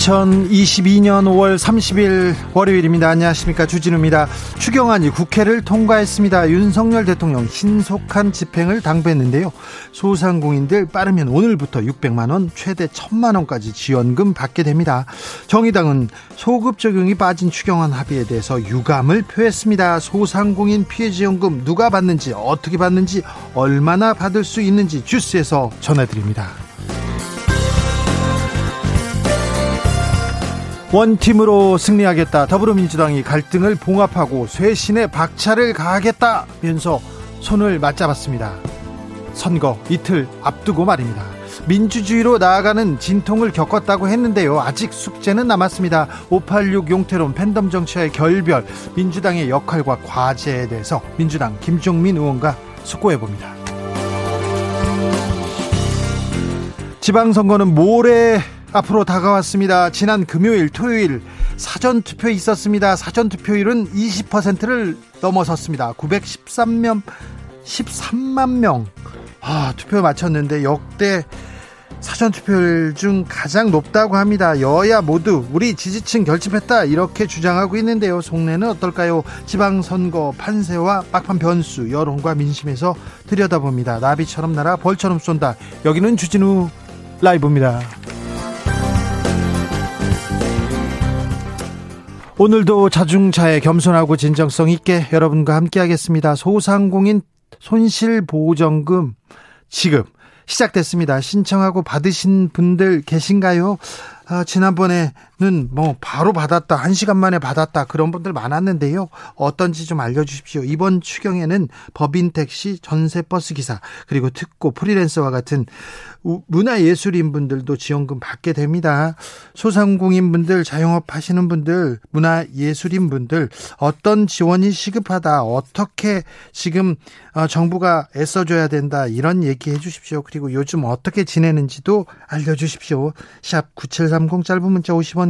2022년 5월 30일 월요일입니다. 안녕하십니까. 주진우입니다. 추경안이 국회를 통과했습니다. 윤석열 대통령 신속한 집행을 당부했는데요. 소상공인들 빠르면 오늘부터 600만원, 최대 1000만원까지 지원금 받게 됩니다. 정의당은 소급 적용이 빠진 추경안 합의에 대해서 유감을 표했습니다. 소상공인 피해 지원금 누가 받는지, 어떻게 받는지, 얼마나 받을 수 있는지 주스에서 전해드립니다. 원팀으로 승리하겠다. 더불어민주당이 갈등을 봉합하고 쇄신의 박차를 가하겠다면서 손을 맞잡았습니다. 선거 이틀 앞두고 말입니다. 민주주의로 나아가는 진통을 겪었다고 했는데요. 아직 숙제는 남았습니다. 586 용태론 팬덤 정치의 결별, 민주당의 역할과 과제에 대해서 민주당 김종민 의원과 숙고해 봅니다. 지방선거는 모레 앞으로 다가왔습니다. 지난 금요일, 토요일 사전 투표 있었습니다. 사전 투표율은 20%를 넘어섰습니다. 913명 13만 명 아, 투표 마쳤는데 역대 사전 투표율 중 가장 높다고 합니다. 여야 모두 우리 지지층 결집했다 이렇게 주장하고 있는데요. 속내는 어떨까요? 지방선거 판세와 막판 변수 여론과 민심에서 들여다봅니다. 나비처럼 날아 벌처럼 쏜다. 여기는 주진우 라이브입니다. 오늘도 자중차에 겸손하고 진정성 있게 여러분과 함께하겠습니다. 소상공인 손실보정금 지급 시작됐습니다. 신청하고 받으신 분들 계신가요? 아, 지난번에는 뭐 바로 받았다, 한 시간 만에 받았다 그런 분들 많았는데요. 어떤지 좀 알려주십시오. 이번 추경에는 법인 택시, 전세 버스 기사 그리고 특고 프리랜서와 같은 문화예술인 분들도 지원금 받게 됩니다. 소상공인 분들, 자영업 하시는 분들, 문화예술인 분들 어떤 지원이 시급하다, 어떻게 지금 어, 정부가 애써줘야 된다 이런 얘기해 주십시오. 그리고 요즘 어떻게 지내는지도 알려주십시오. 샵 9730 짧은 문자 50원,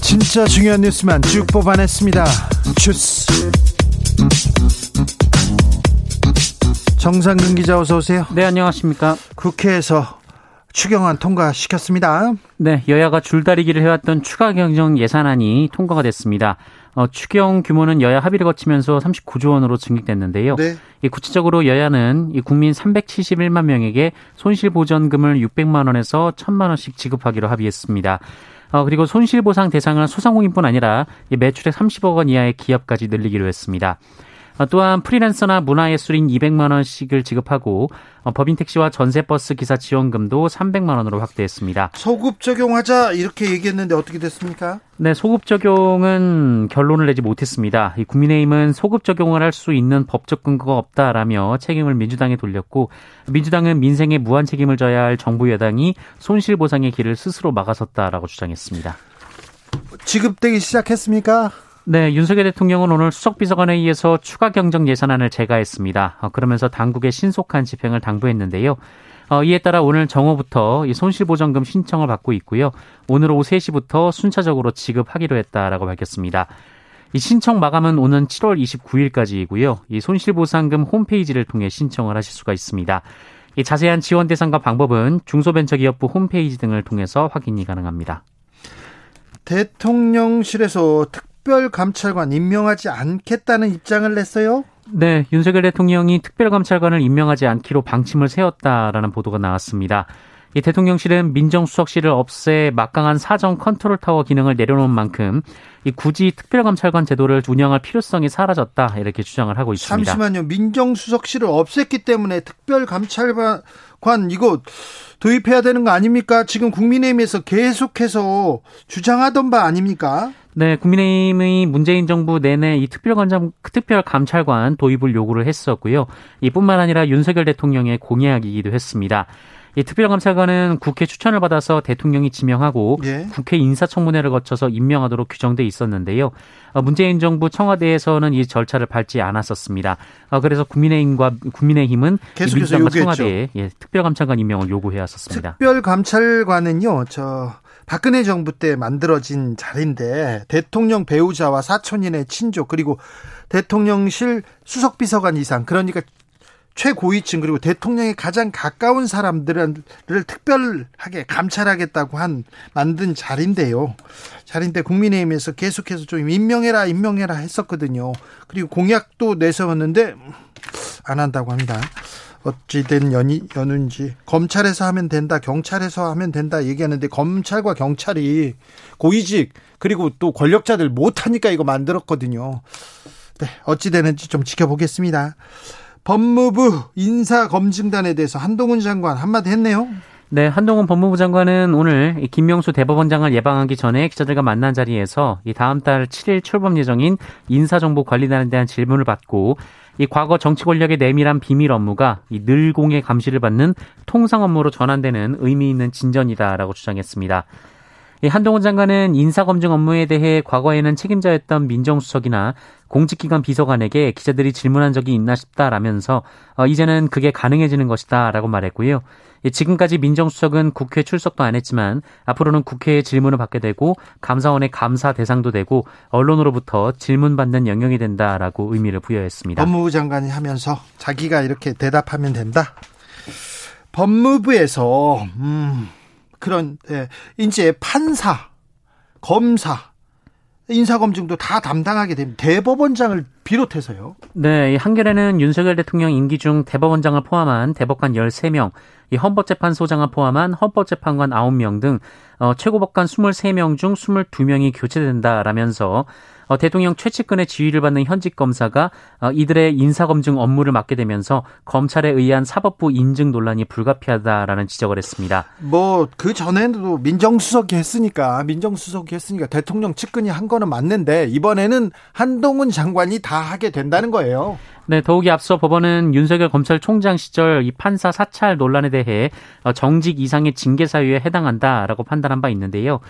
진짜 중요한 뉴스만 쭉 뽑아냈습니다. 주스. 정상근 기자 어서 오세요. 네, 안녕하십니까. 국회에서 추경안 통과시켰습니다. 네, 여야가 줄다리기를 해왔던 추가 경정 예산안이 통과가 됐습니다. 어, 추경 규모는 여야 합의를 거치면서 39조 원으로 증액됐는데요. 네. 이 구체적으로 여야는 이 국민 371만 명에게 손실 보전금을 600만 원에서 1000만 원씩 지급하기로 합의했습니다. 어, 그리고 손실보상 대상은 소상공인뿐 아니라 매출액 30억 원 이하의 기업까지 늘리기로 했습니다. 어, 또한 프리랜서나 문화예술인 200만 원씩을 지급하고 어, 법인 택시와 전세버스 기사 지원금도 300만 원으로 확대했습니다. 소급 적용하자 이렇게 얘기했는데 어떻게 됐습니까? 네, 소급 적용은 결론을 내지 못했습니다. 이 국민의힘은 소급 적용을 할 수 있는 법적 근거가 없다라며 책임을 민주당에 돌렸고 민주당은 민생에 무한 책임을 져야 할 정부 여당이 손실 보상의 길을 스스로 막아섰다라고 주장했습니다. 지급되기 시작했습니까? 네, 윤석열 대통령은 오늘 수석비서관회의에서 추가 경정 예산안을 제가했습니다. 어, 그러면서 당국의 신속한 집행을 당부했는데요. 어, 이에 따라 오늘 정오부터 이 손실보전금 신청을 받고 있고요. 오늘 오후 3시부터 순차적으로 지급하기로 했다라고 밝혔습니다. 이 신청 마감은 오는 7월 29일까지이고요. 이 손실보상금 홈페이지를 통해 신청을 하실 수가 있습니다. 이 자세한 지원 대상과 방법은 중소벤처기업부 홈페이지 등을 통해서 확인이 가능합니다. 대통령실에서 특 특별감찰관 임명하지 않겠다는 입장을 냈어요? 네, 윤석열 대통령이 특별감찰관을 임명하지 않기로 방침을 세웠다라는 보도가 나왔습니다. 이 대통령실은 민정수석실을 없애 막강한 사정 컨트롤 타워 기능을 내려놓은 만큼 이 굳이 특별감찰관 제도를 운영할 필요성이 사라졌다 이렇게 주장을 하고 있습니다. 잠시만요. 민정수석실을 없앴기 때문에 특별감찰관 이거 도입해야 되는 거 아닙니까? 지금 국민의힘에서 계속해서 주장하던 바 아닙니까? 네, 국민의힘의 문재인 정부 내내 이 특별감찰, 특별감찰관 도입을 요구를 했었고요. 이뿐만 아니라 윤석열 대통령의 공약이기도 했습니다. 이 특별감찰관은 국회 추천을 받아서 대통령이 지명하고 예. 국회 인사청문회를 거쳐서 임명하도록 규정돼 있었는데요. 어, 문재인 정부 청와대에서는 이 절차를 밟지 않았었습니다. 어, 그래서 국민의힘과 국민의힘은 계속해서. 청와대에 예, 특별감찰관 임명을 요구해 왔었습니다. 특별감찰관은요, 저 박근혜 정부 때 만들어진 자리인데 대통령 배우자와 사촌인의 친족 그리고 대통령실 수석비서관 이상 그러니까 최고위층 그리고 대통령에 가장 가까운 사람들을 특별하게 감찰하겠다고 한 만든 자리인데요. 자리인데 국민의힘에서 계속해서 좀 임명해라 임명해라 했었거든요. 그리고 공약도 내세웠는데 안 한다고 합니다. 어찌된 연이 연운지 검찰에서 하면 된다 경찰에서 하면 된다 얘기하는데 검찰과 경찰이 고위직 그리고 또 권력자들 못하니까 이거 만들었거든요. 네 어찌 되는지 좀 지켜보겠습니다. 법무부 인사검증단에 대해서 한동훈 장관 한마디 했네요. 네, 한동훈 법무부 장관은 오늘 김명수 대법원장을 예방하기 전에 기자들과 만난 자리에서 이 다음 달 7일 출범 예정인 인사정보관리단에 대한 질문을 받고 이 과거 정치 권력의 내밀한 비밀 업무가 이 늘공의 감시를 받는 통상 업무로 전환되는 의미 있는 진전이다라고 주장했습니다. 한동훈 장관은 인사검증 업무에 대해 과거에는 책임자였던 민정수석이나 공직기관 비서관에게 기자들이 질문한 적이 있나 싶다라면서 어, 이제는 그게 가능해지는 것이다라고 말했고요. 지금까지 민정수석은 국회 출석도 안 했지만 앞으로는 국회에 질문을 받게 되고 감사원의 감사 대상도 되고 언론으로부터 질문받는 영역이 된다라고 의미를 부여했습니다. 법무부 장관이 하면서 자기가 이렇게 대답하면 된다. 법무부에서 음. 그런 예, 이제 판사, 검사, 인사검증도 다 담당하게 됩니다. 대법원장을 비롯해서요. 네, 한겨레는 윤석열 대통령 임기 중 대법원장을 포함한 대법관 13명, 이 헌법재판소장을 포함한 헌법재판관 9명 등 어, 최고법관 23명 중 22명이 교체된다라면서 어, 대통령 최측근의 지휘를 받는 현직 검사가 어, 이들의 인사검증 업무를 맡게 되면서 검찰에 의한 사법부 인증 논란이 불가피하다라는 지적을 했습니다. 뭐 그 전에도 민정수석이 했으니까 민정수석이 했으니까 대통령 측근이 한 거는 맞는데 이번에는 한동훈 장관이 다 하게 된다는 거예요. 네, 더욱이 앞서 법원은 윤석열 검찰총장 시절 이 판사 사찰 논란에 대해 어, 정직 이상의 징계 사유에 해당한다라고 판단한 바 있는데요.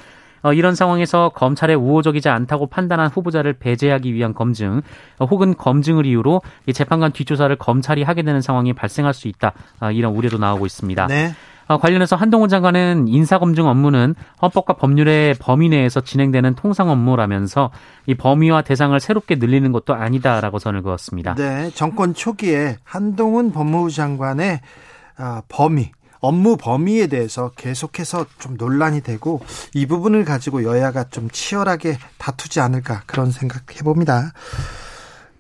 어, 이런 상황에서 검찰에 우호적이지 않다고 판단한 후보자를 배제하기 위한 검증 어, 혹은 검증을 이유로 이 재판관 뒷조사를 검찰이 하게 되는 상황이 발생할 수 있다. 어, 이런 우려도 나오고 있습니다. 네. 어, 관련해서 한동훈 장관은 인사검증 업무는 헌법과 법률의 범위 내에서 진행되는 통상 업무라면서 이 범위와 대상을 새롭게 늘리는 것도 아니다라고 선을 그었습니다. 네, 정권 초기에 한동훈 법무부 장관의 아, 범위 업무 범위에 대해서 계속해서 좀 논란이 되고 이 부분을 가지고 여야가 좀 치열하게 다투지 않을까 그런 생각 해봅니다.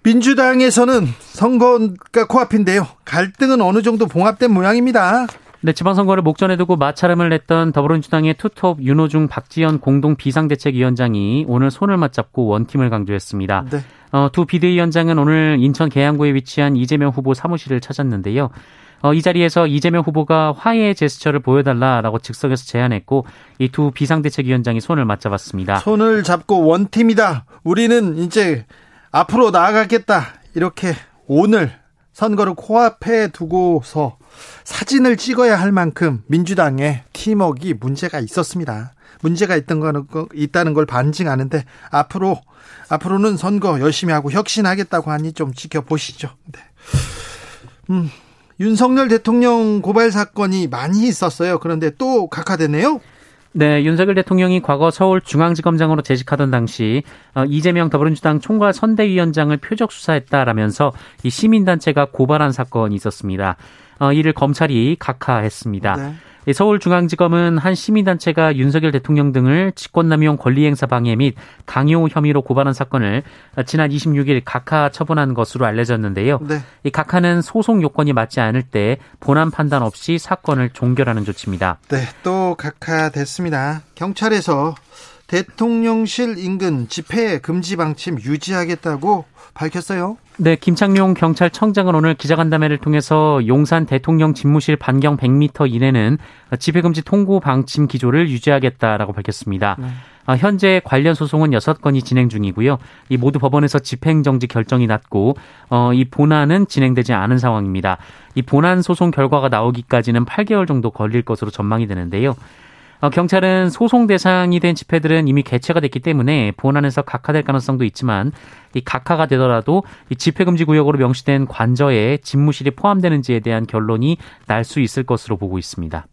민주당에서는 선거가 코앞인데요. 갈등은 어느 정도 봉합된 모양입니다. 네, 지방선거를 목전에 두고 마찰음을 냈던 더불어민주당의 투톱 윤호중 박지원 공동 비상대책위원장이 오늘 손을 맞잡고 원팀을 강조했습니다. 네. 어, 두 비대위원장은 오늘 인천 계양구에 위치한 이재명 후보 사무실을 찾았는데요. 어, 이 자리에서 이재명 후보가 화해의 제스처를 보여달라라고 즉석에서 제안했고 이 두 비상대책위원장이 손을 맞잡았습니다. 손을 잡고 원팀이다. 우리는 이제 앞으로 나아가겠다. 이렇게 오늘 선거를 코앞에 두고서 사진을 찍어야 할 만큼 민주당의 팀워크가 문제가 있었습니다. 문제가 있던 거는 있다는 걸 반증하는데 앞으로 앞으로는 선거 열심히 하고 혁신하겠다고 하니 좀 지켜보시죠. 네. 음, 윤석열 대통령 고발 사건이 많이 있었어요. 그런데 또 각하되네요. 네, 윤석열 대통령이 과거 서울중앙지검장으로 재직하던 당시 어, 이재명 더불어민주당 총괄 선대위원장을 표적 수사했다라면서 이 시민단체가 고발한 사건이 있었습니다. 어, 이를 검찰이 각하했습니다. 네. 서울중앙지검은 한 시민단체가 윤석열 대통령 등을 직권남용 권리행사 방해 및 강요 혐의로 고발한 사건을 지난 26일 각하 처분한 것으로 알려졌는데요. 네. 이 각하는 소송 요건이 맞지 않을 때 본안 판단 없이 사건을 종결하는 조치입니다. 네, 또 각하 됐습니다. 경찰에서 대통령실 인근 집회 금지 방침 유지하겠다고 밝혔어요. 네, 김창룡 경찰청장은 오늘 기자간담회를 통해서 용산 대통령 집무실 반경 100m 이내는 집회금지 통고 방침 기조를 유지하겠다라고 밝혔습니다. 네. 아, 현재 관련 소송은 6건이 진행 중이고요. 이 모두 법원에서 집행정지 결정이 났고 어, 이 본안은 진행되지 않은 상황입니다. 이 본안 소송 결과가 나오기까지는 8개월 정도 걸릴 것으로 전망이 되는데요. 어, 경찰은 소송 대상이 된 집회들은 이미 개최가 됐기 때문에 본안에서 각하될 가능성도 있지만 이 각하가 되더라도 이 집회 금지 구역으로 명시된 관저에 집무실이 포함되는지에 대한 결론이 날 수 있을 것으로 보고 있습니다.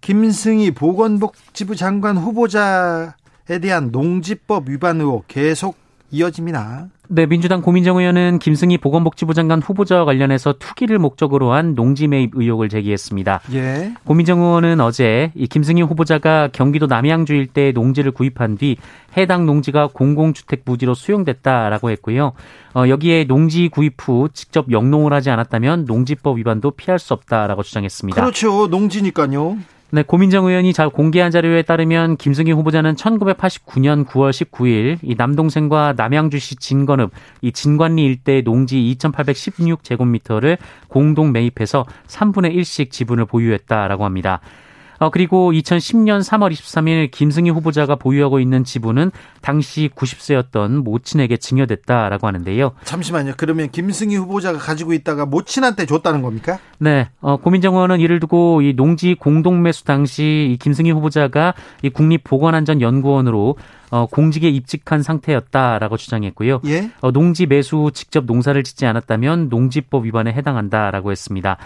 김승희 보건복지부 장관 후보자에 대한 농지법 위반 의혹 계속 이어집니다. 네, 민주당 고민정 의원은 김승희 보건복지부 장관 후보자와 관련해서 투기를 목적으로 한 농지 매입 의혹을 제기했습니다. 예. 고민정 의원은 어제 이 김승희 후보자가 경기도 남양주 일대에 농지를 구입한 뒤 해당 농지가 공공주택 부지로 수용됐다라고 했고요. 어, 여기에 농지 구입 후 직접 영농을 하지 않았다면 농지법 위반도 피할 수 없다라고 주장했습니다. 그렇죠. 농지니까요. 네, 고민정 의원이 잘 공개한 자료에 따르면 김승희 후보자는 1989년 9월 19일 이 남동생과 남양주시 진건읍 이 진관리 일대 농지 2,816제곱미터를 공동 매입해서 3분의 1씩 지분을 보유했다라고 합니다. 어, 그리고 2010년 3월 23일 김승희 후보자가 보유하고 있는 지분은 당시 90세였던 모친에게 증여됐다라고 하는데요. 잠시만요. 그러면 김승희 후보자가 가지고 있다가 모친한테 줬다는 겁니까? 네. 어, 고민정 의원은 이를 두고 이 농지 공동 매수 당시 이 김승희 후보자가 이 국립보건안전연구원으로 어, 공직에 입직한 상태였다라고 주장했고요. 예? 어, 농지 매수 후 직접 농사를 짓지 않았다면 농지법 위반에 해당한다라고 했습니다.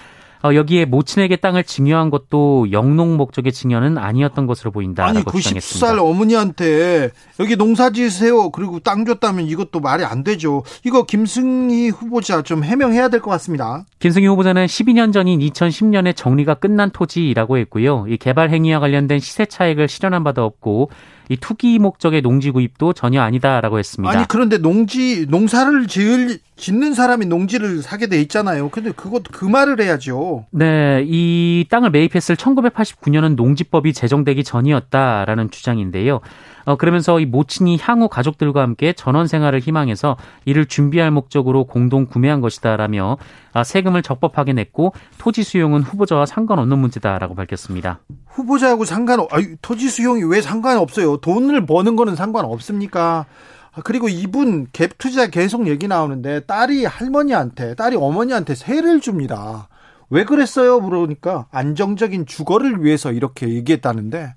어, 여기에 모친에게 땅을 증여한 것도 영농 목적의 증여는 아니었던 것으로 보인다라고 아니, 90살 어머니한테 여기 농사 지으세요. 그리고 땅 줬다면 이것도 말이 안 되죠. 이거 김승희 후보자 좀 해명해야 될 것 같습니다. 김승희 후보자는 12년 전인 2010년에 정리가 끝난 토지라고 했고요. 이 개발 행위와 관련된 시세 차익을 실현한 바도 없고 이 투기 목적의 농지 구입도 전혀 아니다라고 했습니다. 아니 그런데 농지 농사를 지을 짓는 사람이 농지를 사게 돼 있잖아요. 근데 그것 그 말을 해야죠. 네, 이 땅을 매입했을 1989년은 농지법이 제정되기 전이었다라는 주장인데요. 어, 그러면서 이 모친이 향후 가족들과 함께 전원 생활을 희망해서 이를 준비할 목적으로 공동 구매한 것이다라며 아, 세금을 적법하게 냈고 토지 수용은 후보자와 상관없는 문제다라고 밝혔습니다. 후보자하고 상관 아 토지 수용이 왜 상관없어요? 돈을 버는 거는 상관없습니까? 아, 그리고 이분 갭 투자 계속 얘기 나오는데 딸이 할머니한테 딸이 어머니한테 세를 줍니다. 왜 그랬어요? 물으니까 안정적인 주거를 위해서 이렇게 얘기했다는데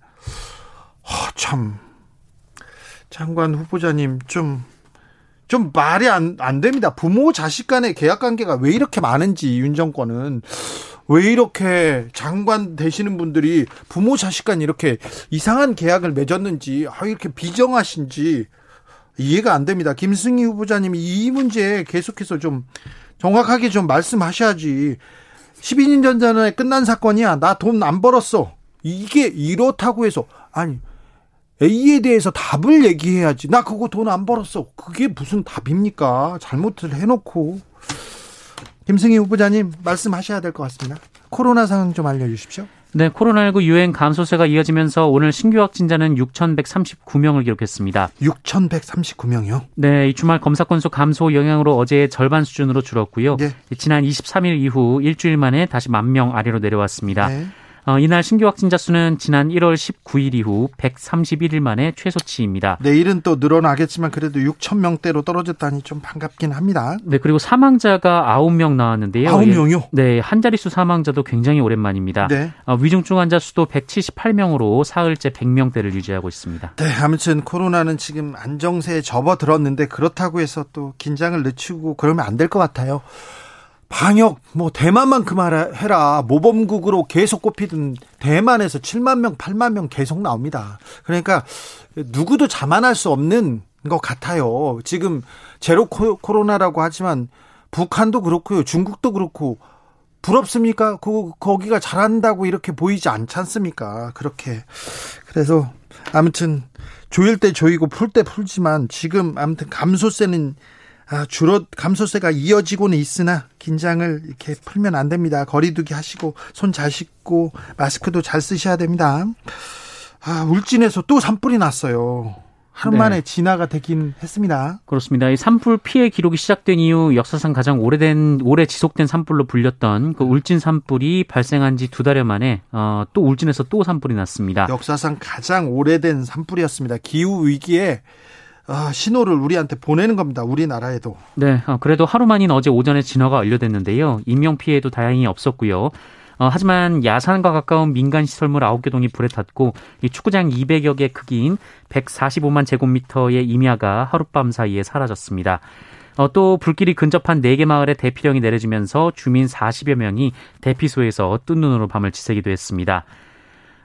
아, 참 장관 후보자님 좀, 좀 말이 안, 안 됩니다. 부모 자식 간의 계약 관계가 왜 이렇게 많은지, 윤 정권은. 왜 이렇게 장관 되시는 분들이 부모 자식 간 이렇게 이상한 계약을 맺었는지, 아, 이렇게 비정하신지 이해가 안 됩니다. 김승희 후보자님이 이 문제에 계속해서 좀 정확하게 좀 말씀하셔야지. 12년 전에 끝난 사건이야. 나 돈 안 벌었어. 이게 이렇다고 해서 아니 A에 대해서 답을 얘기해야지. 나 그거 돈 안 벌었어. 그게 무슨 답입니까? 잘못을 해놓고. 김승희 후보자님 말씀하셔야 될 것 같습니다. 코로나 상황 좀 알려주십시오. 네, 코로나19 유행 감소세가 이어지면서 오늘 신규 확진자는 6,139명을 기록했습니다. 6,139명이요? 네, 이 주말 검사 건수 감소 영향으로 어제 절반 수준으로 줄었고요. 네. 지난 23일 이후 일주일 만에 다시 만 명 아래로 내려왔습니다. 네. 어, 이날 신규 확진자 수는 지난 1월 19일 이후 131일 만에 최소치입니다. 내일은 또 늘어나겠지만 그래도 6천 명대로 떨어졌다니 좀 반갑긴 합니다. 네, 그리고 사망자가 9명 나왔는데요. 9명이요? 네, 한 자릿수 사망자도 굉장히 오랜만입니다. 네. 어, 위중증 환자 수도 178명으로 사흘째 100명대를 유지하고 있습니다. 네, 아무튼 코로나는 지금 안정세에 접어들었는데 그렇다고 해서 또 긴장을 늦추고 그러면 안 될 것 같아요. 방역 뭐 대만만큼 해라 모범국으로 계속 꼽히던 대만에서 7만 명, 8만 명 계속 나옵니다. 그러니까 누구도 자만할 수 없는 것 같아요. 지금 제로 코로나라고 하지만 북한도 그렇고요. 중국도 그렇고 부럽습니까? 그 거기가 잘한다고 이렇게 보이지 않지 않습니까? 그렇게 그래서 아무튼 조일 때 조이고 풀 때 풀지만 지금 아무튼 감소세는 아, 줄어 감소세가 이어지고는 있으나 긴장을 이렇게 풀면 안 됩니다. 거리두기 하시고 손 잘 씻고 마스크도 잘 쓰셔야 됩니다. 아, 울진에서 또 산불이 났어요. 하루 네. 만에 진화가 되긴 했습니다. 그렇습니다. 이 산불 피해 기록이 시작된 이후 역사상 가장 오래된 오래 지속된 산불로 불렸던 그 울진 산불이 발생한 지 두 달여 만에 어, 또 울진에서 또 산불이 났습니다. 역사상 가장 오래된 산불이었습니다. 기후 위기에 아, 신호를 우리한테 보내는 겁니다. 우리나라에도. 네, 어, 그래도 하루 만인 어제 오전에 진화가 완료됐는데요. 인명 피해도 다행히 없었고요. 어, 하지만 야산과 가까운 민간 시설물 9개 동이 불에 탔고 이 축구장 200여 개 크기인 145만 제곱미터의 임야가 하룻밤 사이에 사라졌습니다. 어, 또 불길이 근접한 4개 마을에 대피령이 내려지면서 주민 40여 명이 대피소에서 뜬 눈으로 밤을 지새기도 했습니다.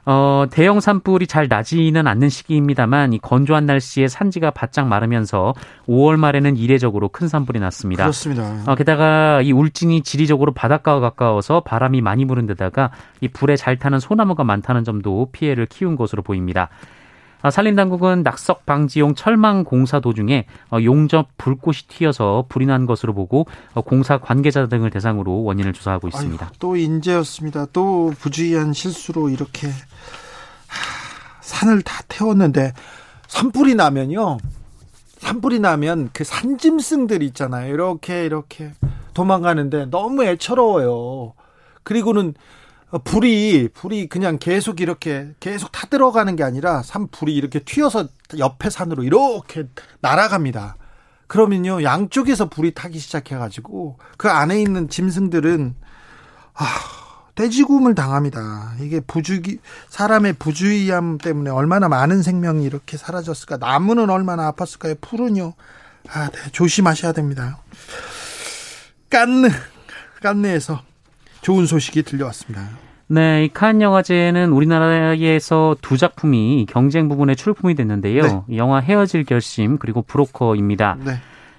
어, 대형 산불이 잘 나지는 않는 시기입니다만 이 건조한 날씨에 산지가 바짝 마르면서 5월 말에는 이례적으로 큰 산불이 났습니다. 그렇습니다. 어, 게다가 이 울진이 지리적으로 바닷가와 가까워서 바람이 많이 부는 데다가 이 불에 잘 타는 소나무가 많다는 점도 피해를 키운 것으로 보입니다. 아, 산림당국은 낙석 방지용 철망 공사 도중에 어, 용접 불꽃이 튀어서 불이 난 것으로 보고 어, 공사 관계자 등을 대상으로 원인을 조사하고 있습니다. 아유, 또 인재였습니다. 또 부주의한 실수로 이렇게 산을 다 태웠는데 산불이 나면요. 산불이 나면 그 산짐승들 있잖아요. 이렇게 이렇게 도망가는데 너무 애처로워요. 그리고는 불이 불이 그냥 계속 이렇게 계속 타들어가는 게 아니라 산 불이 이렇게 튀어서 옆에 산으로 이렇게 날아갑니다. 그러면요 양쪽에서 불이 타기 시작해가지고 그 안에 있는 짐승들은 아 돼지굼을 당합니다. 이게 부주기 사람의 부주의함 때문에 얼마나 많은 생명이 이렇게 사라졌을까? 나무는 얼마나 아팠을까요? 풀은요. 아, 네, 조심하셔야 됩니다. 깐느 깐느에서 좋은 소식이 들려왔습니다. 네, 이칸 영화제는 우리나라에서 두 작품이 경쟁 부분에 출품이 됐는데요. 네. 영화 헤어질 결심 그리고 브로커입니다. 네.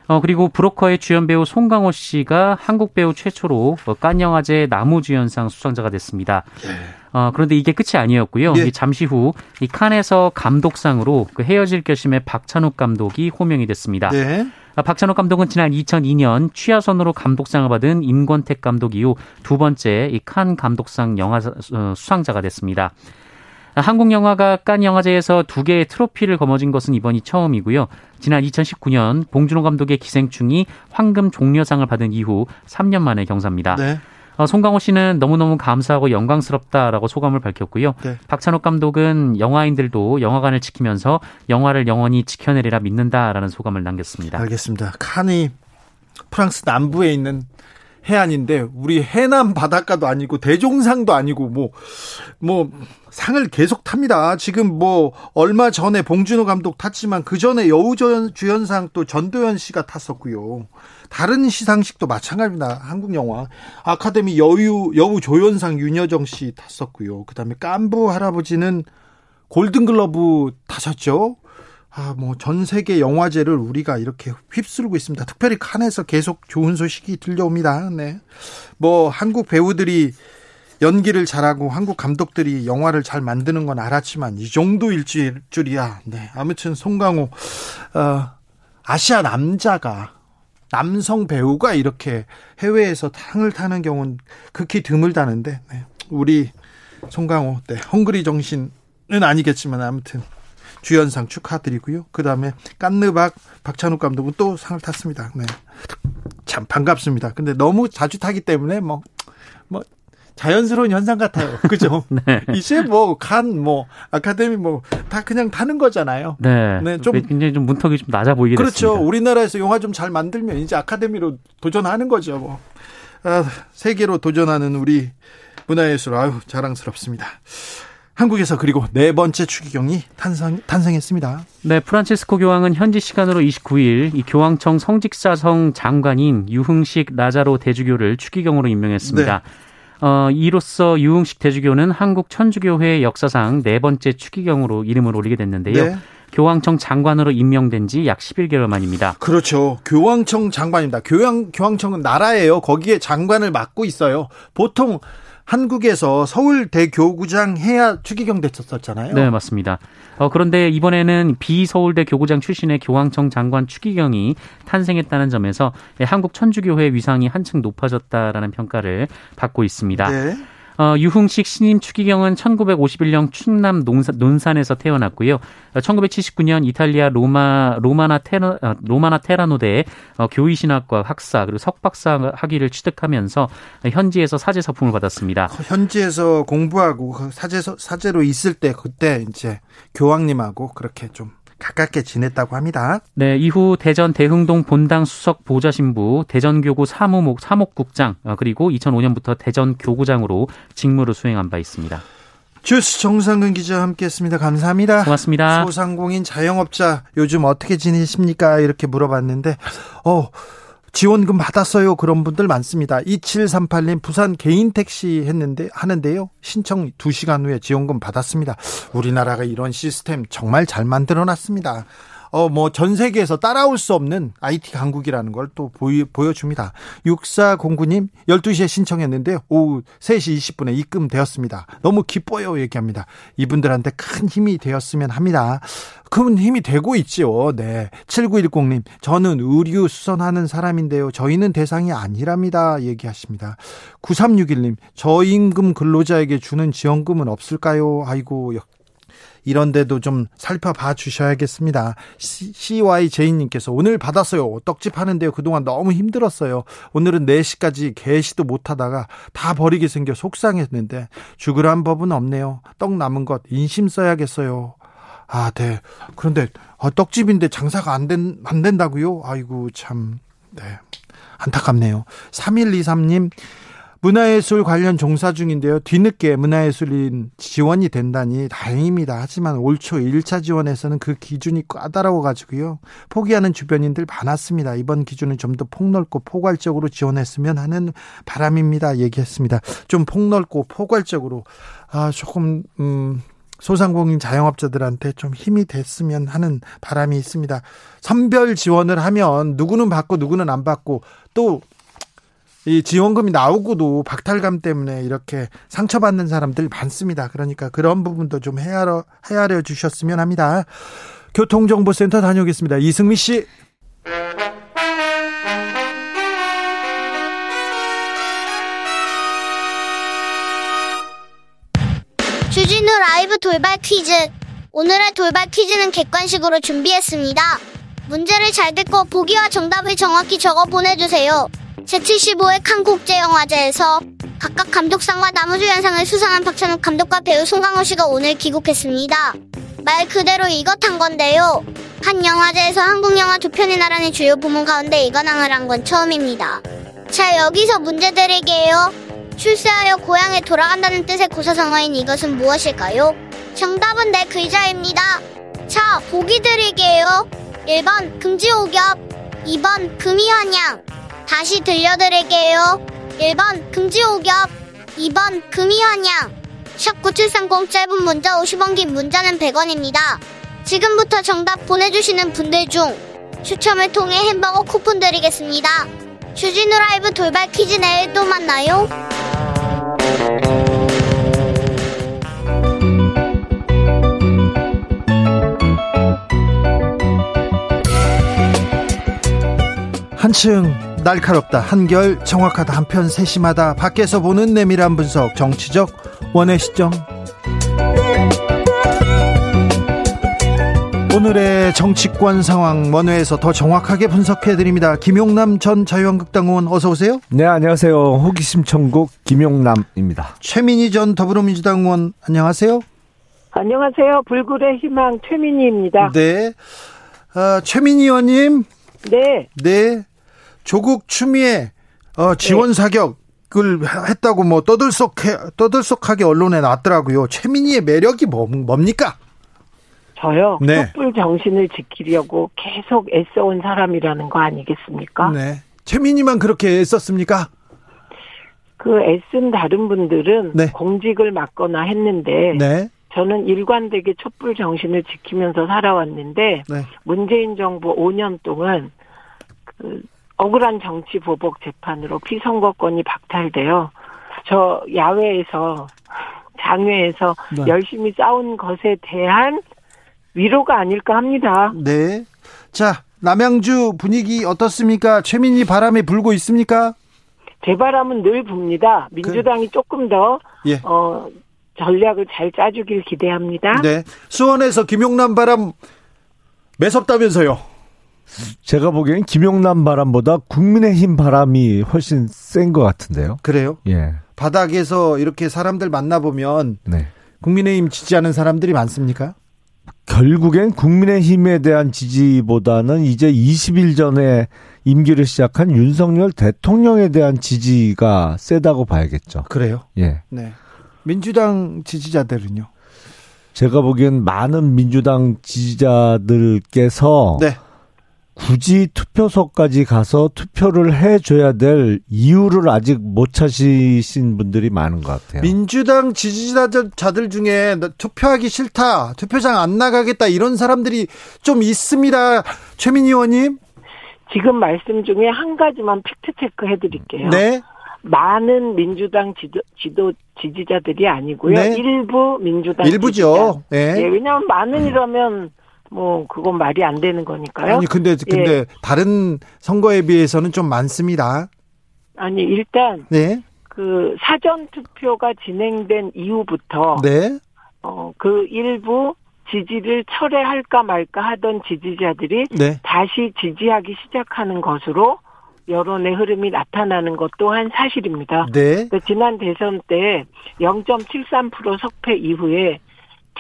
어, 그리고 브로커의 주연 배우 송강호 씨가 한국 배우 최초로 깐 영화제 나무주연상 수상자가 됐습니다. 예. 어, 그런데 이게 끝이 아니었고요. 예. 잠시 후 이 칸에서 감독상으로 그 헤어질 결심의 박찬욱 감독이 호명이 됐습니다. 네. 아, 박찬욱 감독은 지난 2002년 취하선으로 감독상을 받은 임권택 감독 이후 두 번째 이 칸 감독상 영화 어, 수상자가 됐습니다. 한국 영화가 깐 영화제에서 두 개의 트로피를 거머쥔 것은 이번이 처음이고요. 지난 2019년 봉준호 감독의 기생충이 황금 종려상을 받은 이후 3년 만의 경사입니다. 네. 어, 송강호 씨는 너무너무 감사하고 영광스럽다라고 소감을 밝혔고요. 네. 박찬욱 감독은 영화인들도 영화관을 지키면서 영화를 영원히 지켜내리라 믿는다라는 소감을 남겼습니다. 알겠습니다. 칸이 프랑스 남부에 있는 해안인데 우리 해남 바닷가도 아니고 대종상도 아니고 뭐뭐 뭐 상을 계속 탑니다. 지금 뭐 얼마 전에 봉준호 감독 탔지만 그 전에 여우주연상 또 전도연 씨가 탔었고요. 다른 시상식도 마찬가지입니다. 한국 영화 아카데미 여유 여우 조연상 윤여정 씨 탔었고요. 그다음에 깐부 할아버지는 골든글러브 타셨죠. 아, 뭐, 전 세계 영화제를 우리가 이렇게 휩쓸고 있습니다. 특별히 칸에서 계속 좋은 소식이 들려옵니다. 네. 뭐, 한국 배우들이 연기를 잘하고 한국 감독들이 영화를 잘 만드는 건 알았지만 이 정도일 줄이야. 네. 아무튼 송강호, 어, 아시아 남자가 남성 배우가 이렇게 해외에서 탕을 타는 경우는 극히 드물다는데, 네. 우리 송강호, 네. 헝그리 정신은 아니겠지만 아무튼 주연상 축하드리고요. 그 다음에 깐느박 박찬욱 감독은 또 상을 탔습니다. 네. 참 반갑습니다. 근데 너무 자주 타기 때문에 뭐, 뭐, 자연스러운 현상 같아요. 그죠? 네. 이제 뭐, 간, 뭐, 아카데미 뭐, 다 그냥 타는 거잖아요. 네. 네. 좀. 굉장히 좀 문턱이 좀 낮아 보이게 그렇죠. 됐습니다. 우리나라에서 영화 좀 잘 만들면 이제 아카데미로 도전하는 거죠. 뭐. 아, 세계로 도전하는 우리 문화예술, 아유, 자랑스럽습니다. 한국에서 그리고 네 번째 추기경이 탄생, 탄생했습니다. 네, 프란치스코 교황은 현지 시간으로 29일 이 교황청 성직사성 장관인 유흥식 라자로 대주교를 추기경으로 임명했습니다. 네. 어, 이로써 유흥식 대주교는 한국 천주교회 역사상 네 번째 추기경으로 이름을 올리게 됐는데요. 네. 교황청 장관으로 임명된 지 약 11개월 만입니다. 그렇죠. 교황청 장관입니다. 교황 교황청은 나라예요. 거기에 장관을 맡고 있어요. 보통 한국에서 서울대 교구장 해야 추기경 됐었잖아요. 네, 맞습니다. 어, 그런데 이번에는 비서울대 교구장 출신의 교황청 장관 추기경이 탄생했다는 점에서 한국 천주교회 위상이 한층 높아졌다라는 평가를 받고 있습니다. 네. 어, 유흥식 신임 추기경은 1951년 충남 논산, 논산 에서 태어났고요. 1979년 이탈리아 로마 로마나 테라 어, 로마나 테라노대의 어, 교의신학과 학사 그리고 석박사 학위를 취득하면서 현지에서 사제 서품을 받았습니다. 현지에서 공부하고 사제 사제로 있을 때 그때 이제 교황님하고 그렇게 좀 가깝게 지냈다고 합니다. 네, 이후 대전 대흥동 본당 수석 보좌신부, 대전교구 사무목 사목국장, 어, 그리고 2005년부터 대전 교구장으로 직무를 수행한 바 있습니다. 주스 정상근 기자 함께했습니다. 감사합니다. 고맙습니다. 소상공인 자영업자 요즘 어떻게 지내십니까? 이렇게 물어봤는데, 어. 지원금 받았어요. 그런 분들 많습니다. 2738님 부산 개인 택시 했는데 하는데요. 신청 2시간 후에 지원금 받았습니다. 우리나라가 이런 시스템 정말 잘 만들어 놨습니다. 어, 뭐, 전 세계에서 따라올 수 없는 IT 강국이라는 걸 또 보여줍니다. 6409님, 12시에 신청했는데요. 오후 3시 20분에 입금되었습니다. 너무 기뻐요. 얘기합니다. 이분들한테 큰 힘이 되었으면 합니다. 큰 힘이 되고 있죠. 네. 7910님, 저는 의류 수선하는 사람인데요. 저희는 대상이 아니랍니다. 얘기하십니다. 9361님, 저임금 근로자에게 주는 지원금은 없을까요? 아이고, 이런데도 좀 살펴봐 주셔야겠습니다. CYJ님께서 오늘 받았어요. 떡집 하는데요. 그동안 너무 힘들었어요. 오늘은 4시까지 개시도 못하다가 다 버리게 생겨 속상했는데 죽으란 법은 없네요. 떡 남은 것 인심 써야겠어요. 아, 네. 그런데 어, 떡집인데 장사가 안, 된, 안 된다고요? 아이고 참. 네. 안타깝네요. 3123님 문화예술 관련 종사 중인데요. 뒤늦게 문화예술인 지원이 된다니 다행입니다. 하지만 올 초 1차 지원에서는 그 기준이 까다로워 가지고요. 포기하는 주변인들 많았습니다. 이번 기준은 좀 더 폭넓고 포괄적으로 지원했으면 하는 바람입니다. 얘기했습니다. 좀 폭넓고 포괄적으로 아 조금 음 소상공인 자영업자들한테 좀 힘이 됐으면 하는 바람이 있습니다. 선별 지원을 하면 누구는 받고 누구는 안 받고 또 이 지원금이 나오고도 박탈감 때문에 이렇게 상처받는 사람들 많습니다. 그러니까 그런 부분도 좀 헤아려, 헤아려 주셨으면 합니다. 교통정보센터 다녀오겠습니다. 이승미 씨. 주진우 라이브 돌발 퀴즈. 오늘의 돌발 퀴즈는 객관식으로 준비했습니다. 문제를 잘 듣고 보기와 정답을 정확히 적어 보내주세요. 제75회 칸국제영화제에서 각각 감독상과 나무주연상을 수상한 박찬욱 감독과 배우 송강호 씨가 오늘 귀국했습니다. 말 그대로 이것 한 건데요. 한 영화제에서 한국 영화 두 편이 나란히 주요 부문 가운데 이관왕을 한 건 처음입니다. 자, 여기서 문제 드릴게요. 출세하여 고향에 돌아간다는 뜻의 고사성어인 이것은 무엇일까요? 정답은 네 글자입니다. 자, 보기 드릴게요. 1번 금지옥엽, 2번 금이환양, 다시 들려드릴게요. 1번 금지옥엽 2번 금이환양 샵 9730 짧은 문자 50원 긴 문자는 100원입니다. 지금부터 정답 보내주시는 분들 중 추첨을 통해 햄버거 쿠폰 드리겠습니다. 주진우 라이브 돌발 퀴즈 내일 또 만나요. 한층 날카롭다 한결 정확하다 한편 세심하다 밖에서 보는 내밀한 분석 정치적 원의 시점 오늘의 정치권 상황 원회에서 더 정확하게 분석해 드립니다. 김용남 전 자유한국당 의원 어서 오세요. 네 안녕하세요. 호기심 천국 김용남입니다. 최민희 전 더불어민주당 의원 안녕하세요. 안녕하세요. 불굴의 희망 최민희입니다. 네. 어, 최민희 의원님. 네. 네. 조국 추미애 어, 지원 네. 사격을 했다고 뭐 떠들썩해 떠들썩하게 언론에 나왔더라고요. 최민희의 매력이 뭐, 뭡니까? 저요. 네. 촛불 정신을 지키려고 계속 애써온 사람이라는 거 아니겠습니까? 네. 최민희만 그렇게 애썼습니까? 그 애쓴 다른 분들은 네. 공직을 맡거나 했는데 네. 저는 일관되게 촛불 정신을 지키면서 살아왔는데 네. 문재인 정부 5년 동안 그 억울한 정치 보복 재판으로 피선거권이 박탈되어 저 야외에서 장외에서 네. 열심히 싸운 것에 대한 위로가 아닐까 합니다. 네. 자, 남양주 분위기 어떻습니까? 최민희 바람이 불고 있습니까? 제 바람은 늘 붑니다. 민주당이 그... 조금 더 예. 어, 전략을 잘 짜주길 기대합니다. 네. 수원에서 김용남 바람 매섭다면서요? 제가 보기엔 김용남 바람보다 국민의힘 바람이 훨씬 센 것 같은데요. 그래요? 예. 바닥에서 이렇게 사람들 만나보면 네. 국민의힘 지지하는 사람들이 많습니까? 결국엔 국민의힘에 대한 지지보다는 이제 20일 전에 임기를 시작한 윤석열 대통령에 대한 지지가 세다고 봐야겠죠. 그래요? 예. 네. 민주당 지지자들은요? 제가 보기엔 많은 민주당 지지자들께서 네. 굳이 투표소까지 가서 투표를 해줘야 될 이유를 아직 못 찾으신 분들이 많은 것 같아요. 민주당 지지자들 중에 투표하기 싫다, 투표장 안 나가겠다 이런 사람들이 좀 있습니다. 최민희 의원님. 지금 말씀 중에 한 가지만 팩트 체크 해드릴게요. 네. 많은 민주당 지도, 지도 지지자들이 아니고요. 네. 일부 민주당 일부죠. 네. 네. 왜냐하면 많은 이라면 뭐 그건 말이 안 되는 거니까요. 아니 근데 근데 예. 다른 선거에 비해서는 좀 많습니다. 아니 일단 네. 그 사전 투표가 진행된 이후부터 네. 어그 일부 지지를 철회할까 말까 하던 지지자들이 네. 다시 지지하기 시작하는 것으로 여론의 흐름이 나타나는 것 또한 사실입니다. 네. 그러니까 지난 대선 때 0.73% 석패 이후에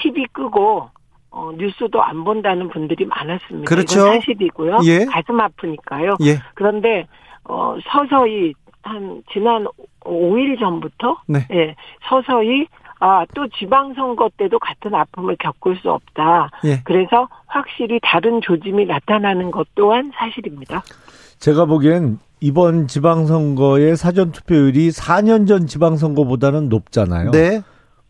TV 끄고 어, 뉴스도 안 본다는 분들이 많았습니다. 그렇죠. 이건 사실이고요. 예. 가슴 아프니까요. 예. 그런데 어, 서서히 한 지난 5일 전부터 네. 예, 서서히 아, 또 지방선거 때도 같은 아픔을 겪을 수 없다. 예. 그래서 확실히 다른 조짐이 나타나는 것 또한 사실입니다. 제가 보기엔 이번 지방선거의 사전투표율이 4년 전 지방선거보다는 높잖아요. 네.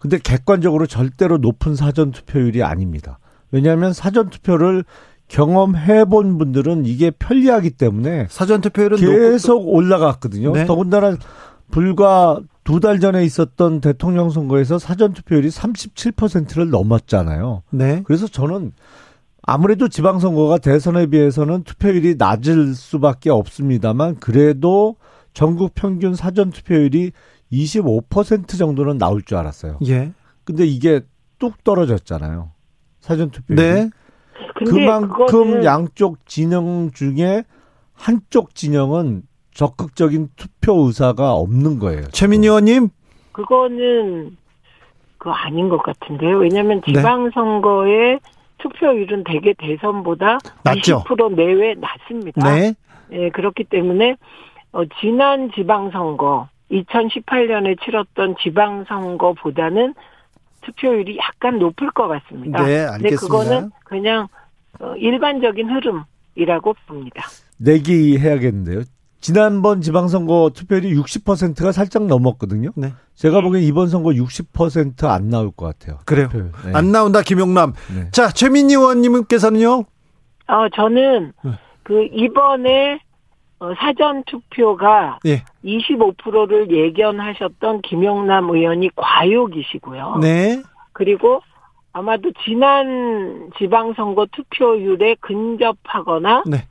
근데 객관적으로 절대로 높은 사전 투표율이 아닙니다. 왜냐하면 사전 투표를 경험해 본 분들은 이게 편리하기 때문에 사전 투표율은 계속 높고... 올라갔거든요. 네. 더군다나 불과 두 달 전에 있었던 대통령 선거에서 사전 투표율이 37%를 넘었잖아요. 네. 그래서 저는 아무래도 지방선거가 대선에 비해서는 투표율이 낮을 수밖에 없습니다만 그래도 전국 평균 사전 투표율이 25% 정도는 나올 줄 알았어요. 예. 근데 이게 뚝 떨어졌잖아요. 사전 투표율이. 네. 그만큼 그거는... 양쪽 진영 중에 한쪽 진영은 적극적인 투표 의사가 없는 거예요. 최민희 의원님? 그거는 그거 아닌 것 같은데요. 왜냐하면 네. 지방선거의 네. 투표율은 대개 대선보다 낮죠? 20% 내외 낮습니다. 네. 네 그렇기 때문에 어, 지난 지방선거 2018년에 치렀던 지방선거보다는 투표율이 약간 높을 것 같습니다. 네, 알겠습니다. 근데 그거는 그냥 어, 일반적인 흐름이라고 봅니다. 내기 해야겠는데요. 지난번 지방선거 투표율이 60%가 살짝 넘었거든요. 네. 제가 보기엔 이번 선거 60%안 나올 것 같아요. 그래요. 네. 안 나온다, 김용남. 네. 자, 최민희 의원님께서는요? 어, 저는 네. 그 이번에 어, 사전 투표가 예. 25%를 예견하셨던 김영남 의원이 과욕이시고요. 네. 그리고 아마도 지난 지방선거 투표율에 근접하거나 네.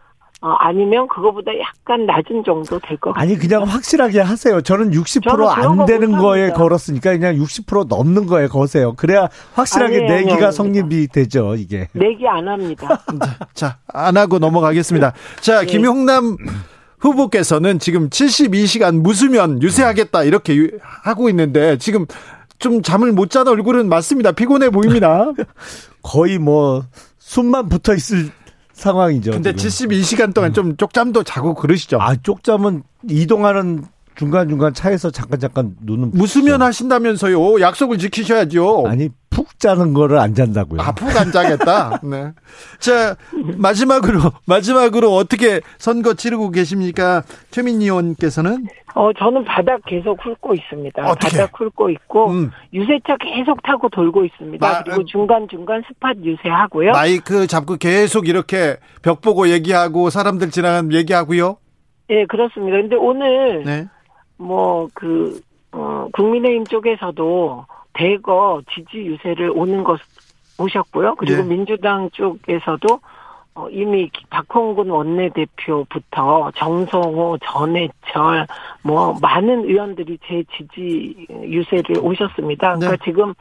어, 아니면 그거보다 약간 낮은 정도 될 것 같아요. 아니 그냥 확실하게 하세요. 저는 60%안 되는 거에 걸었으니까 그냥 60% 넘는 거에 거세요. 그래야 확실하게 아니에요, 내기가 아니에요. 성립이 되죠, 이게. 내기 안 합니다. 자, 안 하고 넘어가겠습니다. 자, 네. 김용남 후보께서는 지금 72시간 무수면 유세하겠다 이렇게 하고 있는데 지금 좀 잠을 못 자는 얼굴은 맞습니다. 피곤해 보입니다. 거의 뭐 숨만 붙어 있을 상황이죠. 근데 지금. 72시간 동안 좀 쪽잠도 자고 그러시죠? 아, 쪽잠은 이동하는 중간중간 차에서 잠깐 잠깐 눈은 무수면 하신다면서요. 약속을 지키셔야죠. 아니, 푹 자는 거를 안 잔다고요. 아, 푹 안 자겠다. 네. 자, 마지막으로 마지막으로 어떻게 선거 치르고 계십니까? 최민희 의원께서는 어, 저는 바닥 계속 훑고 있습니다. 어떻게? 바닥 훑고 있고 음. 유세차 계속 타고 돌고 있습니다. 마, 그리고 중간 중간 스팟 유세하고요. 마이크 잡고 계속 이렇게 벽 보고 얘기하고 사람들 지나가면 얘기하고요. 네, 그렇습니다. 근데 오늘 네. 뭐 그 어, 국민의힘 쪽에서도 대거 지지 유세를 오는 것 오셨고요. 그리고 네. 민주당 쪽에서도 어, 이미 박홍근 원내대표부터 정성호, 전해철, 뭐, 많은 의원들이 제 지지 유세를 오셨습니다. 그러니까 네. 지금,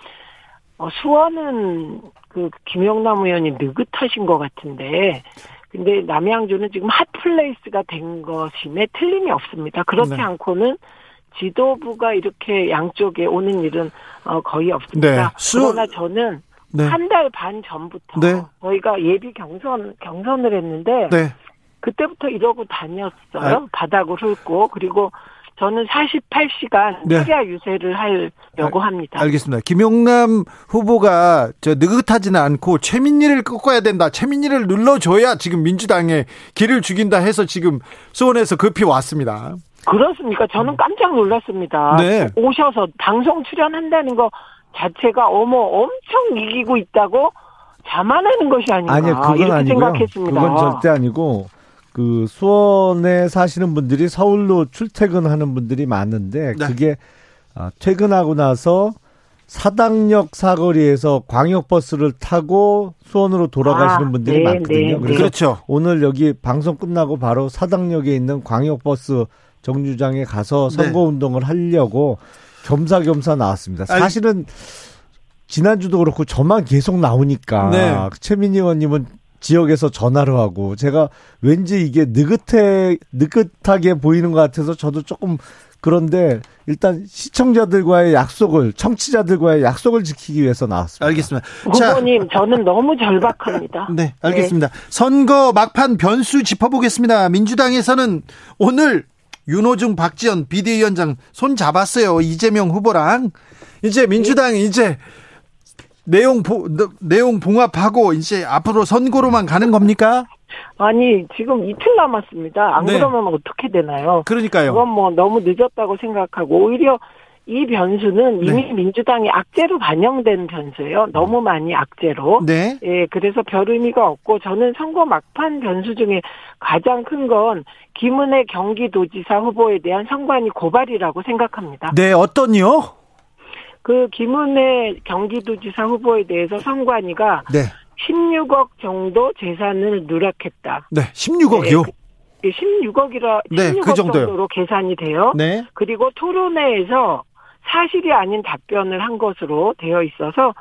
어, 수원은 그 김영남 의원이 느긋하신 것 같은데, 근데 남양주는 지금 hot place가 된 것임에 틀림이 없습니다. 그렇지 네. 않고는 지도부가 이렇게 양쪽에 오는 일은 어, 거의 없습니다. 네. 수... 그러나 저는 네. 한달 반 전부터 네. 저희가 예비 경선 경선을 했는데 네. 그때부터 이러고 다녔어요. 아. 바닥을 훑고 그리고 저는 48시간 네. 최야 유세를 하려고 아, 합니다. 알겠습니다. 김용남 후보가 저 느긋하지는 않고 최민희를 꺾어야 된다. 최민희를 눌러줘야 지금 민주당에 길을 죽인다 해서 지금 수원에서 급히 왔습니다. 그렇습니까? 저는 깜짝 놀랐습니다. 네. 오셔서 방송 출연한다는 거 자체가 어머 엄청 이기고 있다고 자만하는 것이 아닌가 아니요, 그건 이렇게 아니고요. 생각했습니다. 그건 절대 아니고 그 수원에 사시는 분들이 서울로 출퇴근하는 분들이 많은데 네. 그게 아, 퇴근하고 나서 사당역 사거리에서 광역버스를 타고 수원으로 돌아가시는 아, 분들이 네, 많거든요. 네, 그래서 그렇죠. 오늘 여기 방송 끝나고 바로 사당역에 있는 광역버스 정류장에 가서 네. 선거운동을 하려고 겸사겸사 나왔습니다. 사실은 지난주도 그렇고 저만 계속 나오니까 네. 최민희 의원님은 지역에서 전화를 하고 제가 왠지 이게 느긋해 느긋하게 보이는 것 같아서 저도 조금 그런데 일단 시청자들과의 약속을 청취자들과의 약속을 지키기 위해서 나왔습니다. 알겠습니다. 후보님 저는 너무 절박합니다. 네, 알겠습니다. 네. 선거 막판 변수 짚어보겠습니다. 민주당에서는 오늘 윤호중 박지원 비대위원장 손 잡았어요. 이재명 후보랑 이제 민주당 이 이제 내용 보, 내용 봉합하고 이제 앞으로 선거로만 가는 겁니까? 아니 지금 이틀 남았습니다. 안 네. 그러면 어떻게 되나요? 그러니까요. 그건 뭐 너무 늦었다고 생각하고 오히려 이 변수는 이미 네. 민주당이 악재로 반영된 변수예요. 너무 많이 악재로. 네. 예, 그래서 별 의미가 없고 저는 선거 막판 변수 중에 가장 큰 건 김은혜 경기도지사 후보에 대한 선관위 고발이라고 생각합니다. 네, 어떤요? 그 김은혜 경기도지사 후보에 대해서 선관위가 네. 16억 정도 재산을 누락했다. 네, 16억이요? 네, 16억이라 그 네, 16억 그 정도로 계산이 돼요. 네. 그리고 토론회에서 사실이 아닌 답변을 한 것으로 되어 있어서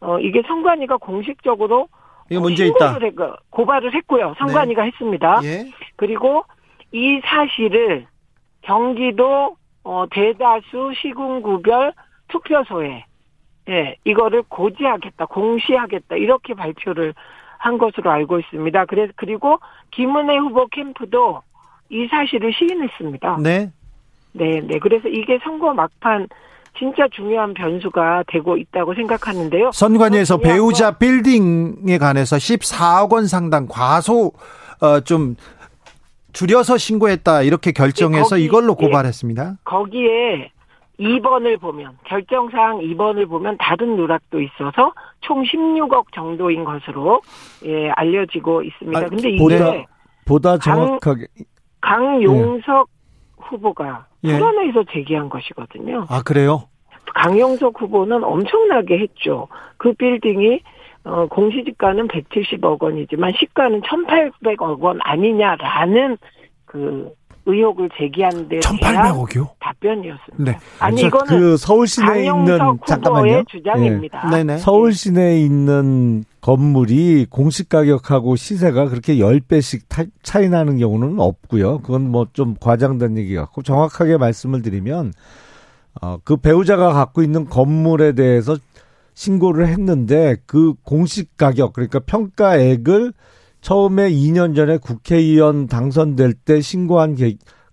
어 이게 선관위가 공식적으로 이거 문제 있다. 고발을 했고요. 선관위가 네. 했습니다. 예. 그리고 이 사실을 경기도 어 대다수 시군구별 투표소에 예, 이거를 고지하겠다, 공시하겠다 이렇게 발표를 한 것으로 알고 있습니다. 그래서 그리고 김은혜 후보 캠프도 이 사실을 시인했습니다. 네. 네, 네. 그래서 이게 선거 막판 진짜 중요한 변수가 되고 있다고 생각하는데요. 선관위에서 배우자 건. 빌딩에 관해서 14억 원 상당 과소 어, 좀 줄여서 신고했다 이렇게 결정해서 네, 거기, 이걸로 고발했습니다. 네, 거기에 2번을 보면 결정사항 2번을 보면 다른 누락도 있어서 총 16억 정도인 것으로 예, 알려지고 있습니다. 아, 근데 이게 보다, 보다 정확하게 강, 강용석 예. 후보가 토론회에서 예. 제기한 것이거든요. 아 그래요? 강용석 후보는 엄청나게 했죠. 그 빌딩이 어, 공시지가는 170억 원이지만 시가는 1,800억 원 아니냐라는 그 의혹을 제기하는데 1,800억이요? 답변이었습니다. 네. 아니 이거는 그 서울 시내에 있는 잠깐만요. 주장입니다. 네. 네네. 서울 시내에 있는 건물이 공시 가격하고 시세가 그렇게 10배씩 차이 나는 경우는 없고요. 그건 뭐 좀 과장된 얘기 같고 정확하게 말씀을 드리면 어, 그 배우자가 갖고 있는 건물에 대해서 신고를 했는데 그 공식 가격 그러니까 평가액을 처음에 2년 전에 국회의원 당선될 때 신고한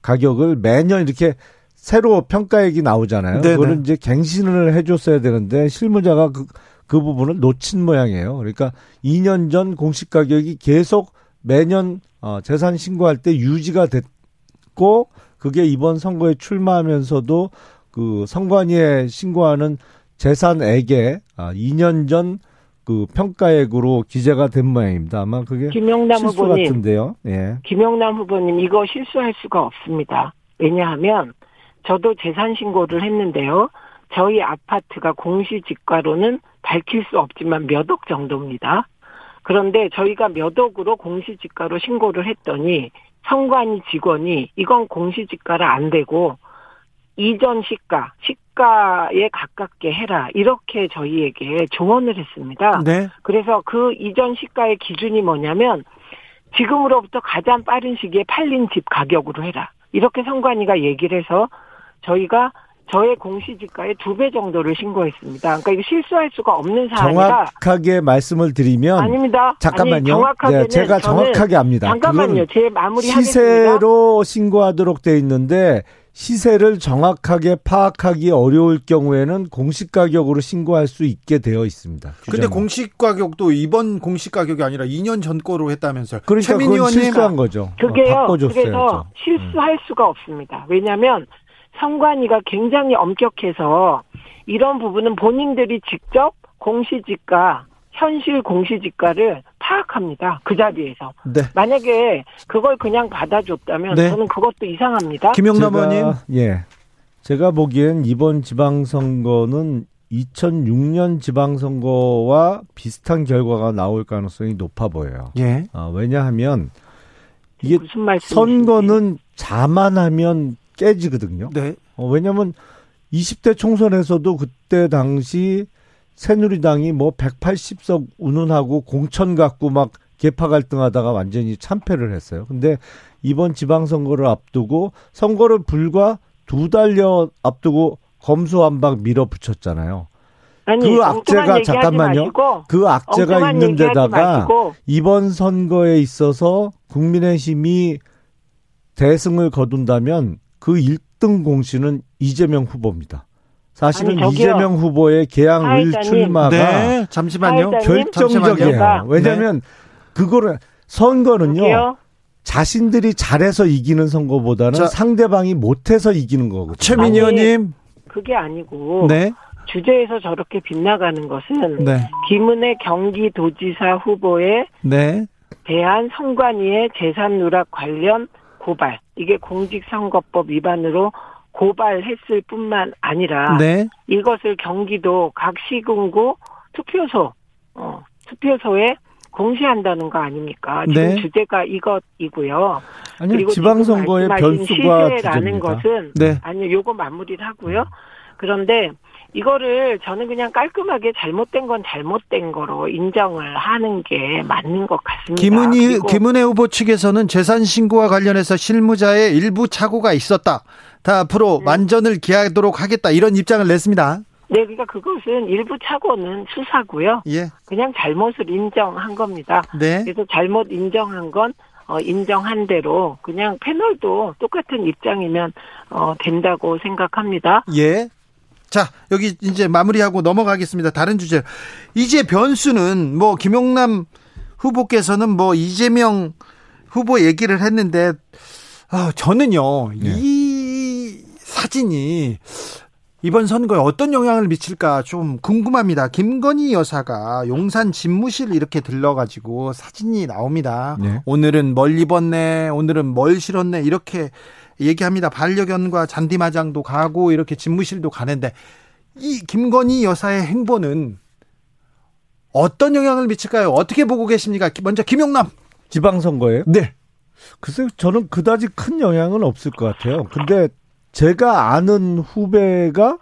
가격을 매년 이렇게 새로 평가액이 나오잖아요. 네네. 그거를 이제 갱신을 해줬어야 되는데 실무자가 그 그 부분을 놓친 모양이에요. 그러니까 2년 전 공시 가격이 계속 매년 어, 재산 신고할 때 유지가 됐고 그게 이번 선거에 출마하면서도 그 선관위에 신고하는 재산액에 아, 2년 전 그 평가액으로 기재가 된 모양입니다. 아마 그게 김영남 실수 후보님, 같은데요. 예. 김영남 후보님 이거 실수할 수가 없습니다. 왜냐하면 저도 재산 신고를 했는데요. 저희 아파트가 공시지가로는 밝힐 수 없지만 몇 억 정도입니다. 그런데 저희가 몇 억으로 공시지가로 신고를 했더니 성관이 직원이 이건 공시지가라 안 되고 이전 시가, 시 가에 가깝게 해라. 이렇게 저희에게 조언을 했습니다. 네. 그래서 그 이전 시가의 기준이 뭐냐면 지금으로부터 가장 빠른 시기에 팔린 집 가격으로 해라. 이렇게 성관이가 얘기를 해서 저희가 저의 공시지가의 두 배 정도를 신고했습니다. 그러니까 이거 실수할 수가 없는 사안이라 정확하게 말씀을 드리면 아닙니다. 잠깐만요. 아니, 네, 제가 정확하게 압니다. 잠깐만요. 제 마무리 시세로 하겠습니다. 신고하도록 돼 있는데 시세를 정확하게 파악하기 어려울 경우에는 공시 가격으로 신고할 수 있게 되어 있습니다. 근데 공시 가격도 이번 공시 가격이 아니라 2년 전 거로 했다면서요. 그러니까 그건 실수한 거죠. 그게요. 어, 그래서 실수할 수가 없습니다. 왜냐하면 성관위가 굉장히 엄격해서 이런 부분은 본인들이 직접 공시지가 현실 공시지가를 파악합니다. 그 자리에서. 네. 만약에 그걸 그냥 받아줬다면 네. 저는 그것도 이상합니다. 김영남 의원님. 예. 제가 보기엔 이번 지방선거는 2006년 지방선거와 비슷한 결과가 나올 가능성이 높아 보여요. 예. 어, 왜냐하면 이게 선거는 자만하면 깨지거든요. 네. 어, 왜냐하면 20대 총선에서도 그때 당시 새누리당이 뭐 180석 운운하고 공천 갖고 막 개파 갈등하다가 완전히 참패를 했어요. 근데 이번 지방선거를 앞두고 선거를 불과 두 달여 앞두고 검수완박 밀어붙였잖아요. 아니, 그 악재가 잠깐만요. 그 악재가 있는 데다가 이번 선거에 있어서 국민의힘이 대승을 거둔다면 그 1등 공신은 이재명 후보입니다. 사실은 아니, 이재명 후보의 개항 을 출마가 네, 잠시만요. 결정적이에요. 왜냐하면 네. 그거를 선거는요. 저기요? 자신들이 잘해서 이기는 선거보다는 자, 상대방이 못해서 이기는 거거든요. 최민희 의원님. 그게 아니고 네. 주제에서 저렇게 빗나가는 것은 네. 김은혜 경기도지사 후보에 네. 대한 선관위의 재산 누락 관련 고발 이게 공직선거법 위반으로 고발했을 뿐만 아니라 네. 이것을 경기도 각 시군구 투표소 어, 투표소에 공시한다는 거 아닙니까? 지금 네. 주제가 이것이고요. 아니 그리고 지방선거의 변수가 실세라는 것은 네. 아니요 요거 마무리를 하고요. 그런데 이거를 저는 그냥 깔끔하게 잘못된 건 잘못된 거로 인정을 하는 게 맞는 것 같습니다. 김은희 김은혜 후보 측에서는 재산 신고와 관련해서 실무자의 일부 착오가 있었다. 다 앞으로 네. 만전을 기하도록 하겠다 이런 입장을 냈습니다. 네, 그러니까 그것은 일부 착오는 수사고요. 예. 그냥 잘못을 인정한 겁니다. 네. 그래서 잘못 인정한 건 어, 인정한 대로 그냥 패널도 똑같은 입장이면 어, 된다고 생각합니다. 예. 자, 여기 이제 마무리하고 넘어가겠습니다. 다른 주제. 이제 변수는 뭐 김용남 후보께서는 뭐 이재명 후보 얘기를 했는데 아, 저는요. 네. 이 사진이 이번 선거에 어떤 영향을 미칠까 좀 궁금합니다. 김건희 여사가 용산 집무실 이렇게 들러가지고 사진이 나옵니다. 네. 오늘은 뭘 입었네, 오늘은 뭘 실었네, 이렇게 얘기합니다. 반려견과 잔디마장도 가고 이렇게 집무실도 가는데 이 김건희 여사의 행보는 어떤 영향을 미칠까요? 어떻게 보고 계십니까? 먼저 김용남 지방선거에 네. 글쎄요, 저는 그다지 큰 영향은 없을 것 같아요. 근데 제가 아는 후배가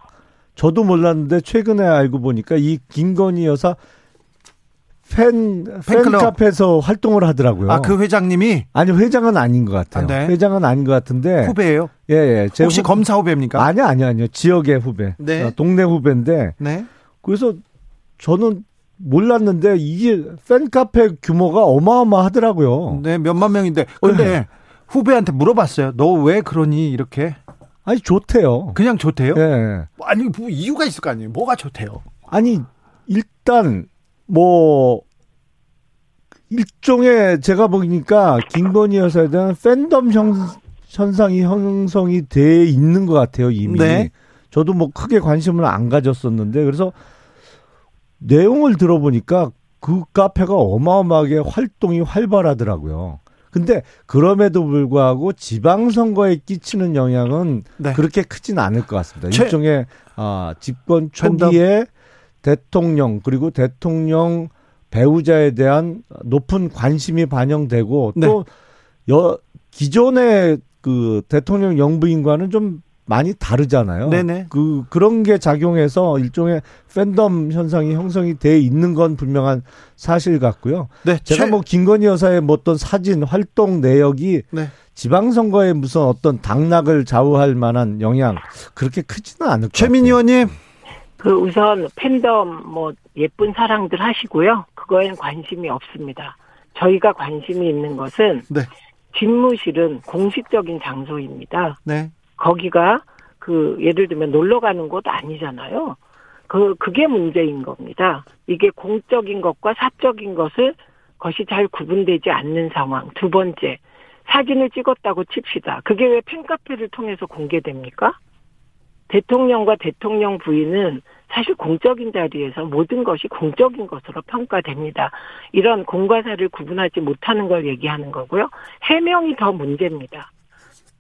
저도 몰랐는데 최근에 알고 보니까 이 김건희 여사 팬, 팬카페에서 활동을 하더라고요. 아, 그 회장님이? 아니, 회장은 아닌 것 같아요. 아, 네. 회장은 아닌 것 같은데. 후배예요 예, 예. 제 혹시 후... 검사 후배입니까? 아니요, 아니요, 아니요. 지역의 후배. 네. 어, 동네 후배인데. 네. 그래서 저는 몰랐는데 이게 팬카페 규모가 어마어마하더라고요. 네, 몇만 명인데. 근데 네. 후배한테 물어봤어요. 너 왜 그러니? 이렇게. 아니, 좋대요. 그냥 좋대요? 예. 아니, 뭐 이유가 있을 거 아니에요. 뭐가 좋대요? 아니, 일, 일단 뭐 일종의 제가 보니까 김건희 여사에 대한 팬덤 형, 현상이 형성이 돼 있는 것 같아요 이미. 네. 저도 뭐 크게 관심을 안 가졌었는데 그래서 내용을 들어보니까 그 카페가 어마어마하게 활동이 활발하더라고요. 근데 그럼에도 불구하고 지방선거에 끼치는 영향은 네. 그렇게 크진 않을 것 같습니다. 최... 일종의 아, 집권 초기에 대통령 그리고 대통령 배우자에 대한 높은 관심이 반영되고 네. 또 여, 기존의 그 대통령 영부인과는 좀 많이 다르잖아요. 네네. 그 그런 게 작용해서 일종의 팬덤 현상이 형성이 돼 있는 건 분명한 사실 같고요. 네, 제가 최... 뭐 김건희 여사의 뭐 어떤 사진 활동 내역이 네. 지방선거에 무슨 어떤 당락을 좌우할 만한 영향 그렇게 크지는 않을 것 최민 의원님. 그 우선 팬덤 뭐 예쁜 사랑들 하시고요. 그거에는 관심이 없습니다. 저희가 관심이 있는 것은 네. 집무실은 공식적인 장소입니다. 네. 거기가 그 예를 들면 놀러 가는 곳 아니잖아요. 그 그게 문제인 겁니다. 이게 공적인 것과 사적인 것을 것이 잘 구분되지 않는 상황. 두 번째, 사진을 찍었다고 칩시다. 그게 왜 팬카페를 통해서 공개됩니까? 대통령과 대통령 부인은 사실 공적인 자리에서 모든 것이 공적인 것으로 평가됩니다. 이런 공과 사를 구분하지 못하는 걸 얘기하는 거고요. 해명이 더 문제입니다.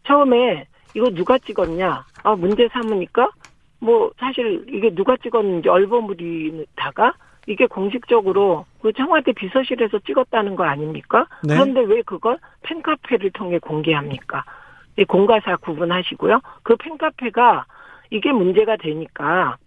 처음에 이거 누가 찍었냐? 아, 문제 삼으니까 뭐 사실 이게 누가 찍었는지 얼버무리다가 이게 공식적으로 그 청와대 비서실에서 찍었다는 거 아닙니까? 네. 그런데 왜 그걸 팬카페를 통해 공개합니까? 이 공과사 구분하시고요. 그 팬카페가 이게 문제가 되니까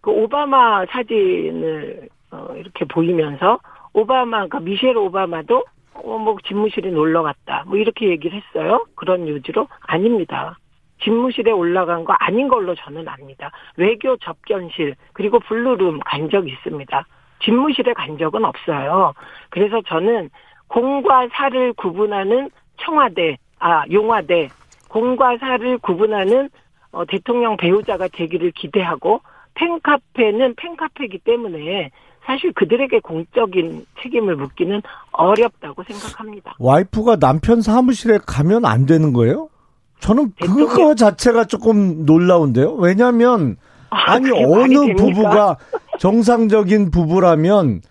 그 오바마 사진을 어 이렇게 보이면서 오바마가 미셸 오바마도 어 뭐 집무실에 놀러 갔다 뭐 이렇게 얘기를 했어요. 그런 요지로 아닙니다. 집무실에 올라간 거 아닌 걸로 저는 압니다. 외교 접견실 그리고 블루룸 간 적 있습니다. 집무실에 간 적은 없어요. 그래서 저는 공과 사를 구분하는 청와대, 아 용화대, 공과 사를 구분하는 어, 대통령 배우자가 되기를 기대하고 팬카페는 팬카페이기 때문에 사실 그들에게 공적인 책임을 묻기는 어렵다고 생각합니다. 와이프가 남편 사무실에 가면 안 되는 거예요? 저는 그거 자체가 조금 놀라운데요. 왜냐하면 아, 니 어느 부부가 정상적인 부부라면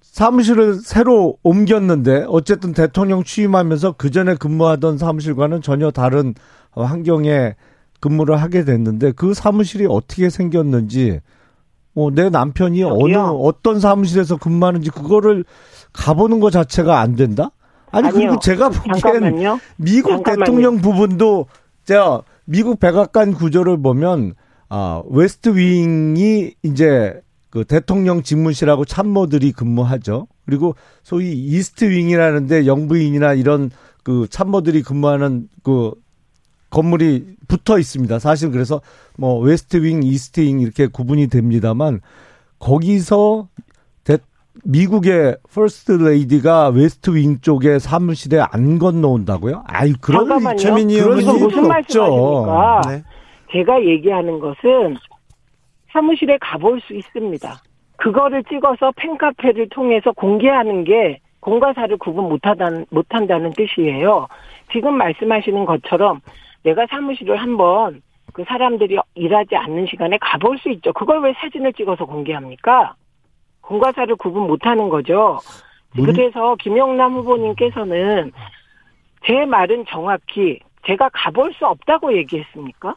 사무실을 새로 옮겼는데 어쨌든 대통령 취임하면서 그 전에 근무하던 사무실과는 전혀 다른 환경에 근무를 하게 됐는데 그 사무실이 어떻게 생겼는지 어, 내 남편이 저기요. 어느 어떤 사무실에서 근무하는지 그거를 가보는 것 자체가 안 된다? 아니 아니요. 그리고 제가 보기엔 잠깐만요. 미국 잠깐만요. 대통령 부분도 제가 미국 백악관 구조를 보면 아 West Wing이 이제 그 대통령 집무실하고 참모들이 근무하죠. 그리고 소위 East Wing이라는데 영부인이나 이런 그 참모들이 근무하는 그 건물이 붙어 있습니다. 사실 그래서 뭐 West Wing, East Wing 이렇게 구분이 됩니다만 거기서 대, 미국의 퍼스트 레이디가 West Wing 쪽에 사무실에 안 건너온다고요? 아이 그런 최민희 의원님 무슨 말씀하십니까? 네. 제가 얘기하는 것은 사무실에 가볼 수 있습니다. 그거를 찍어서 팬카페를 통해서 공개하는 게 공과사를 구분 못하다는, 못한다는 뜻이에요. 지금 말씀하시는 것처럼 내가 사무실을 한번 그 사람들이 일하지 않는 시간에 가볼 수 있죠. 그걸 왜 사진을 찍어서 공개합니까? 공과사를 구분 못하는 거죠. 그래서 김영남 후보님께서는 제 말은 정확히 제가 가볼 수 없다고 얘기했습니까?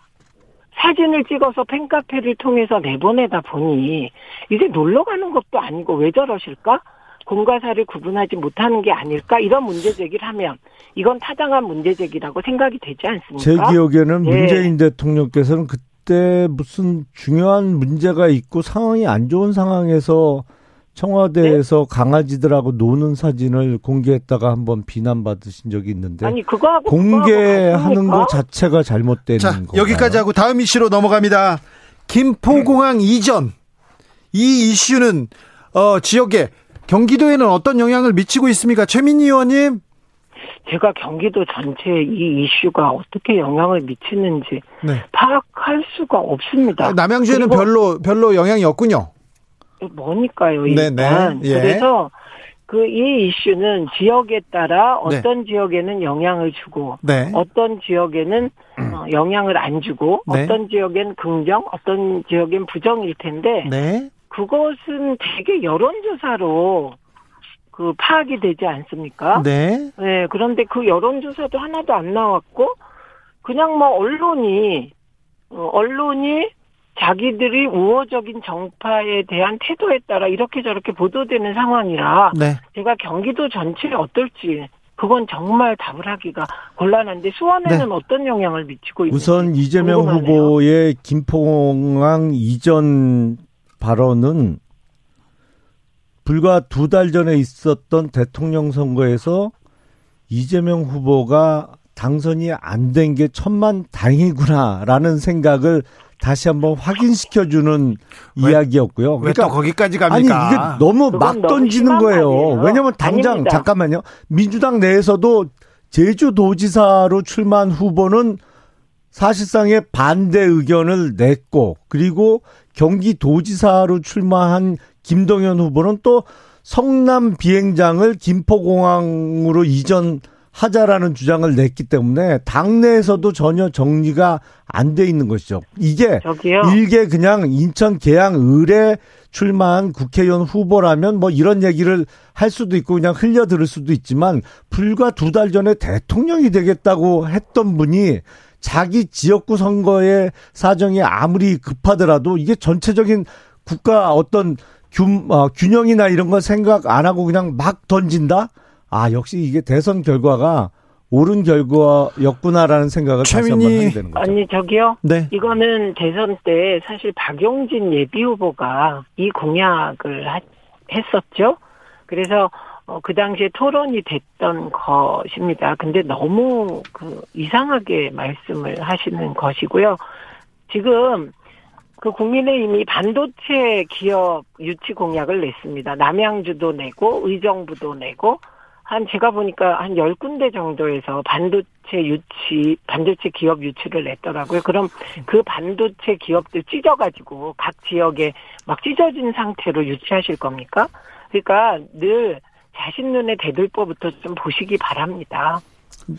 사진을 찍어서 팬카페를 통해서 내보내다 보니 이제 놀러 가는 것도 아니고 왜 저러실까? 공과사를 구분하지 못하는 게 아닐까 이런 문제 제기를 하면 이건 타당한 문제 제기라고 생각이 되지 않습니까? 제 기억에는 네. 문재인 대통령께서는 그때 무슨 중요한 문제가 있고 상황이 안 좋은 상황에서 청와대에서 네? 강아지들하고 노는 사진을 공개했다가 한번 비난받으신 적이 있는데 아니 그거하고 공개하는 것 자체가 잘못된 자, 건가요? 여기까지 하고 다음 이슈로 넘어갑니다. 김포공항 네. 이전 이 이슈는 어, 지역에 경기도에는 어떤 영향을 미치고 있습니까? 최민희 의원님. 제가 경기도 전체에 이 이슈가 어떻게 영향을 미치는지 네. 파악할 수가 없습니다. 아, 남양주에는 별로 별로 영향이 없군요. 뭐니까요, 일단. 예. 그래서 그 이 이슈는 지역에 따라 네. 어떤 네. 지역에는 영향을 주고 네. 어떤 지역에는 어, 영향을 안 주고 네. 어떤 지역엔 긍정, 어떤 지역엔 부정일 텐데 네. 그것은 되게 여론조사로 그 파악이 되지 않습니까? 네. 네. 그런데 그 여론조사도 하나도 안 나왔고 그냥 뭐 언론이 어, 언론이 자기들이 우호적인 정파에 대한 태도에 따라 이렇게 저렇게 보도되는 상황이라 네. 제가 경기도 전체에 어떨지 그건 정말 답을 하기가 곤란한데 수원에는 네. 어떤 영향을 미치고 있는지 우선 이재명 궁금하네요. 후보의 김포공항 이전 발언은 불과 두 달 전에 있었던 대통령 선거에서 이재명 후보가 당선이 안 된 게 천만 다행이구나라는 생각을 다시 한번 확인시켜주는 왜, 이야기였고요. 그러니까 거기까지 갑니까? 아니 이게 너무 막 던지는 거예요. 왜냐하면 당장 아닙니다. 잠깐만요. 민주당 내에서도 제주도지사로 출마한 후보는 사실상의 반대 의견을 냈고 그리고 경기도지사로 출마한 김동연 후보는 또 성남 비행장을 김포공항으로 이전 하자라는 주장을 냈기 때문에 당내에서도 전혀 정리가 안 돼 있는 것이죠. 이게 저기요. 일개 그냥 인천 계양 을에 출마한 국회의원 후보라면 뭐 이런 얘기를 할 수도 있고 그냥 흘려 들을 수도 있지만 불과 두 달 전에 대통령이 되겠다고 했던 분이 자기 지역구 선거의 사정이 아무리 급하더라도 이게 전체적인 국가 어떤 균, 어, 균형이나 이런 거 생각 안 하고 그냥 막 던진다? 아, 역시 이게 대선 결과가 옳은 결과였구나라는 생각을 최민희. 다시 한번 하게 되는 거죠. 아니 저기요. 네. 이거는 대선 때 사실 박용진 예비 후보가 이 공약을 하, 했었죠. 그래서 어, 그 당시에 토론이 됐던 것입니다. 근데 너무 그 이상하게 말씀을 하시는 것이고요. 지금 그 국민의힘이 반도체 기업 유치 공약을 냈습니다. 남양주도 내고 의정부도 내고 한 제가 보니까 한 열군데 정도에서 반도체 유치, 반도체 기업 유치를 냈더라고요. 그럼 그 반도체 기업들 찢어가지고 각 지역에 막 찢어진 상태로 유치하실 겁니까? 그러니까 늘 자신 눈에 대들보부터 좀 보시기 바랍니다.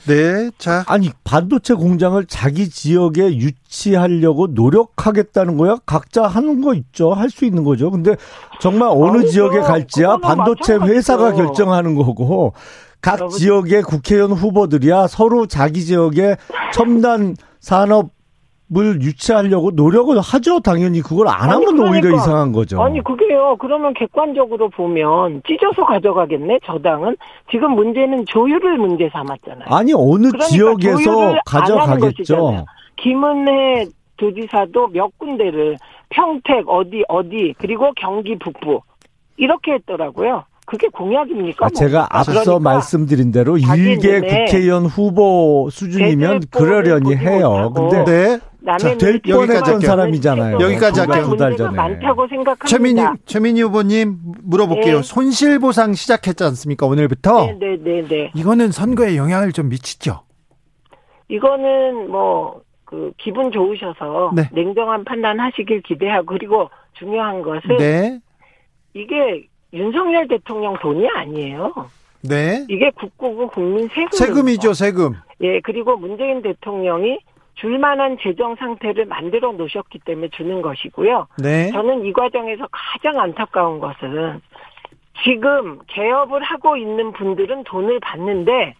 네, 자. 아니, 반도체 공장을 자기 지역에 유치하려고 노력하겠다는 거야? 각자 하는 거 있죠. 할 수 있는 거죠. 근데 정말 어느 아니 지역에 갈지야 반도체 회사가 결정하는 거고, 각 지역의 국회의원 후보들이야 서로 자기 지역에 첨단 산업 을 유치하려고 노력을 하죠. 당연히 그걸 안 아니, 하면 그러니까, 오히려 이상한 거죠. 아니 그게요. 그러면 객관적으로 보면 찢어서 가져가겠네. 저당은 지금 문제는 조율을 문제 삼았잖아요. 아니 어느 그러니까 지역에서 가져가겠죠. 김은혜 도지사도 몇 군데를 평택 어디 어디 그리고 경기 북부 이렇게 했더라고요. 그게 공약입니까? 아, 제가 앞서 그러니까 말씀드린 대로 일개 국회의원 후보 수준이면 그러려니 해요. 근데 네. 자, 될 뻔했던 사람이잖아요. 여기까지 할게요. 두달 전에. 많다고 생각합니다. 최민희, 최민희 후보님 물어볼게요. 네. 손실보상 시작했지 않습니까? 오늘부터. 네, 네, 네, 네. 이거는 선거에 영향을 좀 미치죠? 이거는 뭐, 그, 기분 좋으셔서 네. 냉정한 판단 하시길 기대하고, 그리고 중요한 것은. 네. 이게 윤석열 대통령 돈이 아니에요. 네. 이게 국고고 국민 세금. 세금이죠, 세금. 예, 그리고 문재인 대통령이 줄만한 재정 상태를 만들어 놓으셨기 때문에 주는 것이고요. 네. 저는 이 과정에서 가장 안타까운 것은 지금 개업을 하고 있는 분들은 돈을 받는데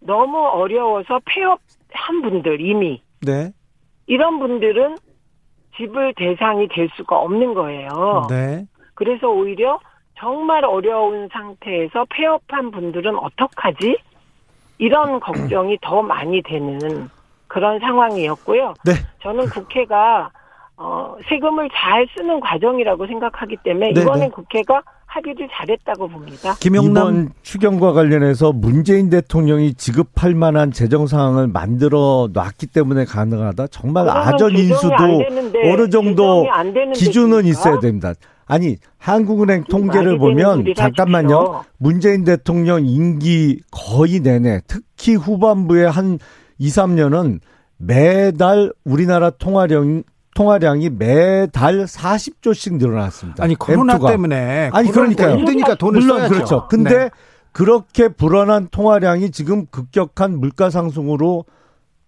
너무 어려워서 폐업한 분들 이미 네. 이런 분들은 집을 대상이 될 수가 없는 거예요. 네. 그래서 오히려 정말 어려운 상태에서 폐업한 분들은 어떡하지? 이런 걱정이 더 많이 되는 그런 상황이었고요. 네. 저는 국회가 어, 세금을 잘 쓰는 과정이라고 생각하기 때문에 네, 이번에 네. 국회가 합의를 잘했다고 봅니다. 김영남 추경과 관련해서 문재인 대통령이 지급할 만한 재정 상황을 만들어 놨기 때문에 가능하다. 정말 아전 인수도 어느 정도 기준은 있어야 됩니다. 아니 한국은행 통계를 보면 잠깐만요. 문재인 대통령 임기 거의 내내 특히 후반부에 한 2, 3년은 매달 우리나라 통화량 통화량이 매달 40조씩 늘어났습니다. 아니 코로나 M2가. 때문에 아니 그러니까 힘드니까 돈을 물론 써야죠. 그렇죠. 근데 네. 그렇게 불어난 통화량이 지금 급격한 물가 상승으로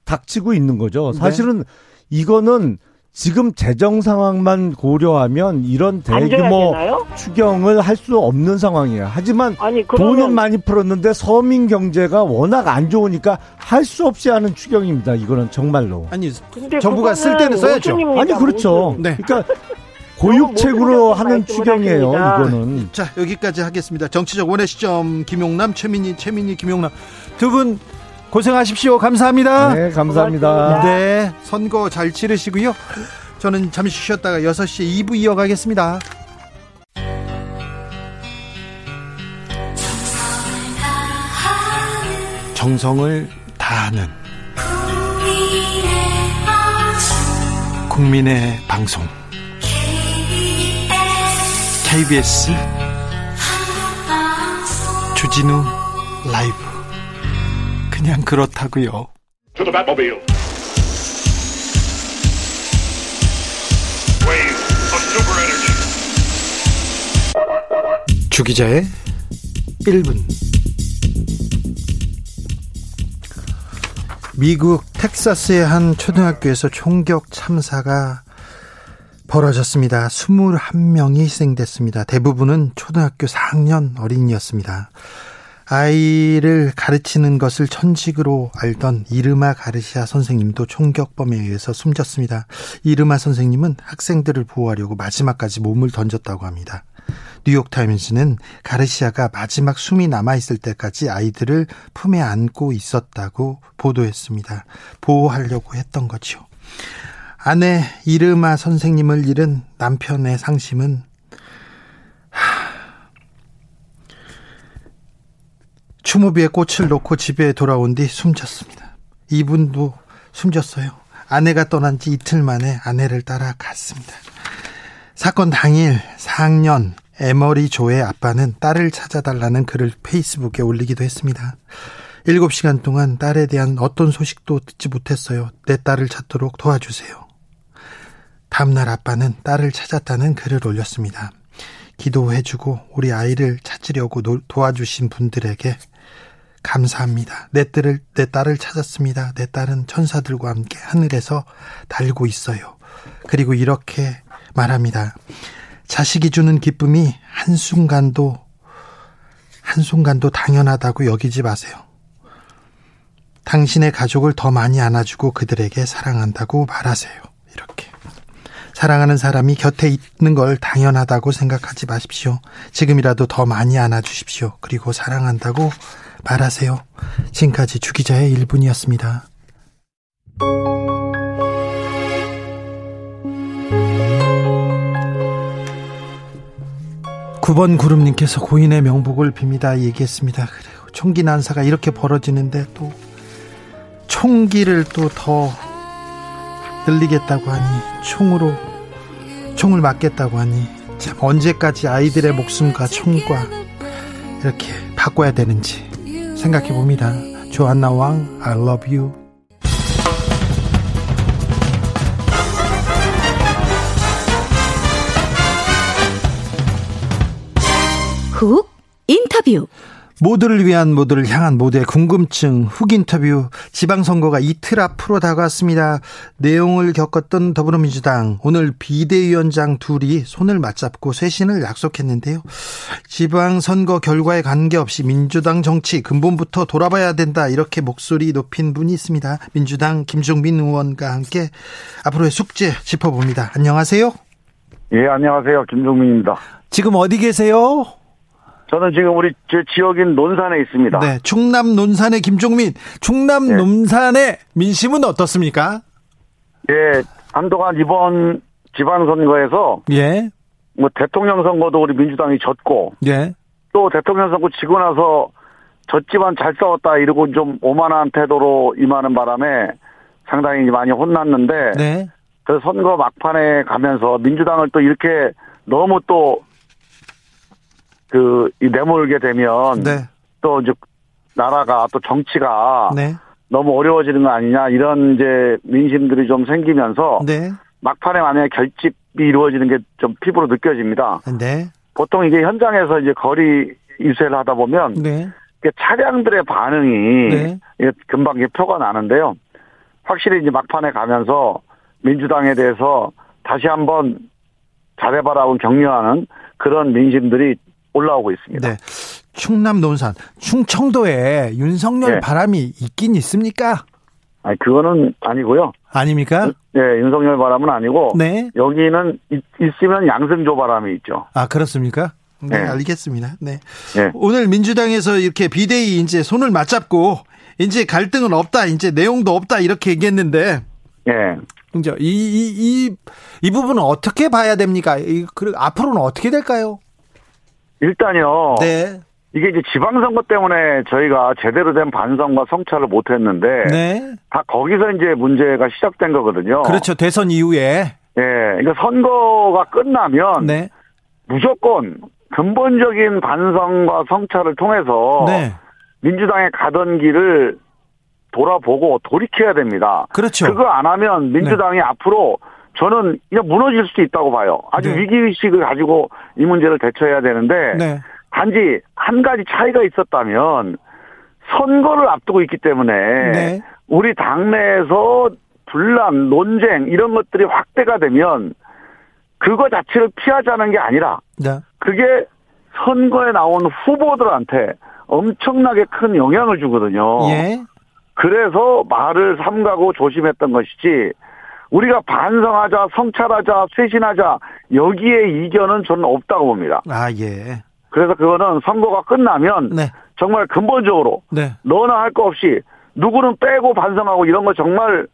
닥치고 있는 거죠. 네. 사실은 네. 이거는 지금 재정 상황만 고려하면 이런 대규모 추경을 할 수 없는 상황이에요. 하지만 아니, 돈은 많이 풀었는데 서민 경제가 워낙 안 좋으니까 할 수 없이 하는 추경입니다. 이거는 정말로. 아니 정부가 쓸 때는 써야죠. 아니 그렇죠. 네. 그러니까 고육책으로 하는 추경이에요. 이거는. 자 여기까지 하겠습니다. 정치적 원의 시점 김용남 최민희 최민희 김용남 두 분 고생하십시오. 감사합니다. 네, 감사합니다. 네, 선거 잘 치르시고요. 저는 잠시 쉬었다가 6시에 2부 이어가겠습니다. 정성을 다하는 국민의 방송 KBS 주진우 라이브 그냥 그렇다고요. 주기자의 1분 미국 텍사스의 한 초등학교에서 총격 참사가 벌어졌습니다. 21명이 희생됐습니다. 대부분은 초등학교 4학년 어린이였습니다. 아이를 가르치는 것을 천직으로 알던 이르마 가르시아 선생님도 총격범에 의해서 숨졌습니다. 이르마 선생님은 학생들을 보호하려고 마지막까지 몸을 던졌다고 합니다. 뉴욕타임즈는 가르시아가 마지막 숨이 남아있을 때까지 아이들을 품에 안고 있었다고 보도했습니다. 보호하려고 했던 거죠. 아내 이르마 선생님을 잃은 남편의 상심은 추모비에 꽃을 놓고 집에 돌아온 뒤 숨졌습니다. 이분도 숨졌어요. 아내가 떠난 지 이틀 만에 아내를 따라 갔습니다. 사건 당일 4학년 에머리 조의 아빠는 딸을 찾아달라는 글을 페이스북에 올리기도 했습니다. 7시간 동안 딸에 대한 어떤 소식도 듣지 못했어요. 내 딸을 찾도록 도와주세요. 다음날 아빠는 딸을 찾았다는 글을 올렸습니다. 기도해주고 우리 아이를 찾으려고 도와주신 분들에게 감사합니다. 내 딸을, 내 딸을 찾았습니다. 내 딸은 천사들과 함께 하늘에서 달고 있어요. 그리고 이렇게 말합니다. 자식이 주는 기쁨이 한순간도, 한순간도 당연하다고 여기지 마세요. 당신의 가족을 더 많이 안아주고 그들에게 사랑한다고 말하세요. 이렇게. 사랑하는 사람이 곁에 있는 걸 당연하다고 생각하지 마십시오. 지금이라도 더 많이 안아주십시오. 그리고 사랑한다고 말하세요. 지금까지 주기자의 1분이었습니다. 9번 구름님께서 고인의 명복을 빕니다. 얘기했습니다. 그리고 총기 난사가 이렇게 벌어지는데 또 총기를 또 더 늘리겠다고 하니 총으로 총을 맞겠다고 하니 참 언제까지 아이들의 목숨과 총과 이렇게 바꿔야 되는지 생각해 봅니다. 조한나 왕, I love you. 훅 인터뷰 모두를 위한 모두를 향한 모두의 궁금증 훅 인터뷰 지방선거가 이틀 앞으로 다가왔습니다. 내용을 겪었던 더불어민주당 오늘 비대위원장 둘이 손을 맞잡고 쇄신을 약속했는데요. 지방선거 결과에 관계없이 민주당 정치 근본부터 돌아봐야 된다 이렇게 목소리 높인 분이 있습니다. 민주당 김종민 의원과 함께 앞으로의 숙제 짚어봅니다. 안녕하세요. 예, 안녕하세요. 김종민입니다. 지금 어디 계세요? 저는 지금 우리 저 지역인 논산에 있습니다. 네, 충남 논산의 김종민, 충남 네. 논산의 민심은 어떻습니까? 예, 한동안 이번 지방선거에서 예, 뭐 대통령 선거도 우리 민주당이 졌고, 예, 또 대통령 선거 지고 나서 졌지만 잘 싸웠다 이러고 좀 오만한 태도로 임하는 바람에 상당히 많이 혼났는데, 네. 그 선거 막판에 가면서 민주당을 또 이렇게 너무 또 그, 이 내몰게 되면. 네. 또 이제 나라가 또 정치가. 네. 너무 어려워지는 거 아니냐 이런 이제 민심들이 좀 생기면서. 네. 막판에 만약에 결집이 이루어지는 게 좀 피부로 느껴집니다. 네. 보통 이게 현장에서 이제 거리 유세를 하다 보면 네. 차량들의 반응이 네. 금방 표가 나는데요. 확실히 이제 막판에 가면서 민주당에 대해서 다시 한번 잘해봐라고 격려하는 그런 민심들이 올라오고 있습니다. 네. 충남 논산, 충청도에 윤석열 네. 바람이 있긴 있습니까? 아니 그거는 아니고요. 아닙니까? 네, 윤석열 바람은 아니고. 네. 여기는 있, 으면 양승조 바람이 있죠. 아 그렇습니까? 네, 네. 알겠습니다. 네. 네. 오늘 민주당에서 이렇게 비대위 이제 손을 맞잡고 이제 갈등은 없다, 이제 내용도 없다 이렇게 얘기했는데. 네. 이제 이, 이, 이, 이 부분은 어떻게 봐야 됩니까? 이, 그, 앞으로는 어떻게 될까요? 일단요. 네. 이게 이제 지방선거 때문에 저희가 제대로 된 반성과 성찰을 못 했는데. 네. 다 거기서 이제 문제가 시작된 거거든요. 그렇죠. 대선 이후에. 네. 그러니까 선거가 끝나면. 네. 무조건 근본적인 반성과 성찰을 통해서. 네. 민주당에 가던 길을 돌아보고 돌이켜야 됩니다. 그렇죠. 그거 안 하면 민주당이 네. 앞으로 저는 그냥 무너질 수도 있다고 봐요. 아주 네. 위기의식을 가지고 이 문제를 대처해야 되는데 네. 단지 한 가지 차이가 있었다면 선거를 앞두고 있기 때문에 네. 우리 당내에서 분란, 논쟁 이런 것들이 확대가 되면 그거 자체를 피하자는 게 아니라 네. 그게 선거에 나온 후보들한테 엄청나게 큰 영향을 주거든요. 예. 그래서 말을 삼가고 조심했던 것이지 우리가 반성하자, 성찰하자, 쇄신하자 여기에 이견은 저는 없다고 봅니다. 아 예. 그래서 그거는 선거가 끝나면 네. 정말 근본적으로 네. 너나 할 거 없이 누구는 빼고 반성하고 이런 거 정말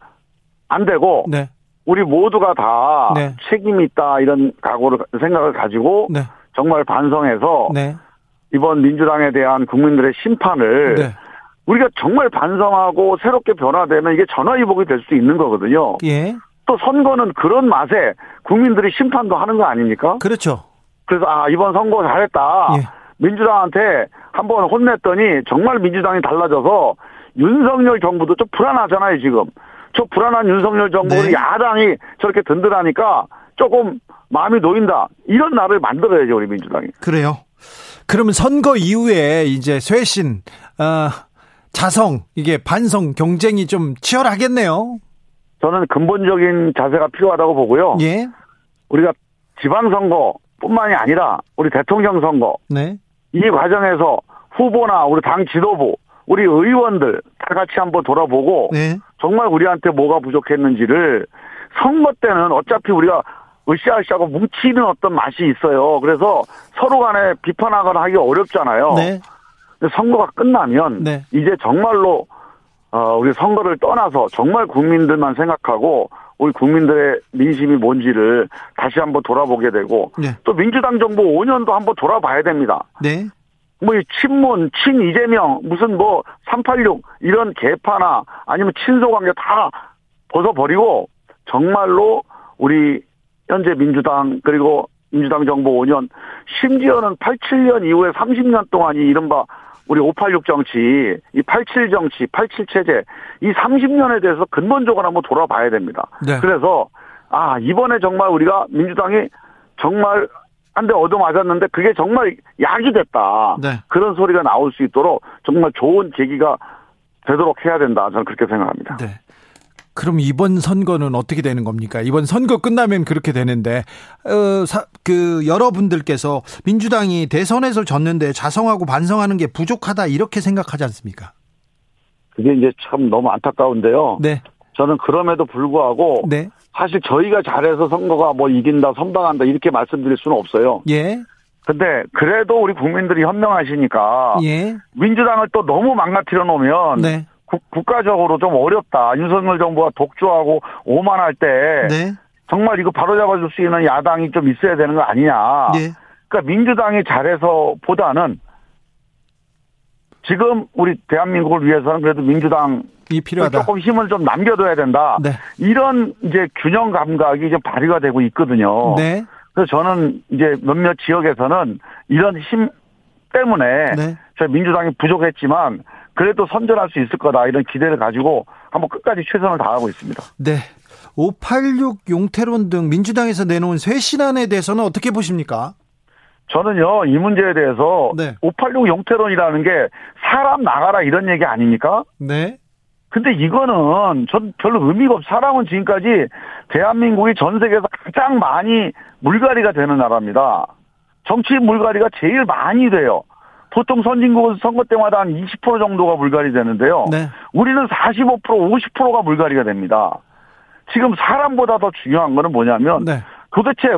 안 되고 네. 우리 모두가 다 네. 책임이 있다 이런 각오를 생각을 가지고 네. 정말 반성해서 네. 이번 민주당에 대한 국민들의 심판을 우리가 정말 반성하고 새롭게 변화되면 이게 전화위복이 될 수 있는 거거든요. 예. 또 선거는 그런 맛에 국민들이 심판도 하는 거 아닙니까? 그렇죠. 그래서 아 이번 선거 잘했다. 예. 민주당한테 한번 혼냈더니 정말 민주당이 달라져서 윤석열 정부도 좀 불안하잖아요 지금. 저 불안한 윤석열 정부를 네. 야당이 저렇게 든든하니까 조금 마음이 놓인다. 이런 날을 만들어야죠 우리 민주당이. 그래요. 그러면 선거 이후에 이제 쇄신, 어, 자성, 이게 반성 경쟁이 좀 치열하겠네요. 저는 근본적인 자세가 필요하다고 보고요. 예. 우리가 지방선거뿐만이 아니라 우리 대통령 선거. 네. 이 과정에서 후보나 우리 당 지도부, 우리 의원들 다 같이 한번 돌아보고 네. 정말 우리한테 뭐가 부족했는지를 선거 때는 어차피 우리가 으쌰으쌰하고 뭉치는 어떤 맛이 있어요. 그래서 서로 간에 비판하거나 하기 어렵잖아요. 네. 선거가 끝나면 네. 이제 정말로 어, 우리 선거를 떠나서 정말 국민들만 생각하고 우리 국민들의 민심이 뭔지를 다시 한번 돌아보게 되고 네. 또 민주당 정부 5년도 한번 돌아봐야 됩니다. 네. 뭐 친문, 친 이재명, 무슨 뭐 386 이런 개파나 아니면 친소 관계 다 벗어버리고 정말로 우리 현재 민주당 그리고 민주당 정부 5년 심지어는 87년 이후에 30년 동안이 이른바 우리 586 정치, 이 87 정치, 87 체제, 이 30년에 대해서 근본적으로 한번 돌아봐야 됩니다. 네. 그래서, 아, 이번에 정말 우리가 민주당이 정말 한 대 얻어맞았는데 그게 정말 약이 됐다. 네. 그런 소리가 나올 수 있도록 정말 좋은 계기가 되도록 해야 된다. 저는 그렇게 생각합니다. 네. 그럼 이번 선거는 어떻게 되는 겁니까? 이번 선거 끝나면 그렇게 되는데 어, 사, 그 여러분들께서 민주당이 대선에서 졌는데 자성하고 반성하는 게 부족하다 이렇게 생각하지 않습니까? 그게 이제 참 너무 안타까운데요. 네. 저는 그럼에도 불구하고 네. 사실 저희가 잘해서 선거가 뭐 이긴다, 선방한다 이렇게 말씀드릴 수는 없어요. 예. 근데 그래도 우리 국민들이 현명하시니까 예. 민주당을 또 너무 망가뜨려 놓으면 네. 국 가적으로 좀 어렵다. 윤석열 정부가 독주하고 오만할 때 네. 정말 이거 바로잡아줄 수 있는 야당이 좀 있어야 되는 거 아니냐. 네. 그러니까 민주당이 잘해서 보다는 지금 우리 대한민국을 위해서는 그래도 민주당 이 필요하다. 조금 힘을 좀 남겨둬야 된다. 네. 이런 이제 균형 감각이 좀 발휘가 되고 있거든요. 네. 그래서 저는 이제 몇몇 지역에서는 이런 힘 때문에 네. 저희 민주당이 부족했지만 그래도 선전할 수 있을 거다 이런 기대를 가지고 한번 끝까지 최선을 다하고 있습니다. 네. 586 용태론 등 민주당에서 내놓은 쇄신안에 대해서는 어떻게 보십니까? 저는요, 이 문제에 대해서 네. 586 용태론이라는 게 사람 나가라 이런 얘기 아닙니까? 네. 근데 이거는 전 별로 의미가 없. 사람은 지금까지 대한민국이 전 세계에서 가장 많이 물갈이가 되는 나라입니다. 정치 물갈이가 제일 많이 돼요. 보통 선진국은 선거 때마다 한 20% 정도가 물갈이 되는데요. 네. 우리는 45% 50%가 물갈이가 됩니다. 지금 사람보다 더 중요한 거는 뭐냐면 네. 도대체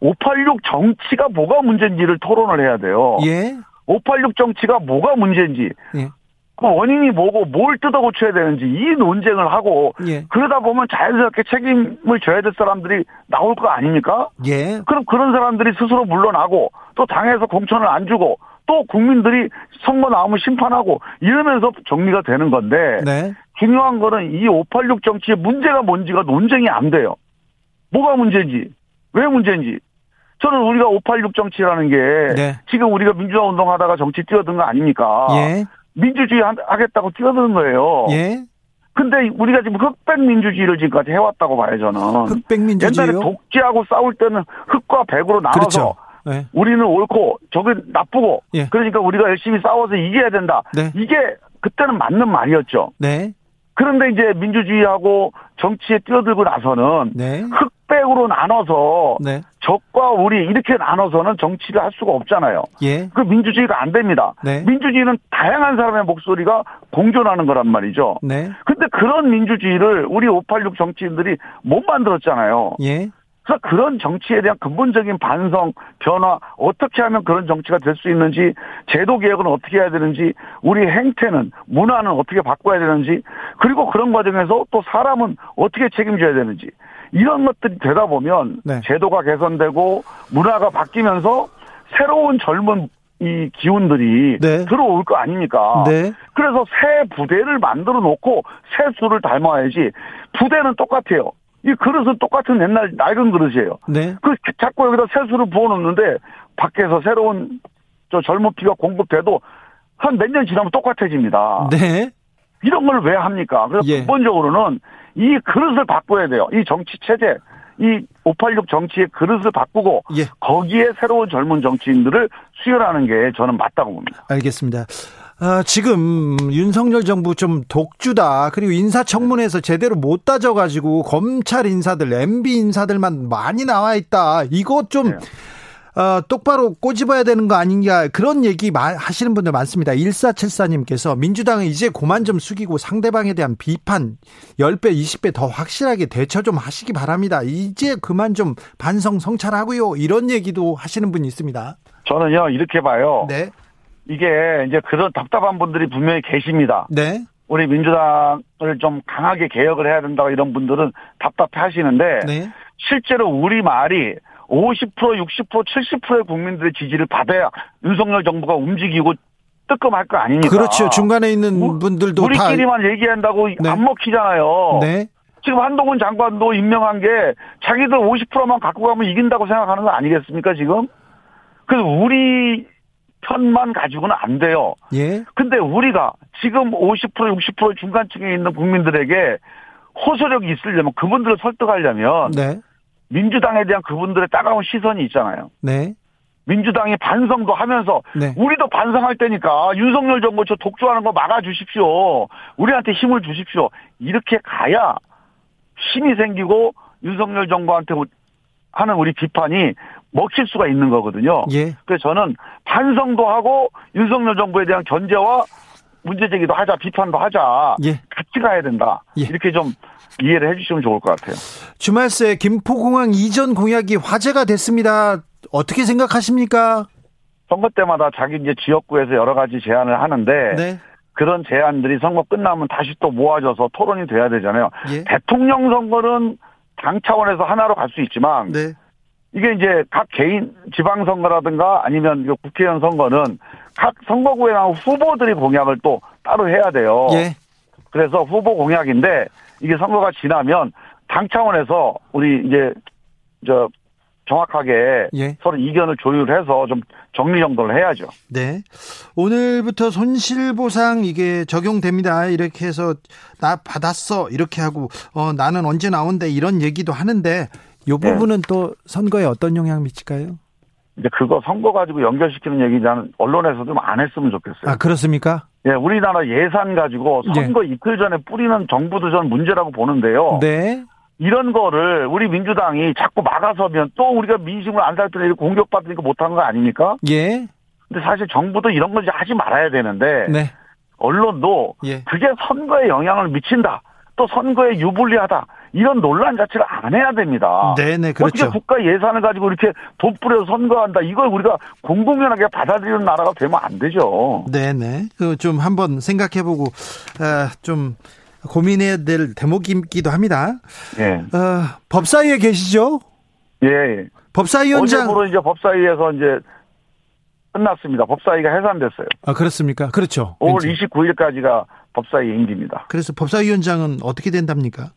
586 정치가 뭐가 문제인지를 토론을 해야 돼요. 예. 586 정치가 뭐가 문제인지 예. 그 원인이 뭐고 뭘 뜯어 고쳐야 되는지 이 논쟁을 하고 예. 그러다 보면 자연스럽게 책임을 져야 될 사람들이 나올 거 아닙니까? 예. 그럼 그런 사람들이 스스로 물러나고 또 당에서 공천을 안 주고 또 국민들이 선거 나오면 심판하고 이러면서 정리가 되는 건데 네. 중요한 거는 이 586 정치의 문제가 뭔지가 논쟁이 안 돼요. 뭐가 문제인지 왜 문제인지 저는 우리가 586 정치라는 게 네. 지금 우리가 민주화 운동하다가 정치 뛰어든 거 아닙니까? 예. 민주주의 하겠다고 뛰어드는 거예요. 예. 근데 우리가 지금 흑백 민주주의를 지금까지 해왔다고 봐요 저는. 흑백 민주주의 옛날에 독재하고 싸울 때는 흑과 백으로 나눠서 그렇죠. 네. 우리는 옳고 저기 나쁘고 예. 그러니까 우리가 열심히 싸워서 이겨야 된다. 네. 이게 그때는 맞는 말이었죠. 네. 그런데 이제 민주주의하고 정치에 뛰어들고 나서는 네. 흑백으로 나눠서 네. 적과 우리 이렇게 나눠서는 정치를 할 수가 없잖아요. 예. 그 민주주의가 안 됩니다. 네. 민주주의는 다양한 사람의 목소리가 공존하는 거란 말이죠. 네. 근데 그런 민주주의를 우리 586 정치인들이 못 만들었잖아요. 예. 그래서 그런 정치에 대한 근본적인 반성, 변화, 어떻게 하면 그런 정치가 될 수 있는지, 제도 개혁은 어떻게 해야 되는지, 우리 행태는, 문화는 어떻게 바꿔야 되는지, 그리고 그런 과정에서 또 사람은 어떻게 책임져야 되는지, 이런 것들이 되다 보면 네. 제도가 개선되고 문화가 바뀌면서 새로운 젊은 이 기운들이 네. 들어올 거 아닙니까? 네. 그래서 새 부대를 만들어 놓고 새 수를 닮아야지 부대는 똑같아요. 이 그릇은 똑같은 옛날 낡은 그릇이에요. 네. 그 자꾸 여기다 새수를 부어놓는데 밖에서 새로운 저 젊은 피가 공급돼도 한 몇 년 지나면 똑같아집니다. 네. 이런 걸 왜 합니까? 그래서 예. 근본적으로는 이 그릇을 바꿔야 돼요. 이 정치 체제, 이 586 정치의 그릇을 바꾸고 예. 거기에 새로운 젊은 정치인들을 수혈하는 게 저는 맞다고 봅니다. 알겠습니다. 아, 지금 윤석열 정부 좀 독주다. 그리고 인사청문회에서 제대로 못 따져가지고 검찰 인사들, MB 인사들만 많이 나와 있다. 이거 좀 네. 어, 똑바로 꼬집어야 되는 거 아닌가 그런 얘기 하시는 분들 많습니다. 1474님께서 민주당은 이제 고만 좀 숙이고 상대방에 대한 비판 10배, 20배 더 확실하게 대처 좀 하시기 바랍니다. 이제 그만 좀 반성 성찰하고요. 이런 얘기도 하시는 분이 있습니다. 저는요, 이렇게 봐요. 네. 이게 이제 그런 답답한 분들이 분명히 계십니다. 네. 우리 민주당을 좀 강하게 개혁을 해야 된다고 이런 분들은 답답해 하시는데 네. 실제로 우리 말이 50% 60% 70%의 국민들의 지지를 받아야 윤석열 정부가 움직이고 뜨끔할 거 아닙니까? 그렇죠. 중간에 있는 분들도 우리끼리만 얘기한다고 네. 안 먹히잖아요. 네. 지금 한동훈 장관도 임명한 게 자기들 50%만 갖고 가면 이긴다고 생각하는 거 아니겠습니까, 지금? 그래서 우리 편만 가지고는 안 돼요. 예. 근데 우리가 지금 50% 60% 중간층에 있는 국민들에게 호소력이 있으려면 그분들을 설득하려면 네. 민주당에 대한 그분들의 따가운 시선이 있잖아요. 네. 민주당이 반성도 하면서 네. 우리도 반성할 때니까 윤석열 정부 저 독주하는 거 막아 주십시오. 우리한테 힘을 주십시오. 이렇게 가야 힘이 생기고 윤석열 정부한테 하는 우리 비판이 먹힐 수가 있는 거거든요. 예. 그래서 저는 반성도 하고 윤석열 정부에 대한 견제와 문제 제기도 하자, 비판도 하자. 예. 같이 가야 된다. 예. 이렇게 좀 이해를 해주시면 좋을 것 같아요. 주말 새 김포공항 이전 공약이 화제가 됐습니다. 어떻게 생각하십니까? 선거 때마다 자기 이제 지역구에서 여러 가지 제안을 하는데 네. 그런 제안들이 선거 끝나면 다시 또 모아져서 토론이 돼야 되잖아요. 예. 대통령 선거는 당 차원에서 하나로 갈 수 있지만 네. 이게 이제 각 개인 지방선거라든가 아니면 국회의원 선거는 각 선거구에 나온 후보들이 공약을 또 따로 해야 돼요. 예. 그래서 후보 공약인데 이게 선거가 지나면 당 차원에서 우리 이제 저 정확하게 예. 서로 이견을 조율해서 좀 정리 정돈을 해야죠. 네. 오늘부터 손실보상 이게 적용됩니다. 이렇게 해서 나 받았어 이렇게 하고 어 나는 언제 나온대 이런 얘기도 하는데 이 네. 부분은 네. 또 선거에 어떤 영향 미칠까요? 이제 그거 선거 가지고 연결시키는 얘기 는 언론에서 좀 안 했으면 좋겠어요. 아 그렇습니까? 예, 우리나라 예산 가지고 선거 예. 이틀 전에 뿌리는 정부도 전 문제라고 보는데요. 네. 이런 거를 우리 민주당이 자꾸 막아서면 또 우리가 민심을 안 살펴내고 공격받으니까 못한 거 아닙니까? 예. 근데 사실 정부도 이런 걸 하지 말아야 되는데. 네. 언론도 예. 그게 선거에 영향을 미친다. 또 선거에 유불리하다. 이런 논란 자체를 안 해야 됩니다. 네네, 그렇죠. 어떻게 국가 예산을 가지고 이렇게 돈 뿌려서 선거한다. 이걸 우리가 공공연하게 받아들이는 나라가 되면 안 되죠. 네네. 그 좀 한번 생각해보고, 어, 좀 고민해야 될 대목이기도 합니다. 예. 어, 법사위에 계시죠? 예. 예. 법사위원장. 어제부로 이제 법사위에서 이제 끝났습니다. 법사위가 해산됐어요. 아, 그렇습니까? 그렇죠. 5월 왠지. 29일까지가 법사위 임기입니다. 그래서 법사위원장은 어떻게 된답니까?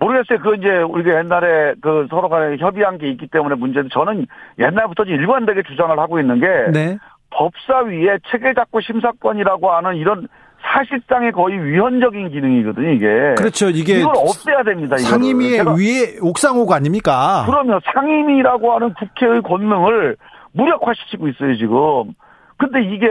모르겠어요. 그 이제 우리가 옛날에 그 서로 간에 협의한 게 있기 때문에 문제는 저는 옛날부터 일관되게 주장을 하고 있는 게 네. 법사위의 체계 잡고 심사권이라고 하는 이런 사실상의 거의 위헌적인 기능이거든요, 이게. 그렇죠. 이게 이걸 없애야 됩니다. 상임위의 위에 옥상호가 아닙니까? 그러면 상임위라고 하는 국회의 권능을 무력화시키고 있어요, 지금. 근데 이게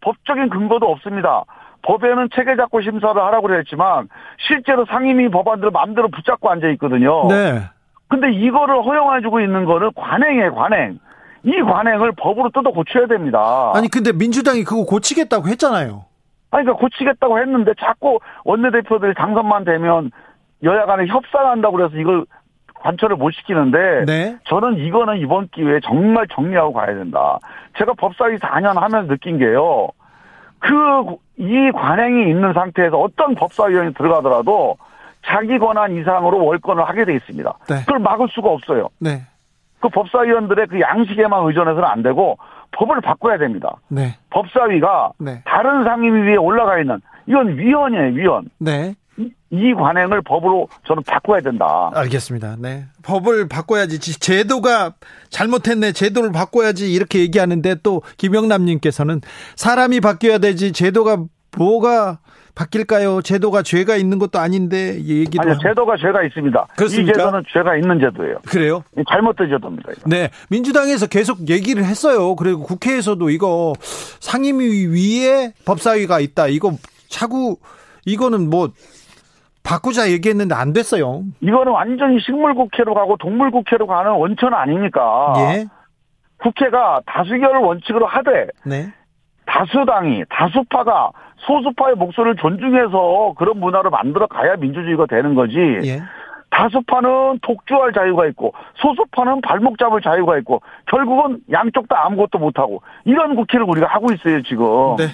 법적인 근거도 없습니다. 법에는 체계 잡고 심사를 하라고 그랬지만 실제로 상임위 법안들을 마음대로 붙잡고 앉아 있거든요. 네. 근데 이거를 허용해주고 있는 거는 관행이에요, 관행. 이 관행을 법으로 뜯어 고쳐야 됩니다. 아니 근데 민주당이 그거 고치겠다고 했잖아요. 아니 그러니까 고치겠다고 했는데 자꾸 원내대표들이 당선만 되면 여야 간에 협상한다고 그래서 이걸 관철을 못 시키는데 네. 저는 이거는 이번 기회에 정말 정리하고 가야 된다. 제가 법사위 4년 하면서 느낀 게요. 그, 이 관행이 있는 상태에서 어떤 법사위원이 들어가더라도 자기 권한 이상으로 월권을 하게 돼 있습니다. 네. 그걸 막을 수가 없어요. 네. 그 법사위원들의 그 양식에만 의존해서는 안 되고 법을 바꿔야 됩니다. 네. 법사위가 네. 다른 상임위 위에 올라가 있는 이건 위원이에요, 위원. 네. 이 관행을 법으로 저는 바꿔야 된다. 알겠습니다. 네. 법을 바꿔야지. 제도가 잘못했네. 제도를 바꿔야지. 이렇게 얘기하는데 또 김영남님께서는 사람이 바뀌어야 되지. 제도가 뭐가 바뀔까요? 제도가 죄가 있는 것도 아닌데 얘기도 아니 제도가 죄가 있습니다. 그렇습니까? 이 제도는 죄가 있는 제도예요. 그래요? 잘못된 제도입니다. 이거. 네, 민주당에서 계속 얘기를 했어요. 그리고 국회에서도 이거 상임위 위에 법사위가 있다. 이거 차구 이거는 뭐 바꾸자 얘기했는데 안 됐어요. 이거는 완전히 식물국회로 가고 동물국회로 가는 원천 아닙니까? 예. 국회가 다수결 원칙으로 하되 네. 다수당이 다수파가 소수파의 목소리를 존중해서 그런 문화를 만들어 가야 민주주의가 되는 거지. 예. 다수파는 독주할 자유가 있고 소수파는 발목 잡을 자유가 있고 결국은 양쪽 다 아무것도 못하고 이런 국회를 우리가 하고 있어요 지금. 네.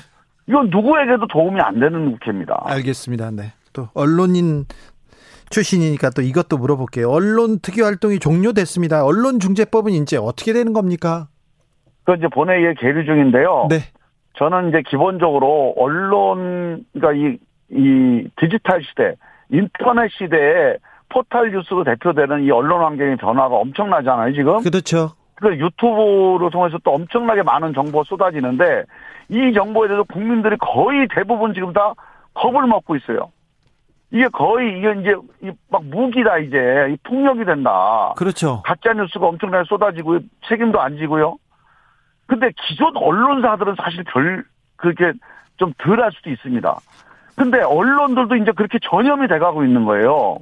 이건 누구에게도 도움이 안 되는 국회입니다. 알겠습니다. 네. 또 언론인 출신이니까 또 이것도 물어볼게요. 언론 특위 활동이 종료됐습니다. 언론중재법은 이제 어떻게 되는 겁니까? 그 이제 본회의에 계류 중인데요. 네. 저는 이제 기본적으로 언론 그러니까 이, 이 디지털 시대, 인터넷 시대에 포탈 뉴스로 대표되는 이 언론 환경의 변화가 엄청나잖아요, 지금. 그렇죠. 그 유튜브를 통해서 또 엄청나게 많은 정보가 쏟아지는데 이 정보에 대해서 국민들이 거의 대부분 지금 다 겁을 먹고 있어요. 이게 거의 이게 이제 막 무기다 이제 폭력이 된다. 그렇죠. 가짜 뉴스가 엄청나게 쏟아지고 책임도 안 지고요. 근데 기존 언론사들은 사실 별 그렇게 좀 덜 할 수도 있습니다. 근데 언론들도 이제 그렇게 전염이 돼가고 있는 거예요.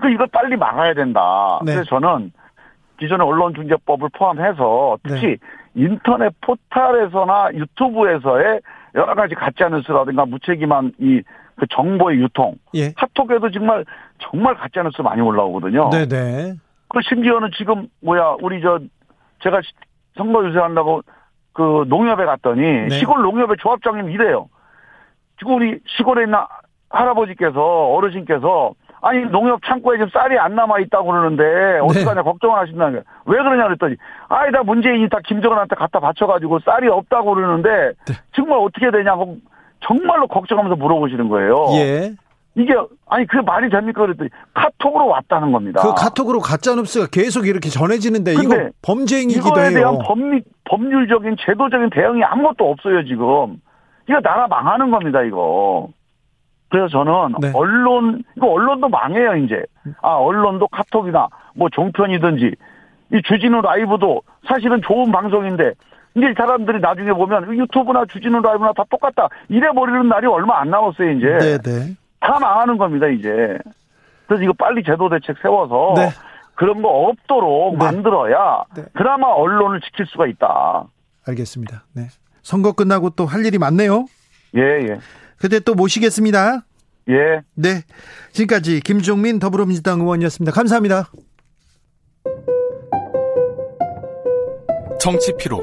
그 이걸 빨리 막아야 된다. 네. 그래서 저는 기존의 언론중재법을 포함해서 특히 네. 인터넷 포탈에서나 유튜브에서의 여러 가지 가짜 뉴스라든가 무책임한 이 그 정보의 유통. 예. 카톡에도 정말 정말 가짜 뉴스 많이 올라오거든요. 네네. 그 심지어는 지금 뭐야 우리 저 제가 선거 유세한다고 그 농협에 갔더니 네. 시골 농협의 조합장님 이래요. 지금 우리 시골에 있는 할아버지께서 어르신께서 아니 농협 창고에 지금 쌀이 안 남아 있다고 그러는데 어떡하냐 네. 걱정을 하신다는 거예요. 왜 그러냐 그랬더니 아이 다 문재인이 다 김정은한테 갖다 바쳐가지고 쌀이 없다고 그러는데 네. 정말 어떻게 되냐고 정말로 걱정하면서 물어보시는 거예요. 예. 이게 아니 그 말이 됩니까 그랬더니 카톡으로 왔다는 겁니다. 그 카톡으로 가짜 뉴스가 계속 이렇게 전해지는데 이거 범죄 행위기도 이거에 해요. 대한 법리, 법률적인 제도적인 대응이 아무것도 없어요 지금. 이거 나라 망하는 겁니다 이거. 그래서 저는 네. 언론 이거 언론도 망해요 이제. 아 언론도 카톡이나 뭐 종편이든지 이 주진우 라이브도 사실은 좋은 방송인데 이제 사람들이 나중에 보면 유튜브나 주진우 라이브나 다 똑같다 이래 버리는 날이 얼마 안 남았어요 이제. 네네. 네. 다 망하는 겁니다, 이제. 그래서 이거 빨리 제도 대책 세워서 네. 그런 거 없도록 네. 만들어야 네. 드라마 언론을 지킬 수가 있다. 알겠습니다. 네. 선거 끝나고 또 할 일이 많네요. 예, 예. 그때 또 모시겠습니다. 예. 네. 지금까지 김종민 더불어민주당 의원이었습니다. 감사합니다. 정치 피로,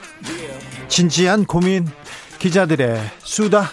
진지한 고민 기자들의 수다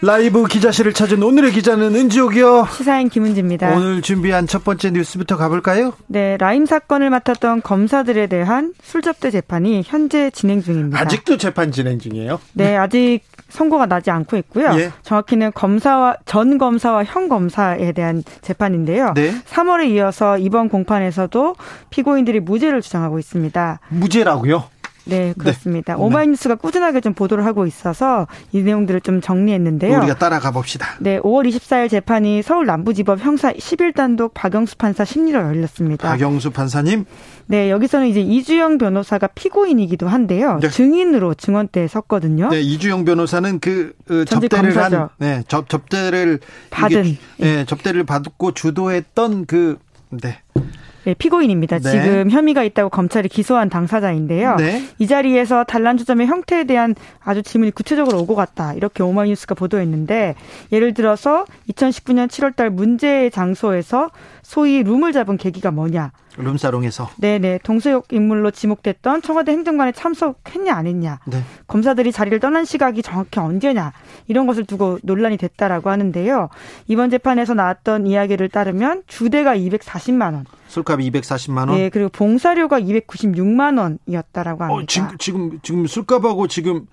라이브 기자실을 찾은 오늘의 기자는 은지옥이요. 시사인 김은지입니다. 오늘 준비한 첫 번째 뉴스부터 가볼까요? 네, 라임 사건을 맡았던 검사들에 대한 술접대 재판이 현재 진행 중입니다. 아직도 재판 진행 중이에요? 네, 네. 아직 선고가 나지 않고 있고요. 예. 정확히는 검사와 전 검사와 현 검사에 대한 재판인데요. 네. 3월에 이어서 이번 공판에서도 피고인들이 무죄를 주장하고 있습니다. 무죄라고요? 네, 그렇습니다. 네. 오마이뉴스가 꾸준하게 좀 보도를 하고 있어서 이 내용들을 좀 정리했는데요. 우리가 따라가 봅시다. 네, 5월 24일 재판이 서울 남부지법 형사 11단독 박영수 판사 심리로 열렸습니다. 박영수 판사님? 네, 여기서는 이제 이주영 변호사가 피고인이기도 한데요. 네. 증인으로 증언대에 섰거든요. 네, 이주영 변호사는 그, 그 접대를 검사죠. 한 네, 접 접대를 받은 이게, 네, 접대를 받고 주도했던 그 네. 네, 피고인입니다. 네. 지금 혐의가 있다고 검찰이 기소한 당사자인데요. 네. 이 자리에서 단란 주점의 형태에 대한 아주 질문이 구체적으로 오고 갔다. 이렇게 오마이뉴스가 보도했는데 예를 들어서 2019년 7월달 문제의 장소에서 소위 룸을 잡은 계기가 뭐냐. 룸사롱에서. 네네. 동서역 인물로 지목됐던 청와대 행정관에 참석했냐 안 했냐. 네. 검사들이 자리를 떠난 시각이 정확히 언제냐. 이런 것을 두고 논란이 됐다라고 하는데요. 이번 재판에서 나왔던 이야기를 따르면 주대가 240만 원. 술값 240만 원. 네, 그리고 봉사료가 296만 원이었다라고 어, 합니다. 어, 지금 지금 지금 술값하고 지금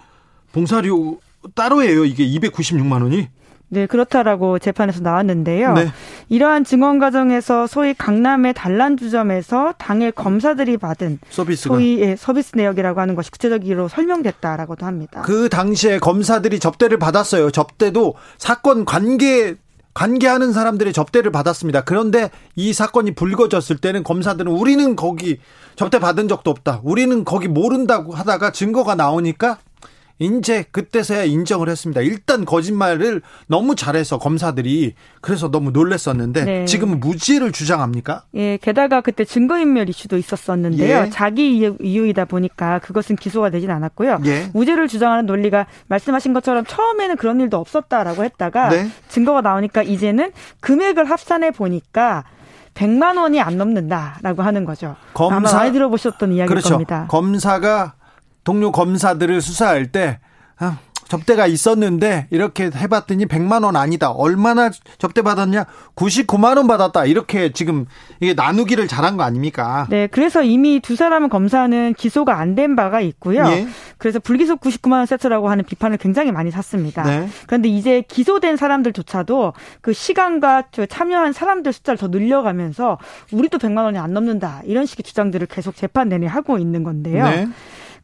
봉사료 따로예요. 이게 296만 원이. 네, 그렇다라고 재판에서 나왔는데요. 네. 이러한 증언 과정에서 소위 강남의 단란 주점에서 당일 검사들이 받은 서비스가. 소위 예, 서비스 내역이라고 하는 것이 구체적으로 설명됐다라고도 합니다. 그 당시에 검사들이 접대를 받았어요. 접대도 사건 관계 관계하는 사람들의 접대를 받았습니다. 그런데 이 사건이 불거졌을 때는 검사들은 우리는 거기 접대 받은 적도 없다. 우리는 거기 모른다고 하다가 증거가 나오니까 이제 그때서야 인정을 했습니다. 일단 거짓말을 너무 잘해서 검사들이 그래서 너무 놀랬었는데 네. 지금은 무죄를 주장합니까? 예, 게다가 그때 증거인멸 이슈도 있었었는데요. 예. 자기 이유이다 보니까 그것은 기소가 되진 않았고요. 예. 무죄를 주장하는 논리가 말씀하신 것처럼 처음에는 그런 일도 없었다라고 했다가 네. 증거가 나오니까 이제는 금액을 합산해 보니까 100만 원이 안 넘는다라고 하는 거죠. 검사 아마 많이 들어보셨던 이야기일 그렇죠. 겁니다. 검사가 동료 검사들을 수사할 때 아, 접대가 있었는데 이렇게 해봤더니 100만 원 아니다. 얼마나 접대 받았냐? 99만 원 받았다. 이렇게 지금 이게 나누기를 잘한 거 아닙니까? 네, 그래서 이미 두 사람은 검사는 기소가 안 된 바가 있고요. 예. 그래서 불기소 99만 원 세트라고 하는 비판을 굉장히 많이 샀습니다. 네. 그런데 이제 기소된 사람들조차도 그 시간과 참여한 사람들 숫자를 더 늘려가면서 우리도 100만 원이 안 넘는다. 이런 식의 주장들을 계속 재판 내내 하고 있는 건데요. 네.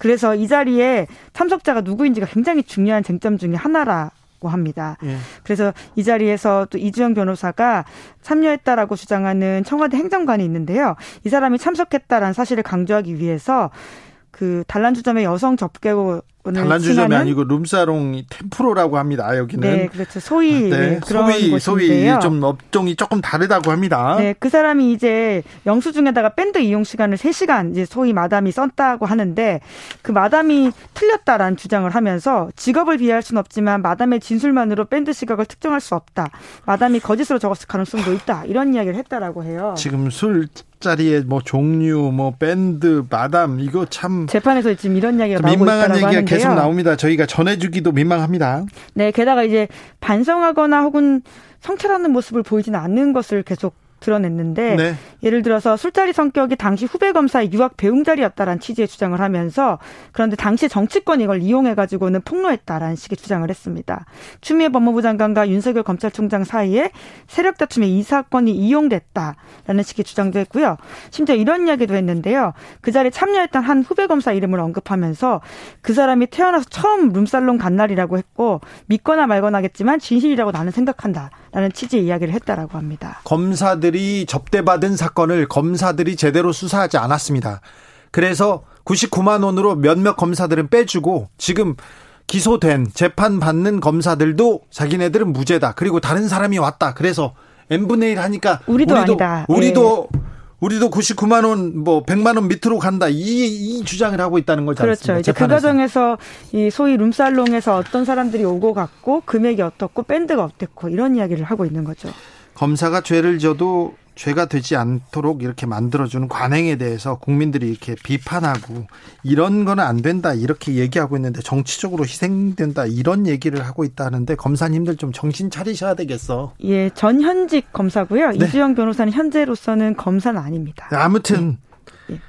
그래서 이 자리에 참석자가 누구인지가 굉장히 중요한 쟁점 중의 하나라. 고 합니다. 예. 그래서 이 자리에서 또 이주영 변호사가 참여했다라고 주장하는 청와대 행정관이 있는데요. 이 사람이 참석했다라는 사실을 강조하기 위해서 그 단란주점의 여성 접객을 단란주점이 아니고 룸사롱 템프로라고 합니다. 여기는 네, 그렇죠. 소위 네, 네 그런 소위 곳인데요. 소위 좀 업종이 조금 다르다고 합니다. 네, 그 사람이 이제 영수증에다가 밴드 이용 시간을 3시간 이제 소위 마담이 썼다고 하는데 그 마담이 틀렸다라는 주장을 하면서 직업을 비하할 수는 없지만 마담의 진술만으로 밴드 시각을 특정할 수 없다. 마담이 거짓으로 적었을 가능성도 있다. 이런 이야기를 했다라고 해요. 지금 술 자리에 뭐 종류, 뭐 밴드, 마담 이거 참 재판에서 지금 이런 이야기가 민망한 얘기가 하는데요. 계속 나옵니다. 저희가 전해주기도 민망합니다. 네, 게다가 이제 반성하거나 혹은 성찰하는 모습을 보이지는 않는 것을 계속 드러냈는데 네. 예를 들어서 술자리 성격이 당시 후배 검사의 유학 배웅 자리였다라는 취지의 주장을 하면서 그런데 당시 정치권이 이걸 이용해 가지고는 폭로했다라는 식의 주장을 했습니다. 추미애 법무부 장관과 윤석열 검찰총장 사이에 세력 다툼에 이 사건이 이용됐다라는 식의 주장도 했고요. 심지어 이런 이야기도 했는데요. 그 자리에 참여했던 한 후배 검사 이름을 언급하면서 그 사람이 태어나서 처음 룸살롱 간 날이라고 했고 믿거나 말거나 하겠지만 진실이라고 나는 생각한다라는 취지의 이야기를 했다라고 합니다. 검사들 검사들이 접대받은 사건을 검사들이 제대로 수사하지 않았습니다. 그래서 99만 원으로 몇몇 검사들은 빼주고 지금 기소된 재판 받는 검사들도 자기네들은 무죄다. 그리고 다른 사람이 왔다. 그래서 n분의 1 하니까 우리도, 우리도 아니다. 우리도 예. 우리도 99만 원, 뭐 100만 원 밑으로 간다. 이, 이 주장을 하고 있다는 거죠. 그렇죠. 이제 그 과정에서 이 소위 룸살롱에서 어떤 사람들이 오고 갔고 금액이 어떻고 밴드가 어땠고 이런 이야기를 하고 있는 거죠. 검사가 죄를 져도 죄가 되지 않도록 이렇게 만들어주는 관행에 대해서 국민들이 이렇게 비판하고 이런 거는 안 된다 이렇게 얘기하고 있는데 정치적으로 희생된다 이런 얘기를 하고 있다는데 검사님들 좀 정신 차리셔야 되겠어. 예, 전 현직 검사고요. 네. 이주영 변호사는 현재로서는 검사는 아닙니다. 네, 아무튼 예. 예.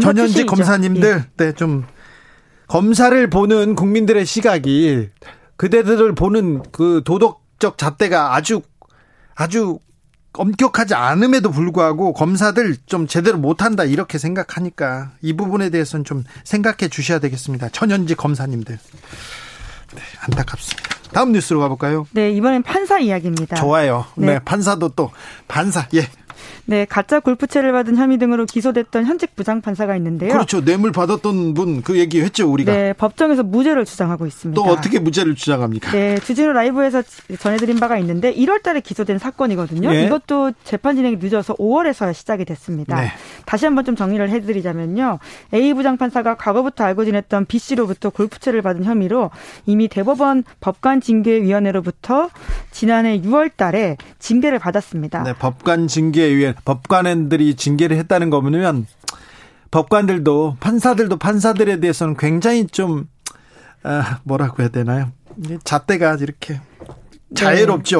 전현직 검사님들 예. 네좀 검사를 보는 국민들의 시각이 그대들을 보는 그 도덕적 잣대가 아주 아주 엄격하지 않음에도 불구하고 검사들 좀 제대로 못한다 이렇게 생각하니까 이 부분에 대해서는 좀 생각해 주셔야 되겠습니다. 천연지 검사님들. 네, 안타깝습니다. 다음 뉴스로 가볼까요? 네, 이번엔 판사 이야기입니다. 좋아요. 네, 네 판사도 또 판사. 예. 네, 가짜 골프채를 받은 혐의 등으로 기소됐던 현직 부장판사가 있는데요. 그렇죠. 뇌물 받았던 분 그 얘기 했죠, 우리가. 네, 법정에서 무죄를 주장하고 있습니다. 또 어떻게 무죄를 주장합니까? 네, 주진우 라이브에서 전해드린 바가 있는데 1월 달에 기소된 사건이거든요. 네. 이것도 재판 진행이 늦어서 5월에서 시작이 됐습니다. 네. 다시 한번 좀 정리를 해드리자면요. A 부장판사가 과거부터 알고 지냈던 B 씨로부터 골프채를 받은 혐의로 이미 대법원 법관징계위원회로부터 지난해 6월 달에 징계를 받았습니다. 네, 법관징계위원 법관들이 징계를 했다는 거 보면 법관들도 판사들도 판사들에 대해서는 굉장히 좀 아, 뭐라고 해야 되나요? 잣대가 이렇게.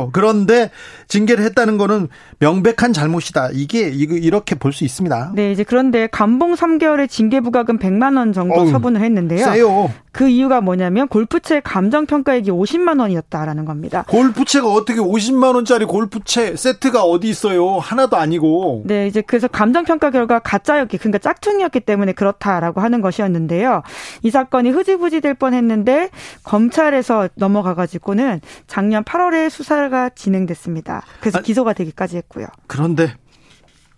네. 그런데 징계를 했다는 거는 명백한 잘못이다. 이게 이렇게 볼 수 있습니다. 네, 이제 그런데 감봉 3개월의 징계 부과금 100만 원 정도 어우, 처분을 했는데요. 세요. 그 이유가 뭐냐면 골프채 감정 평가액이 50만 원이었다라는 겁니다. 골프채가 어떻게 50만 원짜리 골프채 세트가 어디 있어요? 하나도 아니고. 네, 이제 그래서 감정 평가 결과 가짜였기 그러니까 짝퉁이었기 때문에 그렇다라고 하는 것이었는데요. 이 사건이 흐지부지 될 뻔했는데 검찰에서 넘어가 가지고는 작년 8월 8월에 수사가 진행됐습니다. 그래서 아, 기소가 되기까지 했고요. 그런데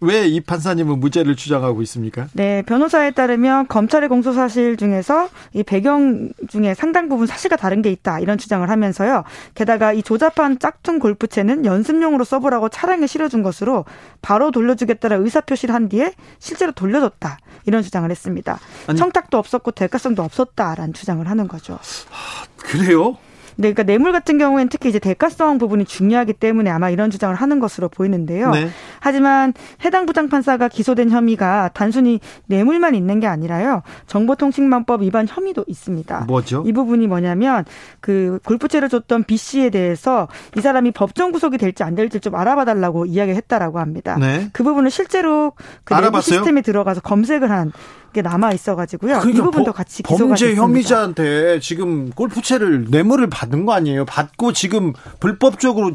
왜이 판사님은 무죄를 주장하고 있습니까? 네, 변호사에 따르면 검찰의 공소 사실 중에서 이 배경 중에 상당 부분 사실과 다른 게 있다 이런 주장을 하면서요. 게다가 이 조잡한 짝퉁 골프채는 연습용으로 써보라고 차량에 실어준 것으로 바로 돌려주겠다는 의사 표시를 한 뒤에 실제로 돌려줬다 이런 주장을 했습니다. 아니, 청탁도 없었고 대가성도 없었다라는 주장을 하는 거죠. 아, 그래요? 네, 그러니까 뇌물 같은 경우에는 특히 이제 대가성 부분이 중요하기 때문에 아마 이런 주장을 하는 것으로 보이는데요. 네. 하지만 해당 부장판사가 기소된 혐의가 단순히 뇌물만 있는 게 아니라요. 정보통신망법 위반 혐의도 있습니다. 뭐죠? 이 부분이 뭐냐면 그 골프채를 줬던 B 씨에 대해서 이 사람이 법정 구속이 될지 안 될지 좀 알아봐 달라고 이야기했다라고 합니다. 네. 그 부분을 실제로 그 내부 시스템에 들어가서 검색을 한게 남아 있어가지고요. 그러니까 이 부분도 같이 기소가 범죄 됐습니다. 혐의자한테 지금 골프채를 뇌물을 받은 거 아니에요? 받고 지금 불법적으로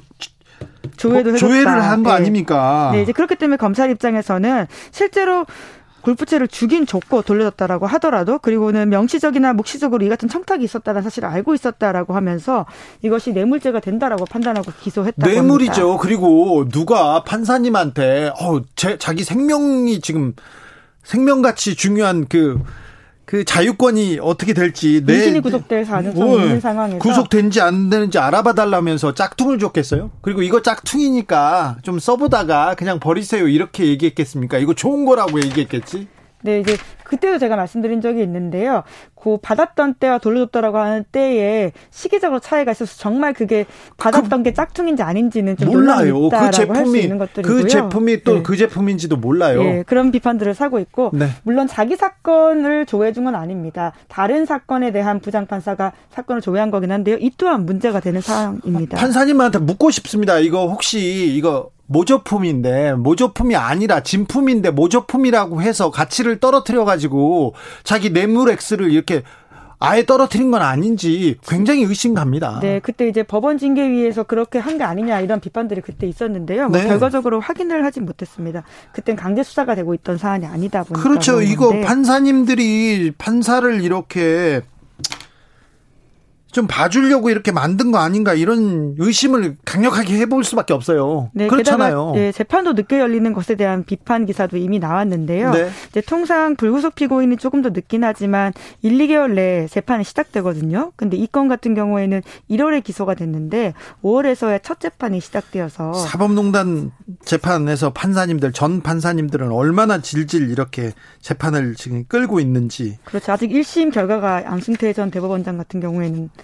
조회도 조회를 한거 네. 아닙니까? 네, 이제 그렇기 때문에 검찰 입장에서는 실제로 골프채를 주긴 줬고 돌려줬다라고 하더라도 그리고는 명시적이나 묵시적으로 이 같은 청탁이 있었다는 사실을 알고 있었다라고 하면서 이것이 뇌물죄가 된다라고 판단하고 기소했다고 뇌물이죠. 합니다. 그리고 누가 판사님한테 어, 제, 자기 생명이 지금 생명같이 중요한 그 그 자유권이 어떻게 될지 민신이 구속될 가능성이 있는 상황에서 구속된지 안 되는지 알아봐 달라면서 짝퉁을 줬겠어요? 그리고 이거 짝퉁이니까 좀 써보다가 그냥 버리세요 이렇게 얘기했겠습니까? 이거 좋은 거라고 얘기했겠지? 네, 이제 그때도 제가 말씀드린 적이 있는데요. 그 받았던 때와 돌려줬다라고 하는 때에 시기적으로 차이가 있어서 정말 그게 받았던 그, 게 짝퉁인지 아닌지는 좀 몰라요. 그 제품이 그 제품이 또그 네. 그 제품인지도 몰라요. 네, 그런 비판들을 사고 있고 네. 물론 자기 사건을 조회준 건 아닙니다. 다른 사건에 대한 부장 판사가 사건을 조회한 거긴 한데요. 이 또한 문제가 되는 사항입니다. 판사님한테 묻고 싶습니다. 이거 혹시 이거 모조품인데 모조품이 아니라 진품인데 모조품이라고 해서 가치를 떨어뜨려 가지고 자기 뇌물 액수를 이렇게 아예 떨어뜨린 건 아닌지 굉장히 의심 갑니다. 네, 그때 이제 법원 징계위에서 그렇게 한 게 아니냐 이런 비판들이 그때 있었는데요. 뭐 네. 결과적으로 확인을 하진 못했습니다. 그땐 강제 수사가 되고 있던 사안이 아니다 보니까 그렇죠. 이거 판사님들이 판사를 이렇게 좀 봐주려고 이렇게 만든 거 아닌가 이런 의심을 강력하게 해볼 수밖에 없어요. 네, 그렇잖아요. 네, 재판도 늦게 열리는 것에 대한 비판 기사도 이미 나왔는데요. 네. 이제 통상 불구속 피고인이 조금 더 늦긴 하지만 1, 2개월 내에 재판이 시작되거든요. 근데 이 건 같은 경우에는 1월에 기소가 됐는데 5월에서야 첫 재판이 시작되어서 사법농단 재판에서 판사님들 전 판사님들은 얼마나 질질 이렇게 재판을 지금 끌고 있는지 그렇죠. 아직 1심 결과가 양승태 전 대법원장 같은 경우에는 예.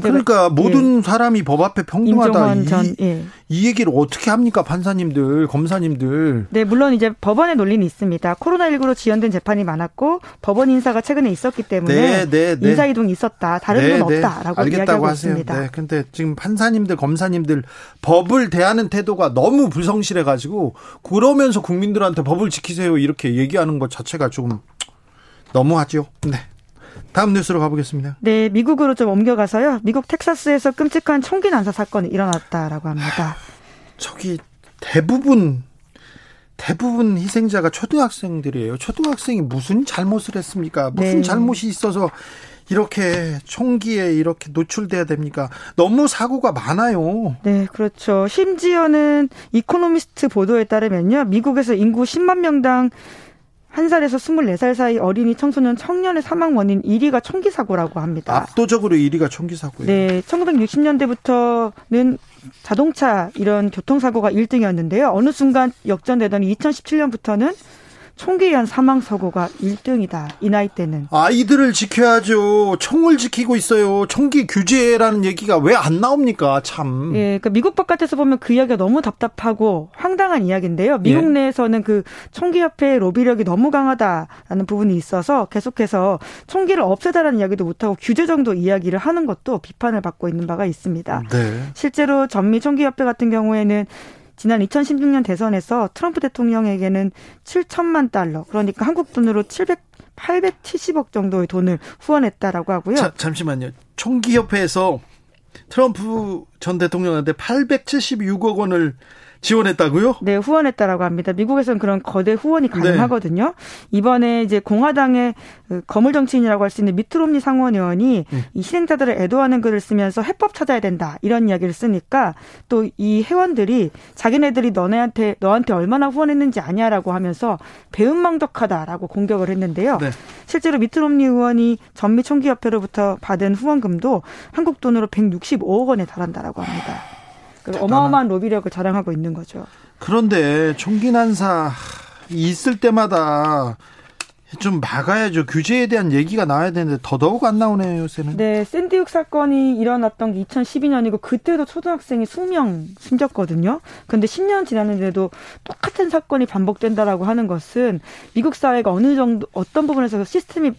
그러니까 모든 예. 사람이 법 앞에 평등하다. 이, 전, 예. 이 얘기를 어떻게 합니까 판사님들, 검사님들? 네, 물론 이제 법원의 논리는 있습니다. 코로나19로 지연된 재판이 많았고 법원 인사가 최근에 있었기 때문에 네, 네, 네. 인사 이동이 있었다. 다른 네, 건 네. 없다라고 이야기하고 하세요. 있습니다. 네, 근데 지금 판사님들, 검사님들 법을 대하는 태도가 너무 불성실해 가지고 그러면서 국민들한테 법을 지키세요 이렇게 얘기하는 것 자체가 조금 너무하죠. 네. 다음 뉴스로 가보겠습니다. 네, 미국으로 좀 옮겨가서요. 미국 텍사스에서 끔찍한 총기 난사 사건이 일어났다라고 합니다. 저기 대부분 대부분 희생자가 초등학생들이에요. 초등학생이 무슨 잘못을 했습니까? 무슨 네. 잘못이 있어서 이렇게 총기에 이렇게 노출돼야 됩니까? 너무 사고가 많아요. 네, 그렇죠. 심지어는 이코노미스트 보도에 따르면요. 미국에서 인구 10만 명당 1살에서 24살 사이 어린이 청소년 청년의 사망 원인 1위가 총기 사고라고 합니다. 압도적으로 1위가 총기 사고예요. 네, 1960년대부터는 자동차 이런 교통사고가 1등이었는데요. 어느 순간 역전되더니 2017년부터는 의한 사망 사고가 1등이다. 이 나이 때는. 아이들을 지켜야죠. 총을 지키고 있어요. 총기 규제라는 얘기가 왜 안 나옵니까? 참. 예, 그러니까 미국 바깥에서 보면 그 이야기가 너무 답답하고 황당한 이야기인데요. 미국 예. 내에서는 그 총기 협회의 로비력이 너무 강하다라는 부분이 있어서 계속해서 총기를 없애다라는 이야기도 못 하고 규제 정도 이야기를 하는 것도 비판을 받고 있는 바가 있습니다. 네. 실제로 전미 총기 협회 같은 경우에는 지난 2016년 대선에서 트럼프 대통령에게는 7천만 달러, 그러니까 한국 돈으로 700 870억 정도의 돈을 후원했다라고 하고요. 자, 잠시만요. 총기협회에서 트럼프 전 대통령한테 876억 원을 지원했다고요? 네, 후원했다라고 합니다. 미국에서는 그런 거대 후원이 네. 가능하거든요. 네. 이번에 이제 공화당의 그 거물 정치인이라고 할 수 있는 미트롬니 상원 의원이 음. 이 희생자들을 애도하는 글을 쓰면서 해법 찾아야 된다 이런 이야기를 쓰니까 또 이 회원들이 자기네들이 너네한테 너한테 얼마나 후원했는지 아냐라고 하면서 배은망덕하다라고 공격을 했는데요. 네. 실제로 미트롬니 의원이 전미 총기협회로부터 받은 후원금도 한국 돈으로 165억 원에 달한다라고 합니다. 어마어마한 로비력을 자랑하고 있는 거죠. 그런데 총기 난사 있을 때마다 좀 막아야죠. 규제에 대한 얘기가 나와야 되는데 더더욱 안 나오네요, 요새는. 네, 샌디욱 사건이 일어났던 게 2012년이고 그때도 초등학생이 수명 숨졌거든요. 근데 10년 지났는데도 똑같은 사건이 반복된다라고 하는 것은 미국 사회가 어느 정도 어떤 부분에서 시스템이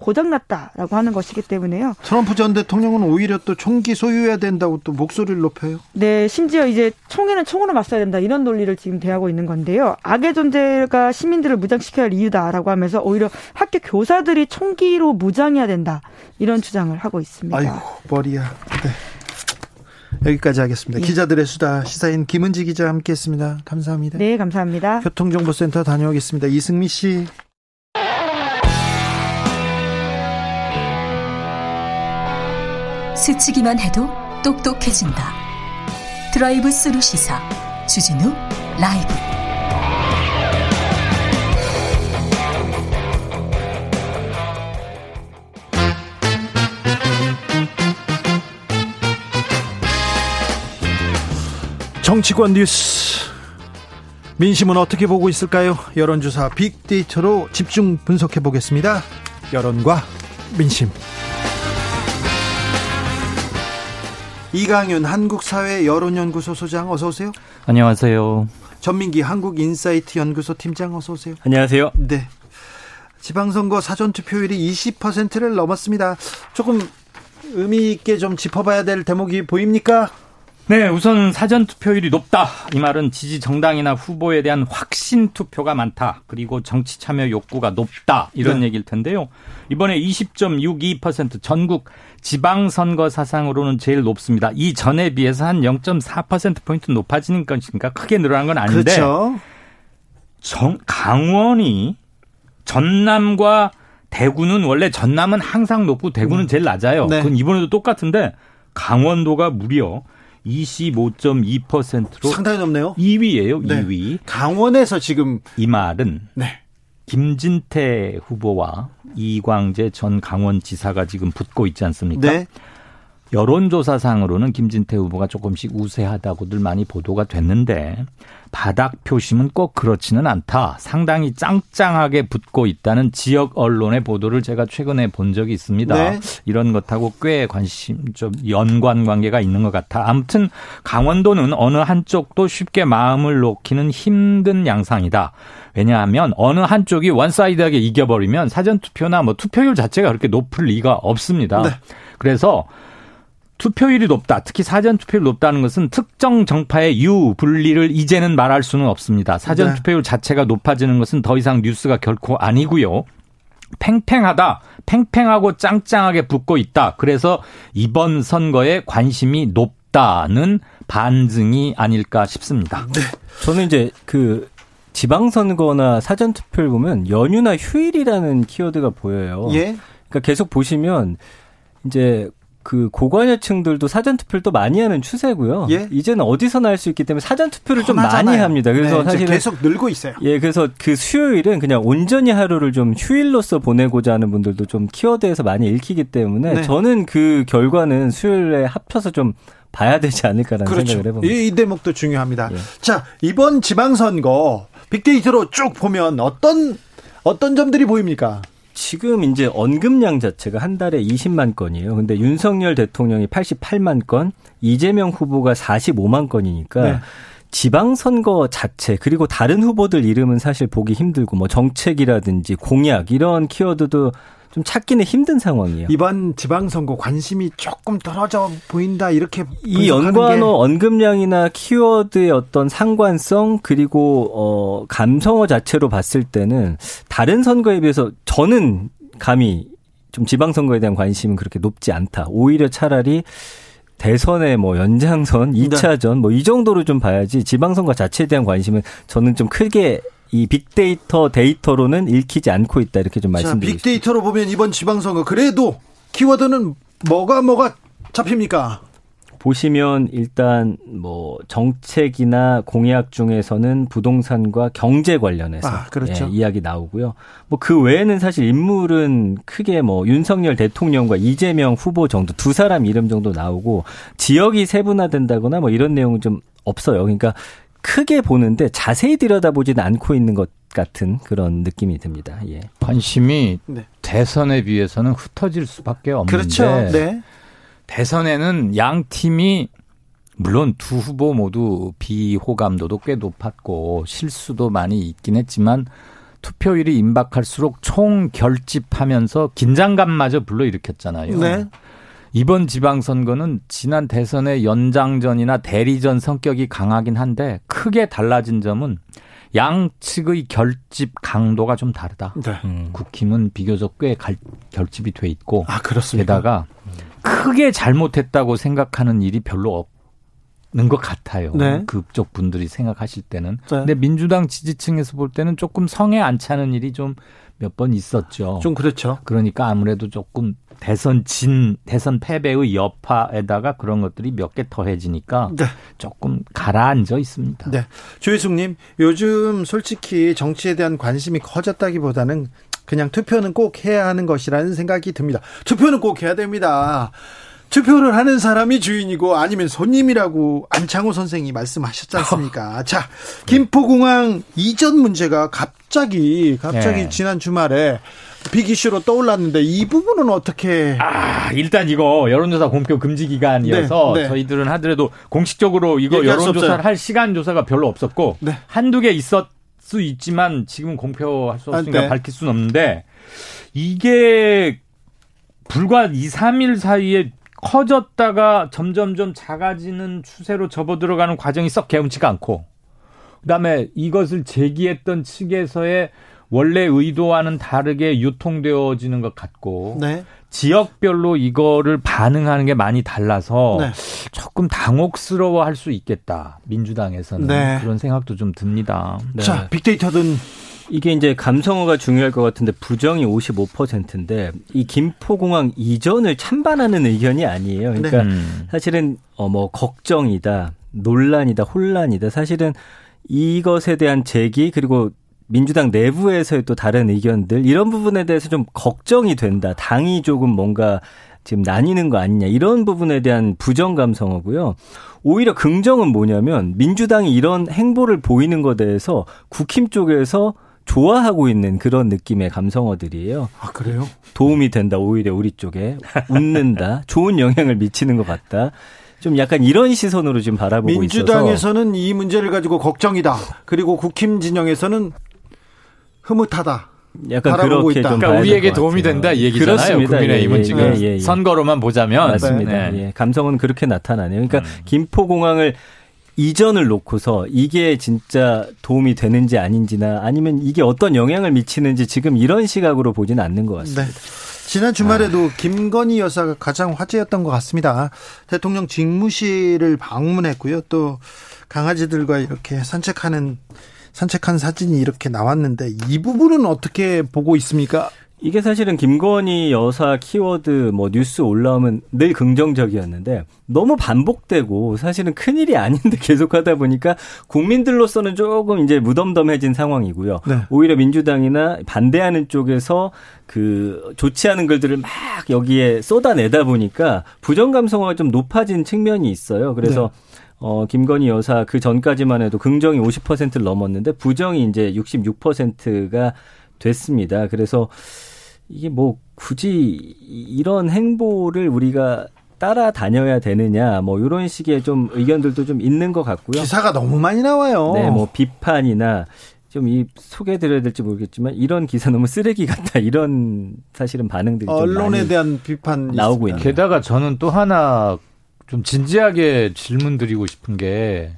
고장났다라고 하는 것이기 때문에요. 트럼프 전 대통령은 오히려 또 총기 소유해야 된다고 또 목소리를 높여요. 네, 심지어 이제 총에는 총으로 맞서야 된다 이런 논리를 지금 대하고 있는 건데요. 악의 존재가 시민들을 무장시켜야 할 이유다라고 하면서 오히려 학교 교사들이 총기로 무장해야 된다 이런 주장을 하고 있습니다. 아이고 머리야. 네. 여기까지 하겠습니다. 예. 기자들의 수다 시사인 김은지 기자 함께했습니다. 감사합니다. 네, 감사합니다. 교통정보센터 다녀오겠습니다. 이승미 씨. 스치기만 해도 똑똑해진다. 드라이브 스루 시사 주진우 라이브. 정치권 뉴스 민심은 어떻게 보고 있을까요? 여론조사 빅데이터로 집중 분석해 보겠습니다. 여론과 민심. 이강윤 한국사회 여론연구소 소장 어서 오세요. 안녕하세요. 전민기 한국인사이트 연구소 팀장 어서 오세요. 안녕하세요. 네. 지방선거 사전투표율이 20%를 넘었습니다. 조금 의미 있게 좀 짚어봐야 될 대목이 보입니까? 네, 우선 사전 투표율이 높다. 이 말은 지지 정당이나 후보에 대한 확신 투표가 많다. 그리고 정치 참여 욕구가 높다. 이런 네. 얘기일 텐데요. 이번에 20.62% 전국 지방선거 사상으로는 제일 높습니다. 이 전에 비해서 한 0.4%포인트 높아지는 것인가 크게 늘어난 건 아닌데. 그렇죠. 정, 강원이 전남과 대구는 원래 전남은 항상 높고 대구는 음. 제일 낮아요. 네. 그건 이번에도 똑같은데 강원도가 무려 25.2%로 상당히 높네요. 2위예요. 네. 2위. 강원에서 지금 이 말은 네. 김진태 후보와 이광재 전 강원지사가 지금 붙고 있지 않습니까? 네. 여론조사상으로는 김진태 후보가 조금씩 우세하다고들 많이 보도가 됐는데 바닥 표심은 꼭 그렇지는 않다. 상당히 짱짱하게 붙고 있다는 지역 언론의 보도를 제가 최근에 본 적이 있습니다. 네. 이런 것하고 꽤 관심 좀 연관 관계가 있는 것 같아. 아무튼 강원도는 어느 한쪽도 쉽게 마음을 놓기는 힘든 양상이다. 왜냐하면 어느 한쪽이 one side하게 이겨버리면 사전 투표나 뭐 투표율 자체가 그렇게 높을 리가 없습니다. 네. 그래서 투표율이 높다. 특히 사전 투표율이 높다는 것은 특정 정파의 유불리를 이제는 말할 수는 없습니다. 사전 네. 투표율 자체가 높아지는 것은 더 이상 뉴스가 결코 아니고요. 팽팽하다. 팽팽하고 짱짱하게 붙고 있다. 그래서 이번 선거에 관심이 높다는 반증이 아닐까 싶습니다. 네. 저는 이제 그 지방선거나 사전투표를 보면 연휴나 휴일이라는 키워드가 보여요. 예. 그러니까 계속 보시면 이제 그 고관여층들도 사전 투표를 또 많이 하는 추세고요. 예? 이제는 어디서나 할 수 있기 때문에 사전 투표를 좀 많이 합니다. 그래서 네, 사실 계속 늘고 있어요. 예, 그래서 그 수요일은 그냥 온전히 하루를 좀 휴일로서 보내고자 하는 분들도 좀 키워드에서 많이 읽히기 때문에 네. 저는 그 결과는 수요일에 합쳐서 좀 봐야 되지 않을까라는 그렇죠. 생각을 해봅니다. 이, 이 대목도 중요합니다. 예. 자, 이번 지방선거 빅데이터로 쭉 보면 어떤 어떤 점들이 보입니까? 지금 이제 언급량 자체가 한 달에 20만 건이에요. 근데 윤석열 대통령이 88만 건, 이재명 후보가 45만 건이니까 네. 지방선거 자체 그리고 다른 후보들 이름은 사실 보기 힘들고 뭐 정책이라든지 공약 이런 키워드도 좀 찾기는 힘든 상황이에요. 이번 지방선거 관심이 조금 떨어져 보인다 이렇게 이 연관어 언급량이나 키워드의 어떤 상관성 그리고 어 감성어 자체로 봤을 때는 다른 선거에 비해서 저는 감히 좀 지방선거에 대한 관심은 그렇게 높지 않다. 오히려 차라리 대선의 뭐 연장선, 2차전 뭐 이 정도로 좀 봐야지 지방선거 자체에 대한 관심은 저는 좀 크게 이 빅데이터 데이터로는 읽히지 않고 있다 이렇게 좀 말씀드리겠습니다. 빅데이터로 보면 이번 지방선거 그래도 키워드는 뭐가 뭐가 잡힙니까? 보시면 일단 뭐 정책이나 공약 중에서는 부동산과 경제 관련해서 아, 그렇죠. 예, 이야기 나오고요. 뭐 그 외에는 사실 인물은 크게 뭐 윤석열 대통령과 이재명 후보 정도 두 사람 이름 정도 나오고 지역이 세분화된다거나 뭐 이런 내용은 좀 없어요. 그러니까 크게 보는데 자세히 들여다보지는 않고 있는 것 같은 그런 느낌이 듭니다. 예. 관심이 네. 대선에 비해서는 흩어질 수밖에 없는데 그렇죠. 네. 대선에는 양 팀이 물론 두 후보 모두 비호감도도 꽤 높았고 실수도 많이 있긴 했지만 투표율이 임박할수록 총 결집하면서 긴장감마저 불러일으켰잖아요. 네. 이번 지방선거는 지난 대선의 연장전이나 대리전 성격이 강하긴 한데 크게 달라진 점은 양측의 결집 강도가 좀 다르다. 네. 음. 국힘은 비교적 꽤 갈, 결집이 돼 있고 아? 게다가 크게 잘못했다고 생각하는 일이 별로 없는 것 같아요. 네. 그쪽 분들이 생각하실 때는. 네. 근데 민주당 지지층에서 볼 때는 조금 성에 안 차는 일이 좀 몇 번 있었죠. 좀 그렇죠. 그러니까 아무래도 조금 대선 진 대선 패배의 여파에다가 그런 것들이 몇 개 더해지니까 네. 조금 가라앉아 있습니다. 네. 조혜숙님 요즘 솔직히 정치에 대한 관심이 커졌다기보다는 그냥 투표는 꼭 해야 하는 것이라는 생각이 듭니다. 투표는 꼭 해야 됩니다. 투표를 하는 사람이 주인이고 아니면 손님이라고 안창호 선생이 말씀하셨지 않습니까? 자, 김포공항 이전 문제가 갑자기 갑자기 네. 지난 주말에 빅이슈로 떠올랐는데 이 부분은 어떻게? 아 일단 이거 여론조사 공표 금지 기간이어서 네, 네. 저희들은 하더라도 공식적으로 이거 여론조사를 할 시간 조사가 별로 없었고 네. 한두 개 있었 수 있지만 지금 공표할 수 없으니까 아, 네. 밝힐 수는 없는데 이게 불과 2, 3일 사이에 커졌다가 점점점 작아지는 추세로 접어들어가는 과정이 썩 개운치가 않고 그다음에 이것을 제기했던 측에서의 원래 의도와는 다르게 유통되어지는 것 같고 네. 지역별로 이거를 반응하는 게 많이 달라서 네. 조금 당혹스러워할 수 있겠다 민주당에서는 네. 그런 생각도 좀 듭니다. 네. 자 빅데이터든 이게 이제 감성어가 중요할 것 같은데 부정이 55%인데 이 김포공항 이전을 찬반하는 의견이 아니에요. 그러니까 네. 음. 사실은 어뭐 걱정이다, 논란이다, 혼란이다. 사실은 이것에 대한 제기 그리고 민주당 내부에서의 또 다른 의견들 이런 부분에 대해서 좀 걱정이 된다. 당이 조금 뭔가 지금 나뉘는 거 아니냐 이런 부분에 대한 부정 감성어고요. 오히려 긍정은 뭐냐면 민주당이 이런 행보를 보이는 것에 대해서 국힘 쪽에서 좋아하고 있는 그런 느낌의 감성어들이에요. 아 그래요? 도움이 된다 오히려 우리 쪽에 웃는다 좋은 영향을 미치는 것 같다. 좀 약간 이런 시선으로 지금 바라보고 민주당에서는 있어서 민주당에서는 이 문제를 가지고 걱정이다. 그리고 국힘 진영에서는 흐뭇하다. 약간 그렇게 있다. 좀 그러니까 우리에게 도움이 된다 이 얘기잖아요. 그렇습니다. 국민의힘은 예, 예, 지금 예, 예, 예. 선거로만 보자면 맞습니다. 네. 예. 감성은 그렇게 나타나네요. 그러니까 음. 김포공항을 이전을 놓고서 이게 진짜 도움이 되는지 아닌지나 아니면 이게 어떤 영향을 미치는지 지금 이런 시각으로 보지는 않는 것 같습니다. 네. 지난 주말에도 아. 김건희 여사가 가장 화제였던 것 같습니다. 대통령 직무실을 방문했고요. 또 강아지들과 이렇게 산책하는 산책한 사진이 이렇게 나왔는데 이 부분은 어떻게 보고 있습니까? 이게 사실은 김건희 여사 키워드 뭐 뉴스 올라오면 늘 긍정적이었는데 너무 반복되고 사실은 큰일이 아닌데 계속 하다 보니까 국민들로서는 조금 이제 무덤덤해진 상황이고요. 네. 오히려 민주당이나 반대하는 쪽에서 그 좋지 않은 글들을 막 여기에 쏟아내다 보니까 부정 감성화가 좀 높아진 측면이 있어요. 그래서 네. 어, 김건희 여사 그 전까지만 해도 긍정이 50%를 넘었는데 부정이 이제 66%가 됐습니다. 그래서 이게 뭐 굳이 이런 행보를 우리가 따라다녀야 되느냐 뭐 이런 식의 좀 의견들도 좀 있는 것 같고요. 기사가 너무 많이 나와요. 네, 뭐 비판이나 좀 이 소개드려야 될지 모르겠지만 이런 기사 너무 쓰레기 같다 이런 사실은 반응들이 언론에 대한 비판 나오고 있는. 게다가 저는 또 하나 좀 진지하게 질문 드리고 싶은 게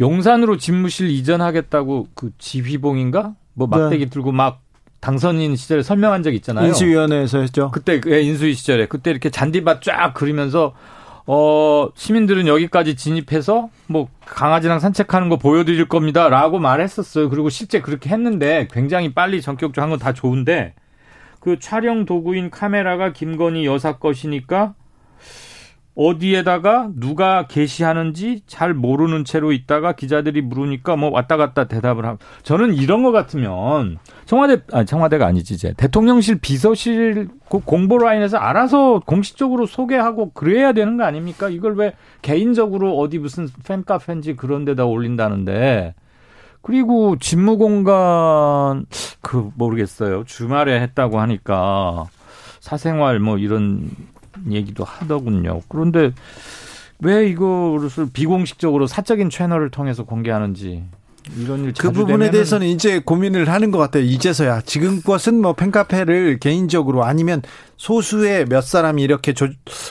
용산으로 집무실 이전하겠다고 그 지휘봉인가 뭐 막대기 네. 들고 막 당선인 시절에 설명한 적 있잖아요. 인수위원회에서 했죠. 그때 예, 인수위 시절에 그때 이렇게 잔디밭 쫙 그리면서 어 시민들은 여기까지 진입해서 뭐 강아지랑 산책하는 거 보여드릴 겁니다라고 말했었어요. 그리고 실제 그렇게 했는데 굉장히 빨리 전격적으로 한 건 다 좋은데 그 촬영 도구인 카메라가 김건희 여사 것이니까 어디에다가 누가 게시하는지 잘 모르는 채로 있다가 기자들이 물으니까 뭐 왔다 갔다 대답을 하고 저는 이런 거 같으면 청와대 아 청와대가 아니지 이제 대통령실 비서실 공보 라인에서 알아서 공식적으로 소개하고 그래야 되는 거 아닙니까? 이걸 왜 개인적으로 어디 무슨 팬카페인지 그런 데다 올린다는데 그리고 집무 공간 그 모르겠어요. 주말에 했다고 하니까 사생활 뭐 이런 얘기도 하더군요. 그런데 왜 이것을 비공식적으로 사적인 채널을 통해서 공개하는지 이런 일 그 부분에 대해서는 이제 고민을 하는 것 같아요. 이제서야 지금 것은 뭐 팬카페를 개인적으로 아니면 소수의 몇 사람이 이렇게 조,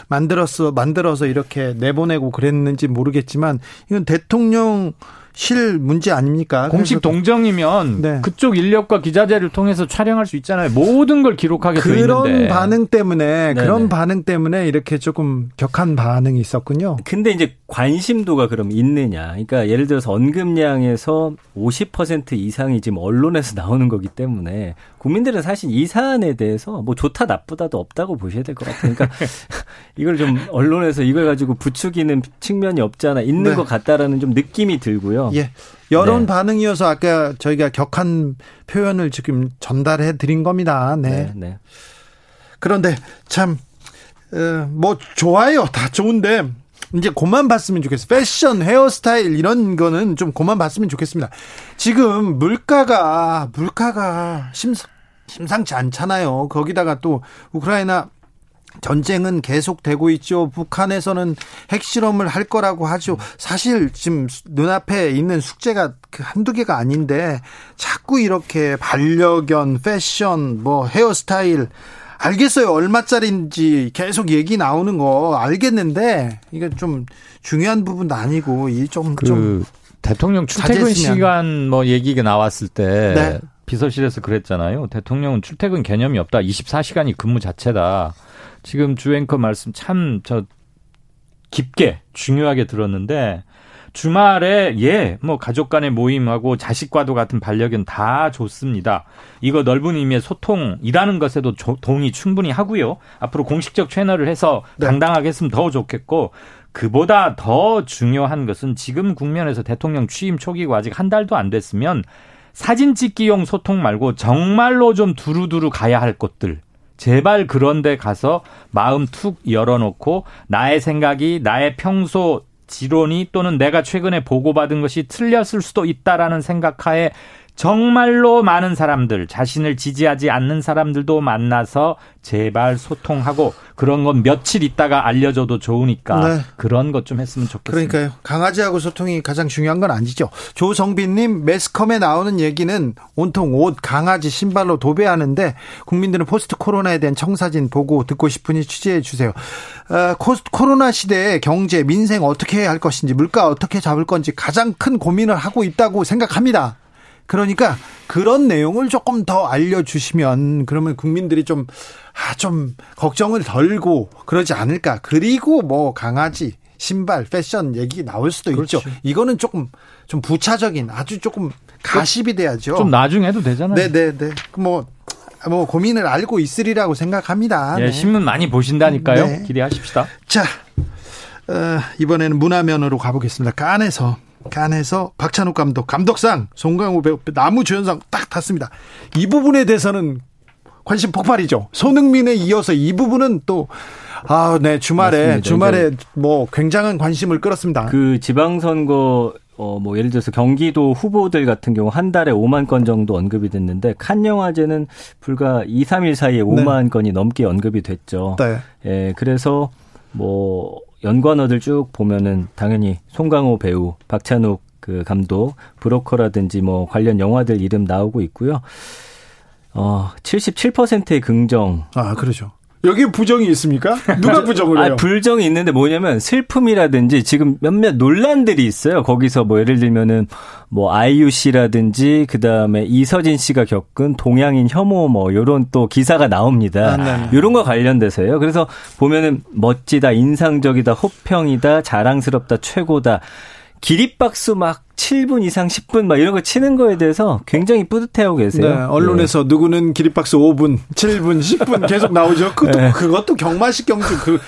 만들었어 만들어서 이렇게 내보내고 그랬는지 모르겠지만 이건 대통령 실 문제 아닙니까? 공식 동정이면 네. 그쪽 인력과 기자재를 통해서 촬영할 수 있잖아요. 모든 걸 기록하게 그런 있는데. 반응 때문에 네네. 그런 반응 때문에 이렇게 조금 격한 반응이 있었군요. 근데 이제 관심도가 그럼 있느냐? 그러니까 예를 들어서 언급량에서 50% 이상이 지금 언론에서 나오는 거기 때문에 국민들은 사실 이 사안에 대해서 뭐 좋다 나쁘다도 없다고 보셔야 될 것 같아요. 그러니까 이걸 좀 언론에서 이걸 가지고 부추기는 측면이 없지 않아 있는 네. 것 같다라는 좀 느낌이 들고요. 예. 여론 네. 반응이어서 아까 저희가 격한 표현을 지금 전달해 드린 겁니다. 네. 네, 네. 그런데 참 어, 뭐 좋아요. 다 좋은데 이제 고만 봤으면 좋겠어요. 패션, 헤어스타일 이런 거는 좀 고만 봤으면 좋겠습니다. 지금 물가가 물가가 심 심상치 않잖아요. 거기다가 또 우크라이나 전쟁은 계속되고 있죠. 북한에서는 핵실험을 할 거라고 하죠. 사실 지금 눈앞에 있는 숙제가 그 한두 개가 아닌데 자꾸 이렇게 반려견, 패션, 뭐 헤어스타일 알겠어요. 얼마짜리인지 계속 얘기 나오는 거 알겠는데 이게 좀 중요한 부분도 아니고 이좀좀 그좀 대통령 출퇴근. 시간 뭐 얘기가 나왔을 때 네. 비서실에서 그랬잖아요. 대통령은 출퇴근 개념이 없다. 24시간이 근무 자체다. 지금 주앵커 말씀 참 저 깊게 중요하게 들었는데 주말에 예, 뭐 가족 간의 모임하고 자식과도 같은 반려견 다 좋습니다. 이거 넓은 의미의 소통이라는 것에도 동의 충분히 하고요. 앞으로 공식적 채널을 해서 네. 당당하게 했으면 더 좋겠고 그보다 더 중요한 것은 지금 국면에서 대통령 취임 초기고 아직 한 달도 안 됐으면 사진 찍기용 소통 말고 정말로 좀 두루두루 가야 할 곳들 제발 그런 데 가서 마음 툭 열어놓고 나의 생각이 나의 평소 지론이 또는 내가 최근에 보고받은 것이 틀렸을 수도 있다라는 생각하에 정말로 많은 사람들, 자신을 지지하지 않는 사람들도 만나서 제발 소통하고 그런 건 며칠 있다가 알려줘도 좋으니까 네. 그런 것 좀 했으면 좋겠습니다. 그러니까요. 강아지하고 소통이 가장 중요한 건 아니죠. 조성빈님 매스컴에 나오는 얘기는 온통 옷, 강아지, 신발로 도배하는데 국민들은 포스트 코로나에 대한 청사진 보고 듣고 싶으니 취재해 주세요. 어, 코로나 시대에 경제, 민생 어떻게 해야 할 것인지, 물가 어떻게 잡을 건지 가장 큰 고민을 하고 있다고 생각합니다. 그러니까 그런 내용을 조금 더 알려주시면 그러면 국민들이 좀, 아, 좀 걱정을 덜고 그러지 않을까. 그리고 뭐 강아지, 신발, 패션 얘기 나올 수도 그렇지. 있죠. 이거는 조금 좀 부차적인 아주 조금 가십이 돼야죠. 좀 나중에 해도 되잖아요. 네네네. 네, 네. 뭐, 뭐 고민을 알고 있으리라고 생각합니다. 예, 네. 신문 많이 보신다니까요. 네. 기대하십시다. 자, 어, 이번에는 문화면으로 가보겠습니다. 깐에서 칸에서 박찬욱 감독 감독상 송강호 배우 나무 주연상 딱 탔습니다. 이 부분에 대해서는 관심 폭발이죠. 손흥민에 이어서 이 부분은 또 아, 네, 주말에 맞습니다. 주말에 뭐 굉장한 관심을 끌었습니다. 그 지방 선거 어, 뭐, 예를 들어서 경기도 후보들 같은 경우 한 달에 5만 건 정도 언급이 됐는데, 칸 영화제는 불과 2, 3일 사이에 5만 네. 건이 넘게 언급이 됐죠. 네. 예, 그래서 뭐, 연관어들 쭉 보면은 당연히 송강호 배우, 박찬욱 그 감독, 브로커라든지 뭐 관련 영화들 이름 나오고 있고요. 어, 77%의 긍정. 아, 그러죠. 여기 부정이 있습니까? 누가 부정을 해요? 아, 불정이 있는데 뭐냐면 슬픔이라든지 지금 몇몇 논란들이 있어요. 거기서 뭐 예를 들면은 뭐 아이유 씨라든지 그다음에 이서진 씨가 겪은 동양인 혐오 뭐 요런 또 기사가 나옵니다. 아, 네, 네. 요런 거 관련돼서요. 그래서 보면은 멋지다, 인상적이다, 호평이다, 자랑스럽다, 최고다. 기립박수 막 7분 이상 10분 막 이런 거 치는 거에 대해서 굉장히 뿌듯해하고 계세요. 네, 언론에서 네. 누구는 기립박수 5분, 7분, 10분 계속 나오죠. 그것도, 네. 그것도 경마식 경주 그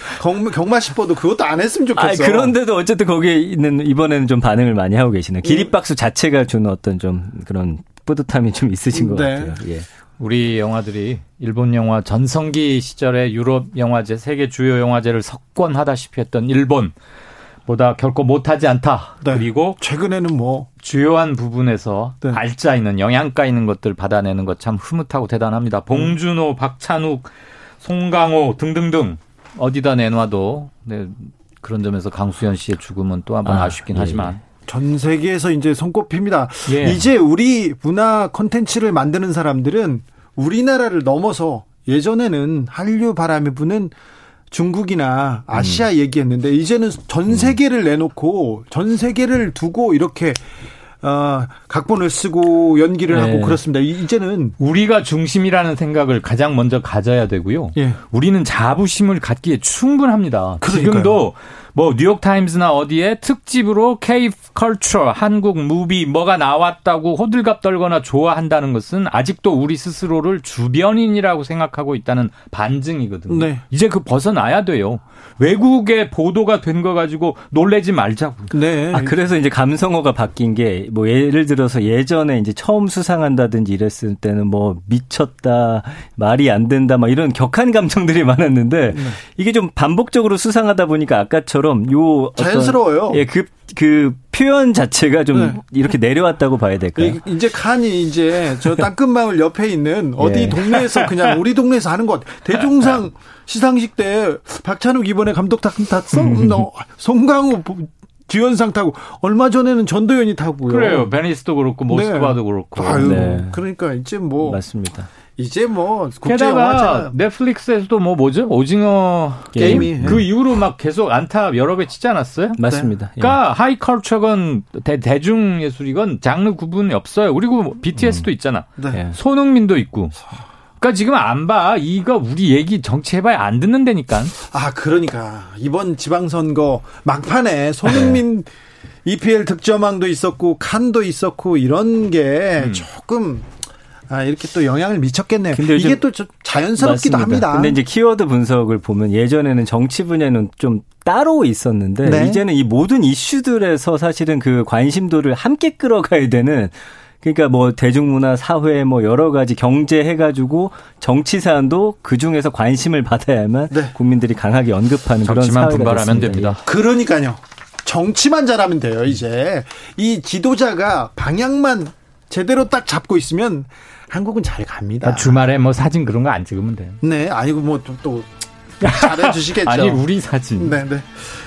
경마식 보도 그것도 안 했으면 좋겠어. 아, 그런데도 어쨌든 거기에 있는 이번에는 좀 반응을 많이 하고 계시네요. 기립박수 자체가 주는 어떤 좀 그런 뿌듯함이 좀 있으신 것 네. 같아요. 예. 우리 영화들이 일본 영화 전성기 시절에 유럽 영화제 세계 주요 영화제를 석권하다시피 했던 일본 보다 결코 못하지 않다. 네. 그리고 최근에는 뭐 주요한 부분에서 네. 알짜 있는 영양가 있는 것들 받아내는 것 참 흐뭇하고 대단합니다. 봉준호, 음. 박찬욱, 송강호 등등등 어디다 내놔도 네, 그런 점에서 강수현 씨의 죽음은 또 한번 아, 쉽긴 예. 하지만 전 세계에서 이제 손꼽힙니다. 예. 이제 우리 문화 콘텐츠를 만드는 사람들은 우리나라를 넘어서 예전에는 한류 바람이 부는 중국이나 아시아 음. 얘기했는데 이제는 전 음. 세계를 내놓고 전 세계를 두고 이렇게 어, 각본을 쓰고 연기를 네. 하고 그렇습니다. 이제는 우리가 중심이라는 생각을 가장 먼저 가져야 되고요. 예. 우리는 자부심을 갖기에 충분합니다. 그러니까요. 지금도 뭐 뉴욕 타임즈나 어디에 특집으로 K 컬처 한국 무비 뭐가 나왔다고 호들갑 떨거나 좋아한다는 것은 아직도 우리 스스로를 주변인이라고 생각하고 있다는 반증이거든요. 네. 이제 그 벗어나야 돼요. 외국의 보도가 된 거 가지고 놀래지 말자고. 네. 아, 그래서 이제 감성어가 바뀐 게 뭐 예를 들어서 예전에 이제 처음 수상한다든지 이랬을 때는 뭐 미쳤다, 말이 안 된다, 막 이런 격한 감정들이 많았는데 네. 이게 좀 반복적으로 수상하다 보니까 아까처럼 요 자연스러워요. 예, 그, 그 표현 자체가 좀 네. 이렇게 내려왔다고 봐야 될까요? 이제 칸이 이제 저 땅끝마을 옆에 있는 어디 예. 동네에서 그냥 우리 동네에서 하는 것 대종상 시상식 때 박찬욱 이번에 감독 탔어? 음. 송강호 주연상 타고 얼마 전에는 전도연이 타고요. 그래요. 베니스도 그렇고 모스크바도 네. 그렇고. 아유, 네. 그러니까 이제 뭐 맞습니다. 이제 뭐 게다가 넷플릭스에서도 뭐 뭐죠 오징어 게임이 그 이후로 막 계속 안타 여러 배 치지 않았어요? 맞습니다. 네. 그러니까 예. 하이컬처건 대, 대중 예술이건 장르 구분이 없어요. 그리고 뭐 BTS도 음. 있잖아. 네. 예. 손흥민도 있고. 그러니까 지금 안 봐. 이거 우리 얘기 정치해봐야 안 듣는다니까. 아 그러니까 이번 지방선거 막판에 손흥민 EPL 득점왕도 있었고 칸도 있었고 이런 게 음. 조금 아, 이렇게 또 영향을 미쳤겠네요. 근데 이게 또 자연스럽기도 맞습니다. 합니다. 근데 이제 키워드 분석을 보면 예전에는 정치 분야는 좀 따로 있었는데 네. 이제는 이 모든 이슈들에서 사실은 그 관심도를 함께 끌어가야 되는 그러니까 뭐 대중문화, 사회 뭐 여러 가지 경제 해가지고 정치 사안도 그 중에서 관심을 받아야만 네. 국민들이 강하게 언급하는 그런 사회가 분발하면 됩니다. 예. 그러니까요. 정치만 잘하면 돼요. 이제 이 지도자가 방향만 제대로 딱 잡고 있으면 한국은 잘 갑니다. 그러니까 주말에 뭐 사진 그런 거 안 찍으면 돼요. 네, 아니고 뭐또 잘해 주시겠죠. 아니 우리 사진. 네, 네.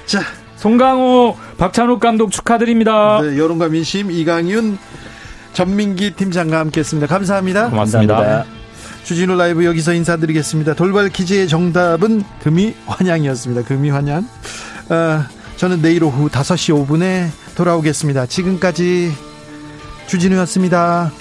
자, 송강호, 박찬욱 감독 축하드립니다. 네, 여론과 민심 이강윤 전민기 팀장과 함께했습니다. 감사합니다. 고맙습니다. 감사합니다. 주진우 라이브 여기서 인사드리겠습니다. 돌발 퀴즈의 정답은 금이 환양이었습니다. 금이 환양. 어, 저는 내일 오후 5시 5분에 돌아오겠습니다. 지금까지 주진우였습니다.